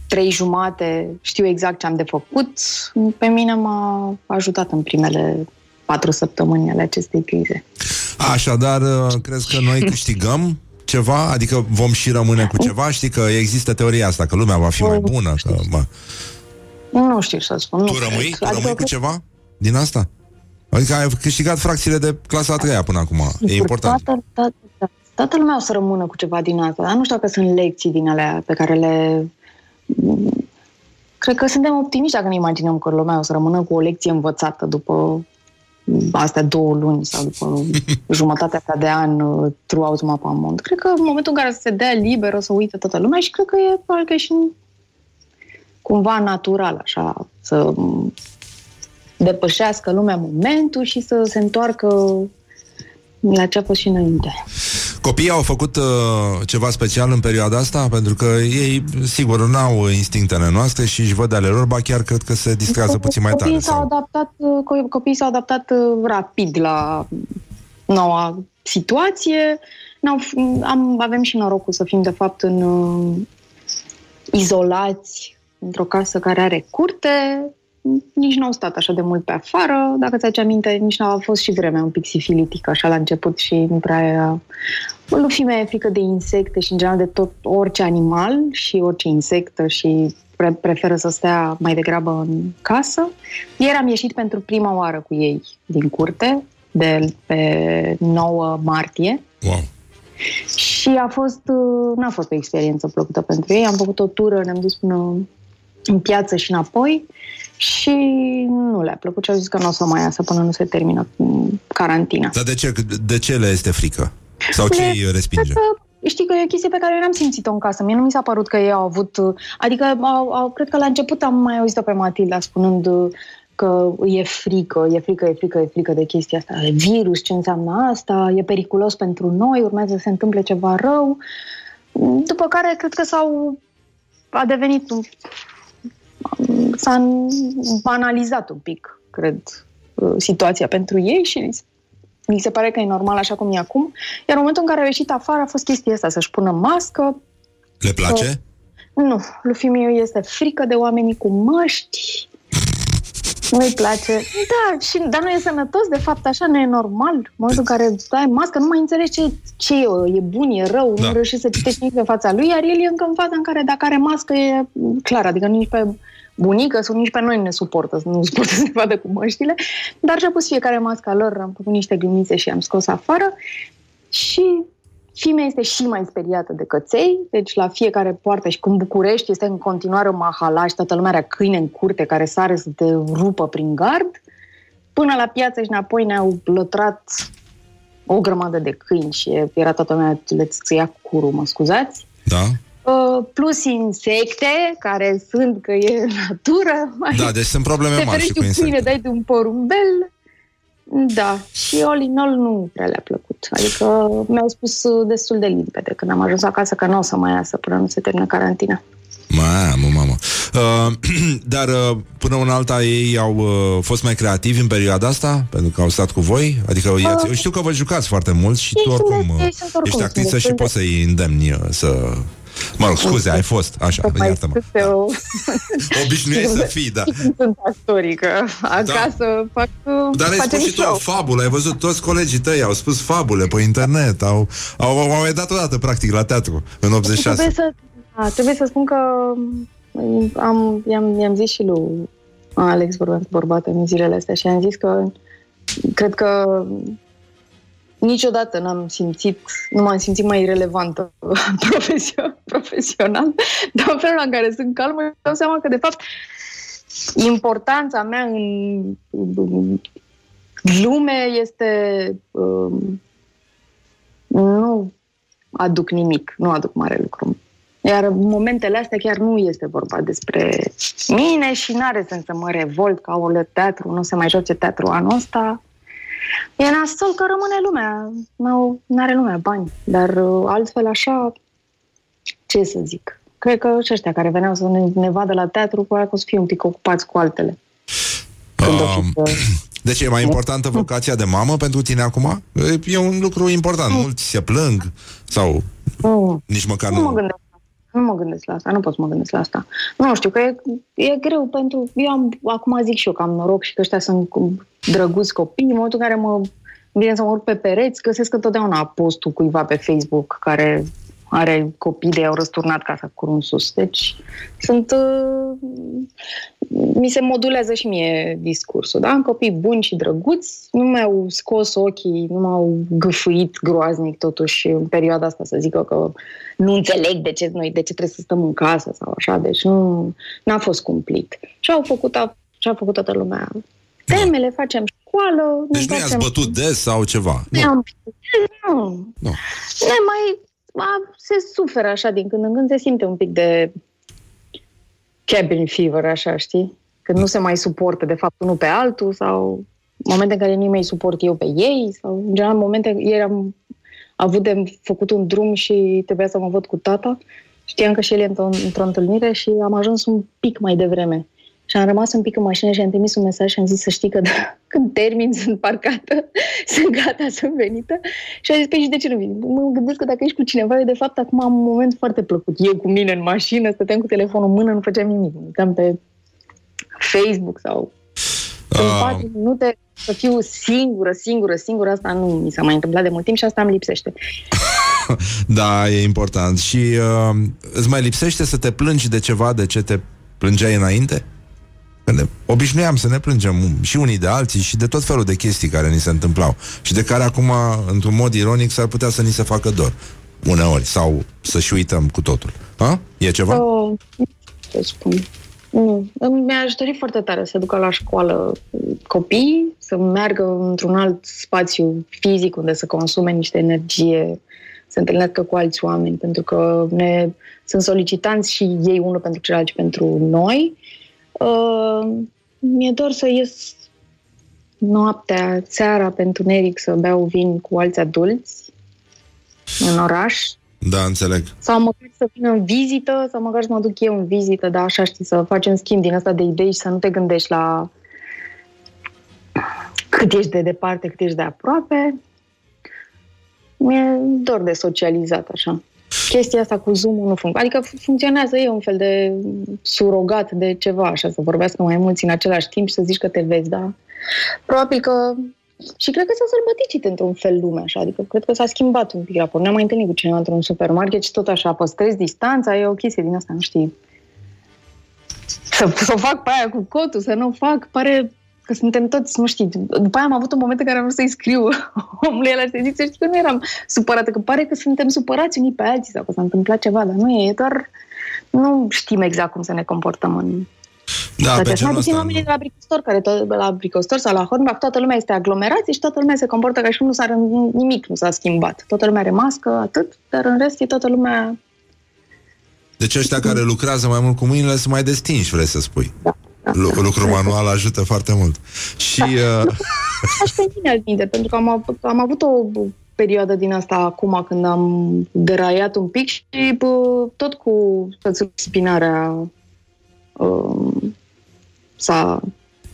3 jumate, știu exact ce am de făcut, pe mine m-a ajutat în primele patru săptămâni ale acestei crize. Așadar, uh, crezi că noi câștigăm ceva? Adică vom și rămâne cu ceva? Știi că există teoria asta, că lumea va fi mai bună. Că, mă. Nu știu să spun. Nu Tu cred. rămâi? Tu Adică rămâi cu cred- ceva din asta? Adică ai câștigat fracțiile de clasa a treia până acum. E important. Toată, toată, toată lumea o să rămână cu ceva din asta, dar nu știu dacă sunt lecții din alea pe care le... Cred că suntem optimiști dacă ne imaginăm că lumea o să rămână cu o lecție învățată după astea două luni sau după jumătatea asta de an uh, throughout mapa mond. Cred că în momentul în care se dea liber o să uite toată lumea și cred că e parcă și cumva natural așa să depășească lumea momentul și să se întoarcă la ce a fost și înainte. Copiii au făcut uh, ceva special în perioada asta? Pentru că ei, sigur, n-au instinctele noastre și își văd ale lor, ba chiar cred că se distrează puțin mai tare. Copiii s-au Sau... adaptat, uh, co- copiii s-au adaptat uh, rapid la noua situație. N-au, f- am, avem și norocul să fim, de fapt, în uh, izolați într-o casă care are curte, nici nu au stat așa de mult pe afară. Dacă ți-aduce aminte, nici nu a fost și vremea un pic sifilitică așa la început și nu prea era... Lui fimea e frică de insecte și în general de tot orice animal și orice insectă și pre- preferă să stea mai degrabă în casă. Ieri am ieșit pentru prima oară cu ei din curte, de pe 9 martie. Wow. Și a fost, uh, n-a fost o experiență plăcută pentru ei. Am făcut o tură, ne-am dus până în piață și înapoi și nu le-a plăcut și au zis că nu o să mai iasă până nu se termină mm, carantina. Dar de ce, de ce le este frică? Sau ce Le- îi respinge? Cred că, știi că e o chestie pe care eu n-am simțit-o în casă. Mie nu mi s-a părut că ei au avut... uh, Adică, au, au, cred că la început am mai auzit-o pe Matilda spunând uh, că e frică, e frică, e frică, e frică de chestia asta. de Virus, ce înseamnă asta? E periculos pentru noi? Urmează să se întâmple ceva rău? După care, cred că s-au... A devenit... un- S-a banalizat un pic, cred, uh, situația pentru ei și li se- mi se pare că e normal așa cum e acum. Iar în momentul în care au ieșit afară a fost chestia asta, să-și pună mască. Le place? Nu, lui fiul este frică de oamenii cu măști. Nu-i place. Da, și, dar nu e sănătos, de fapt, așa nu e normal. În momentul în care ai mască, nu mai înțelegi ce, ce e, e bun, e rău, da. nu reușești să citești nimic pe fața lui, iar el e încă în faza în care dacă are mască e clar, adică nici pe bunică sau nici pe noi nu ne suportă, nu suportă să ne vadă cu măștile, dar și-a pus fiecare masca lor, am făcut niște glumițe și am scos afară și Fimea este și mai speriată de căței, deci la fiecare poartă și când București este în continuare mahalaj, toată lumea are câine în curte care sare să te rupă prin gard. Până la piață și înapoi ne-au lătrat o grămadă de câini și era toată lumea le țâia curul, mă scuzați. Da. Uh, plus insecte, care sunt că e în natură. Mai Da, deci sunt probleme te mari și ferești cu un câine, insecte. dai de un porumbel. Da, și all in all nu prea le-a plăcut. Adică mi-au spus uh, destul de limpede când am ajuns acasă că nu o să mai iasă până nu se termină carantina. Mamă, mamă. Uh, dar uh, până una alta ei au uh, fost mai creativi în perioada asta? Pentru că au stat cu voi? Adică uh, eu știu că vă jucați foarte mult și tu Ei sunt oricum, de- ei uh, sunt oricum, ești sunt actriță și destul de- poți să-i îndemni uh, să... Mă rog, scuze, ai fost, așa, Mai iartă-mă. pe o... Obișnuiești să fii, da. Sunt actorii, că acasă fac... Dar ai facem spus și tu show. o fabulă, ai văzut toți colegii tăi, au spus fabule pe internet, au, au, au mai dat o dată, practic, la teatru, în 86. Trebuie să, a, trebuie să spun că mm, am, i-am, i-am zis și lui Alex, vorbeam cu bărbatul în zilele astea și am zis că cred că niciodată n-am simțit, nu m-am simțit mai relevantă profesio- profesional, dar în felul în care sunt calmă, îmi dau seama că, de fapt, importanța mea în în lume este um, nu aduc nimic, nu aduc mare lucru. Iar în momentele astea chiar nu este vorba despre mine și n-are sens să mă revolt ca o teatru, nu se mai joace teatru anul ăsta. E nasol că rămâne lumea, n-au, n-are lumea bani, dar uh, altfel așa, ce să zic? Cred că și ăștia care veneau să ne, ne vadă la teatru, probabil că o să fie un pic ocupați cu altele. Um, deci e mai importantă vocația de mamă pentru tine acum? E un lucru important. Mulți se plâng sau Nu, nici măcar nu mă nu... gândesc. Nu mă gândesc la asta, nu pot să mă gândesc la asta. Nu știu, că e, e greu pentru... Eu am, acum zic și eu că am noroc și că ăștia sunt cu- drăguți copii. În momentul în care mă vine să mă urc pe pereți, găsesc întotdeauna postul cuiva pe Facebook care are copii de i-au răsturnat casa cu în sus. Deci sunt... Uh, mi se modulează și mie discursul, da? Copii buni și drăguți, nu mi-au scos ochii, nu m-au gâfâit groaznic totuși în perioada asta să zică că nu înțeleg de ce noi, de ce trebuie să stăm în casă sau așa, deci nu n-a fost cumplit. Și au făcut, a, și a făcut toată lumea temele, facem școală. Deci nu i-ați bătut des sau ceva? Nu. Nu. nu. Nu. Ne mai a, se suferă așa din când în când, se simte un pic de cabin fever, așa, știi? Când nu se mai suportă, de fapt, unul pe altul sau momente în care nu mai suport eu pe ei sau, în general, momente, ieri am avut de făcut un drum și trebuia să mă văd cu tata. Știam că și el e într-o, într-o întâlnire și am ajuns un pic mai devreme. Și am rămas un pic în mașină și am trimis un mesaj și am zis să știi că da, când termin sunt parcată, sunt gata, sunt venită. Și a zis, păi și de ce nu vii? Mă gândesc că dacă ești cu cineva, eu de fapt acum am un moment foarte plăcut. Eu cu mine în mașină, stăteam cu telefonul în mână, nu făceam nimic. Uitam pe Facebook sau Ah. în patru minute să fiu singură, singură, singură. Asta nu mi s-a mai întâmplat de mult timp și asta îmi lipsește. Da, e important. Și uh, îți mai lipsește să te plângi de ceva de ce te plângeai înainte? Că ne obișnuiam să ne plângem și unii de alții și de tot felul de chestii care ni se întâmplau și de care acum, într-un mod ironic, s-ar putea să ni se facă dor. Uneori. Sau să și uităm cu totul. Ha? E ceva? Oh, nu știu ce spun. Nu. Îmi- Mi-aș dori foarte tare să ducă la școală copii, să meargă într-un alt spațiu fizic unde să consume niște energie, să întâlnească cu alți oameni, pentru că ne, sunt solicitanți și ei unul pentru celălalt și pentru noi. Uh, mi-e dor să ies noaptea, seara, pe întuneric, să beau vin cu alți adulți în oraș, Da, înțeleg. sau măcar să vină în vizită, sau măcar să mă duc eu în vizită, dar așa știi, să facem schimb din asta de idei și să nu te gândești la cât ești de departe, cât ești de aproape. Mi-e dor de socializat, așa. Chestia asta cu Zoom-ul nu funcționează. Adică fu- funcționează, e un fel de surogat de ceva, așa, să vorbească mai mulți în același timp și să zici că te vezi, da? Probabil că și cred că s-a sărbăticit într-un fel lumea, așa, adică cred că s-a schimbat un pic raport. Ne-am mai întâlnit cu cineva într-un supermarket și tot așa, păstrezi distanța, e o chestie din asta, nu știi. Să, să o fac pe aia cu cotul, să nu o fac, pare că suntem toți, nu știi, după aia am avut un moment în care am vrut să-i scriu omului ăla să zic, să știi că nu eram supărată, că pare că suntem supărați unii pe alții sau că s-a întâmplat ceva, dar nu e, e doar nu știm exact cum să ne comportăm în Da, pe Toate genul mai puțin ăsta. oamenii de la Bricostor, care tot, la Bricostor sau la Hornbach, toată lumea este aglomerație și toată lumea se comportă ca și cum nu s-ar, nimic nu s-a schimbat. Toată lumea are mască, atât, dar în rest e toată lumea... Deci ăștia care lucrează mai mult cu mâinile sunt mai destinși, vrei să spui. Da, Lu- lucru manual ajută foarte mult. Și uh, Aș pe mine al minte, pentru că am, av- am avut o perioadă din asta acum când am deraiat un pic și bă, tot cu spinarea um, s-a,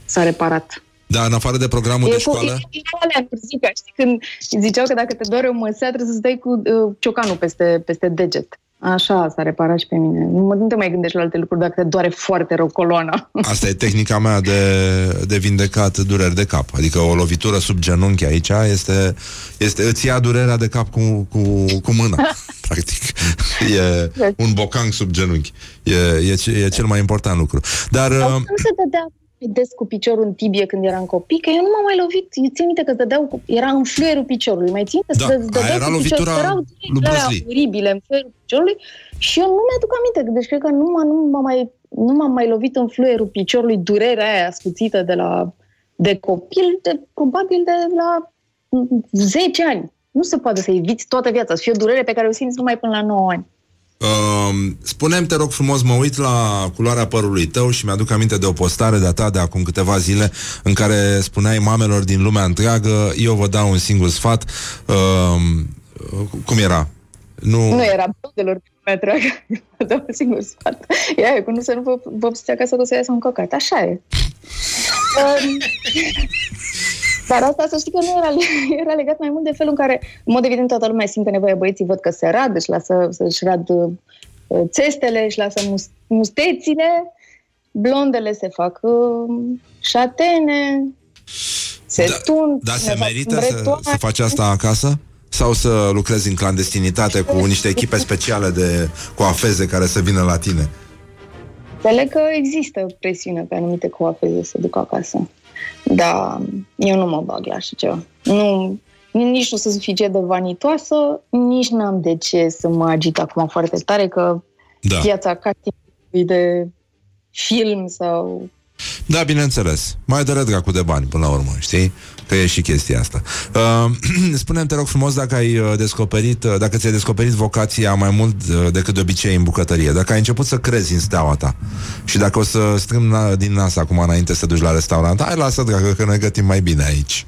s-a reparat. Da, în afară de programul de cu- școală, E, e alea în Corsica, știi, când ziceau că dacă te doare o măsea, trebuie să stai cu uh, ciocanul peste, peste deget. Așa s-a reparat și pe mine. Nu, mă- nu te mai gândești la alte lucruri dacă te doare foarte rău coloana. asta e tehnica mea de, de vindecat dureri de cap. Adică o lovitură sub genunchi aici este, este îți ia durerea de cap cu, cu, cu mâna. Practic. E un bocang sub genunchi. E, e, ce- e cel mai important lucru. Dar... Sau uh, nu se dădea des cu piciorul în tibie când eram copii, că eu nu m-am mai lovit. Eu țin minte că îți dădeau cu, era în fluierul piciorului. Mai țin Da, să îți dădeau aia era cu piciorul. lovitura Erau lui direct Bruce alea Lee. oribile în fluierul piciorului și eu nu mi-aduc aminte. Deci cred că nu, m- nu, m-am mai, nu m-am mai lovit în fluierul piciorului durerea aia ascuțită de la de copil, de, probabil de la 10 ani. Nu se poate să eviți toată viața, să fie o durere pe care o simți numai până la 9 ani. Uh, spune te rog frumos, mă uit la culoarea părului tău și mi-aduc aminte de o postare de-a ta de acum câteva zile în care spuneai mamelor din lumea întreagă, eu vă dau un singur sfat. Uh, cum era? Nu... Nu era blondelor pe lumea întreagă. Vă dau un singur sfat. Ia e, cu nu să nu vă, vă psiți acasă că o să iasă un căcat. Așa e. Um, Dar asta să știi că nu era, era legat mai mult de felul în care, în mod evident, toată lumea simte nevoie. Băieții văd că se rad, își lasă, să-și rad uh, țestele, își lasă mus- mustețile, blondele se fac uh, șatene, se Da- tund, Dar se cineva merită să, îmbretoare. să faci asta acasă? Sau să lucrezi în clandestinitate cu niște echipe speciale de coafeze care să vină la tine? Înțeleg că există presiune pe anumite coafeze să duc acasă. Dar eu nu mă bag la așa ceva. Nu, nici nu sunt suficient de vanitoasă, nici n-am de ce să mă agit acum foarte tare că Da. viața castingului de film sau... Da, bineînțeles. Mai dă dracu de bani, până la urmă, știi? Că e și chestia asta. Uh, spune te rog frumos, dacă ai uh, descoperit, uh, dacă ți-ai descoperit vocația mai mult uh, decât de obicei în bucătărie, dacă ai început să crezi în steaua ta și dacă o să strâng na- din nas acum înainte să te duci la restaurant, hai lasă, dragă, că noi gătim mai bine aici.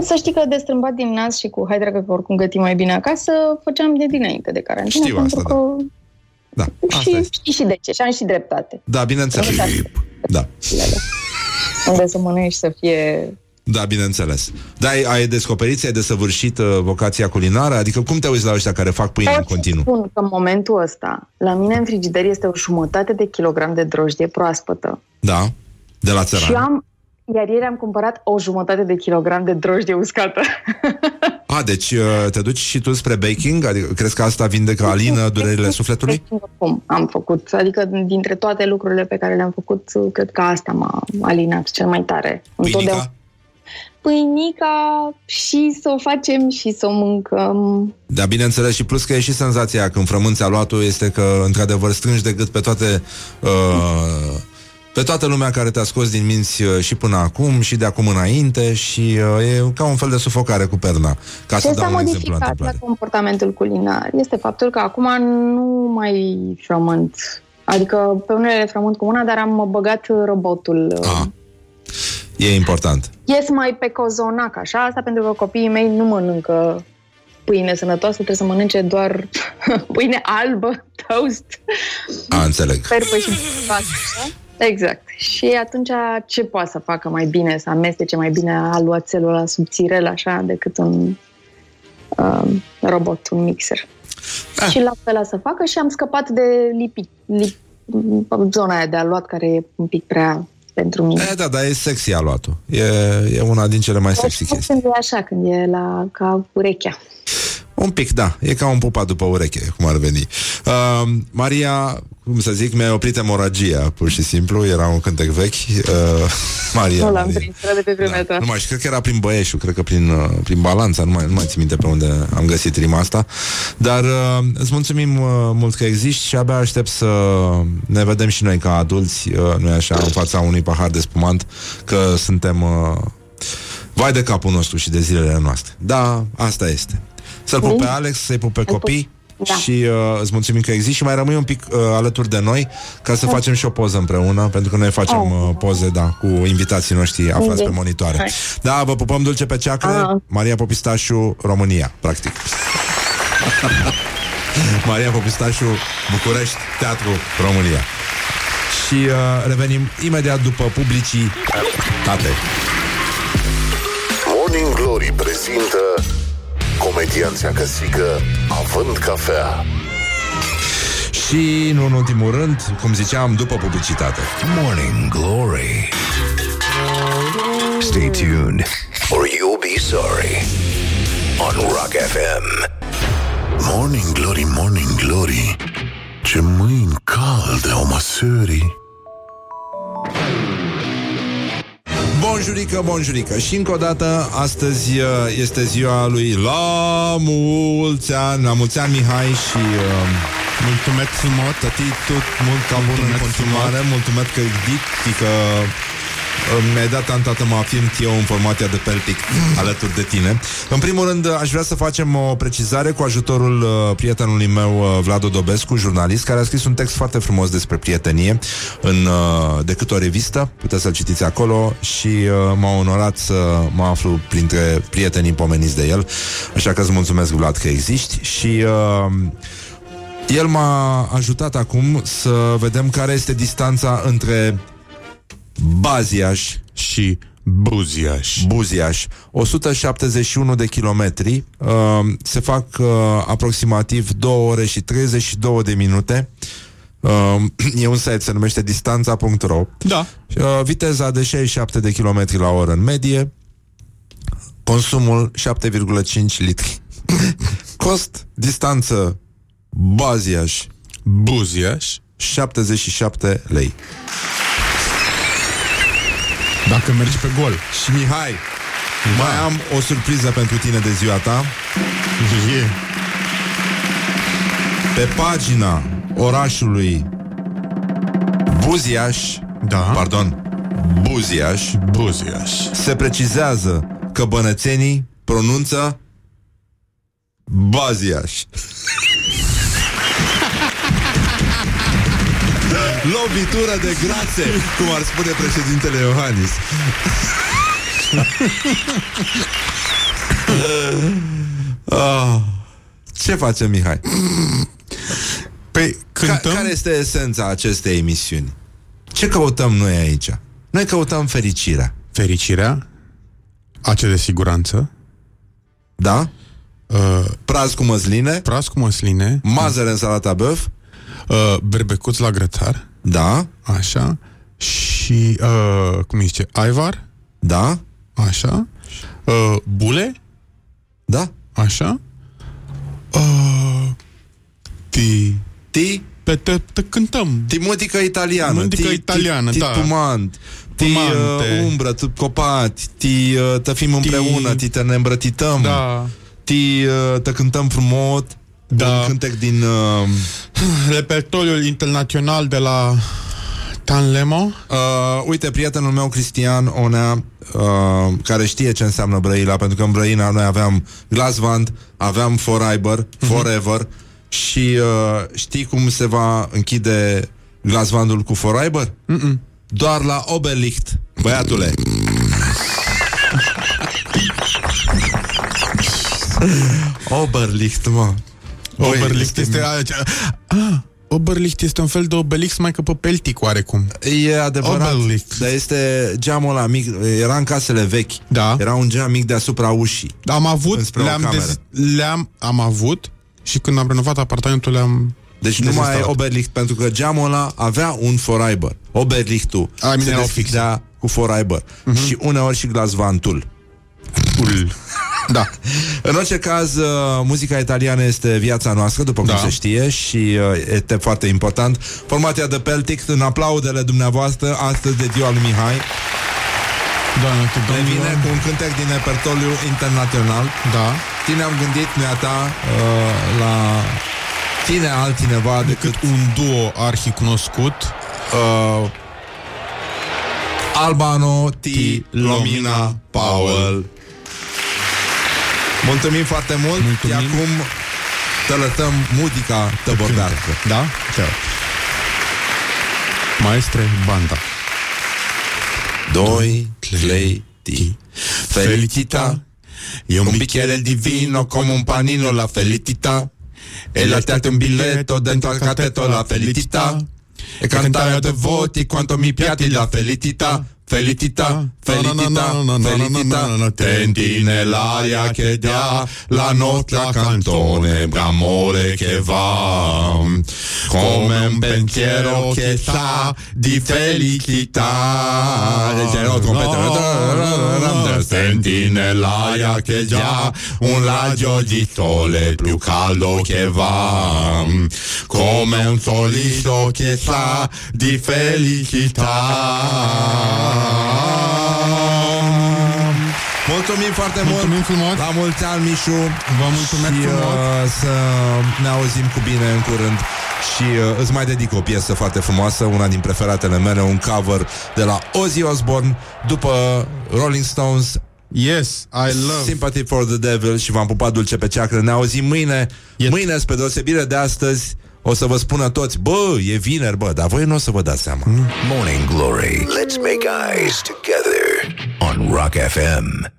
Să știi că de strâmbat din nas și cu hai dragă că oricum gătim mai bine acasă, făceam de dinainte de carantină. Știu pentru asta, că... Da, și, știi și de ce, și am și dreptate. Da, bineînțeles. Da. Unde să mănânci să fie... Da, bineînțeles. Da, ai, ai descoperit, ți-ai desăvârșit uh, vocația culinară? Adică cum te uiți la ăștia care fac pâine în Pot să continuu? spun că în momentul ăsta, la mine în frigider este o jumătate de kilogram de drojdie proaspătă. Da, de la țăran. Și am, iar ieri am cumpărat o jumătate de kilogram de drojdie uscată. A, deci uh, te duci și tu spre baking? Adică crezi că asta vindecă alină durerile sufletului? Cum am făcut? Adică dintre toate lucrurile pe care le-am făcut, cred că asta m-a alinat cel mai tare. Întotdeauna. Pâinica și să o facem și să o mâncăm. Da, bineînțeles, și plus că e și senzația când frămânți aluatul este că, într-adevăr, strângi de gât pe toate... Uh, pe toată lumea care te-a scos din minți uh, și până acum și de acum înainte și uh, e ca un fel de sufocare cu perna. Ca Ce să s-a dau un exemplu la modificat la întâmplare. comportamentul culinar este faptul că acum nu mai frământ. Adică pe unele frământ cu mâna, dar am băgat robotul. Ah. E important. Ies mai pe cozonac, așa, asta pentru că copiii mei nu mănâncă pâine sănătoasă, trebuie să mănânce doar pâine albă, toast, A, înțeleg. perpă și pasta, așa. Exact. Și atunci ce poate să facă mai bine, să amestece mai bine aluațelul la subțirel, așa, decât un um, robot, un mixer. Ah. Și la fel să facă și am scăpat de lipi, lip, zona aia de aluat care e un pic prea pentru mine. E, da, dar e sexy aluatul. E, e una din cele mai sexy chestii. Când e așa, când e la ca urechea. Un pic, da. E ca un pupat după ureche, cum ar veni. Uh, Maria, cum să zic, mi-a oprit emoragia, pur și simplu. Era un cântec vechi. Uh, Maria. nu l-am Maria. prins, era de pe vremea ta. Nu mai știu, cred că era prin Băieșu, cred că prin, uh, prin Balanța, nu mai, nu mai țin minte pe unde am găsit rima asta. Dar uh, îți mulțumim uh, mult că existi și abia aștept să ne vedem și noi ca adulți, uh, nu așa, în fața unui pahar de spumant, că suntem... Uh, vai de capul nostru și de zilele noastre. Da, asta este. Să-l pup pe Alex, să-i pup pe copii Da. și uh, îți mulțumim că existi și mai rămâi un pic uh, alături de noi ca să Da. facem și o poză împreună, pentru că noi facem uh, poze, da, cu invitații noștri aflați pe Bine. monitoare. Hai. Da, vă pupăm dulce pe ceacre, Ah. Maria Popistașu, România, practic. Maria Popistașu, București, Teatru, România. Și uh, revenim imediat după publicii tate. Morning Glory prezintă Comedianța căsică Având cafea Și, nu în ultimul rând, cum ziceam, după publicitate. Morning Glory. Stay tuned, or you'll be sorry. On Rock FM. Morning Glory, Morning Glory Ce mâini calde au măsării Bonjurică, bonjurică. Și încă o dată, astăzi uh, este ziua lui La mulți ani La mulți ani, Mihai și... Uh, mulțumesc frumos Tătitu, mult ca bun în continuare Mulțumesc că ridic că uh, mi-ai dat tantată mă afirm eu în formația de peltic alături de tine. În primul rând, aș vrea să facem o precizare cu ajutorul uh, prietenului meu, uh, Vlad Odobescu, jurnalist, care a scris un text foarte frumos despre prietenie în uh, decât o revistă. Puteți să-l citiți acolo și uh, m-a onorat să mă aflu printre prietenii pomeniți de el. Așa că îți mulțumesc, Vlad, că existi și... Uh, el m-a ajutat acum să vedem care este distanța între Baziaș și Buziaș. Buziaș. 171 de kilometri. Uh, se fac uh, aproximativ 2 ore și 32 de minute. Uh, e un site, se numește distanța.ro Da. uh, Viteza de 67 de km la oră în medie Consumul 7,5 litri Cost, distanță, Baziaș. Buziaș. 77 lei. Dacă mergi pe gol. Și Mihai, da. mai am o surpriză pentru tine de ziua ta. Yeah. Pe pagina orașului Buziaș, da. pardon, Buziaș, Buziaș, se precizează că bănățenii pronunță Baziaș. Lovitură de grațe, cum ar spune președintele Iohannis. ah, ce face Mihai? Păi, cântăm... Ca- care este esența acestei emisiuni? Ce căutăm noi aici? Noi căutăm fericirea. Fericirea, ace de siguranță, Da? uh, Praz cu măsline, praz cu măsline, mazăre în salata băf, uh, berbecuț la grătar, da, așa, și, uh, cum îi zice, aivar, da, așa, uh, bule, da, așa, uh, ti, ti, pe te, te cântăm. Timotică italiană. Muzică ti, italiană, ti, da. Ti tumant Ti Tumante. uh, umbră, tu copați. Ti uh, te fim împreună Ti te ne îmbrătităm Da. Ti uh, te cântăm frumos Da. Un cântec din uh, Repertoriul internațional de la Tanlemo. uh, Uite, prietenul meu Cristian Onea uh, Care știe ce înseamnă Brăila Pentru că în Brăila noi aveam Glasvand Aveam Forever, Mhm. Forever Și uh, știi cum se va închide Glasvandul cu Forever? Mm-mm. Doar la Oberlicht, băiatule. Oberlicht, mă. Băi, Oberlicht este... Ah, Oberlicht este un fel de obelix mai că pe peltic oarecum. E adevărat, Oberlicht. dar este geamul ăla mic, era în casele vechi. Da. Era un geam mic deasupra ușii. Am avut, Înspre o le-am, cameră. dez, le-am am avut și când am renovat apartamentul le-am Deci nu mai e dezinstalat. Oberlicht, pentru că geamul ăla avea un Foreiber. Oberlichtul A, mine se erau deschidea cu Foreiber. Și uneori și Glasvantul. Ul. Da. În orice caz, uh, muzica italiană este viața noastră, după cum Da. se știe, și uh, este foarte important. Formația de Peltic, în aplaudele dumneavoastră, astăzi de ziua lui Mihai, Doamne, te ne vine cu un cântec din repertoriu internațional. Da. Tine am gândit, nu ta, uh, la tine altcineva decât Cât un duo arhicunoscut uh, Albano T. Lomina Powell. Mulțumim foarte mult. Mulțumim. Și acum te lăsăm muzica tăbordească Da? Da. Maestre Banda. 2, 3, ti Felicita. E Un bicchiere di vino come un panino la felicità E lasciate un biglietto dentro al cassetto la felicità E cantare a due voti quanto mi piace la felicità Felicità, felicità, felicità Tenti nell'aria che dà la nostra canzone D'amore che va Come un pensiero che sa di felicità Senti nell'aria che già un raggio di sole più caldo che va Come un sorriso che sa di felicità Mulțumim foarte mult Mulțumim frumos. La mulți ani, Mișu Vă mulțumesc și, frumos. uh, Să ne auzim cu bine în curând Și uh, îți mai dedic o piesă foarte frumoasă Una din preferatele mele Un cover de la Ozzy Osbourne După Rolling Stones Yes, I love. Sympathy for the Devil Și v-am pupat dulce pe ceacră Ne auzim mâine Yes. Mâine, spre deosebire de astăzi o să vă spună toți, bă, e vineri, bă, dar voi nu o să vă dați seama. Morning Glory. Let's make eyes together on Rock FM.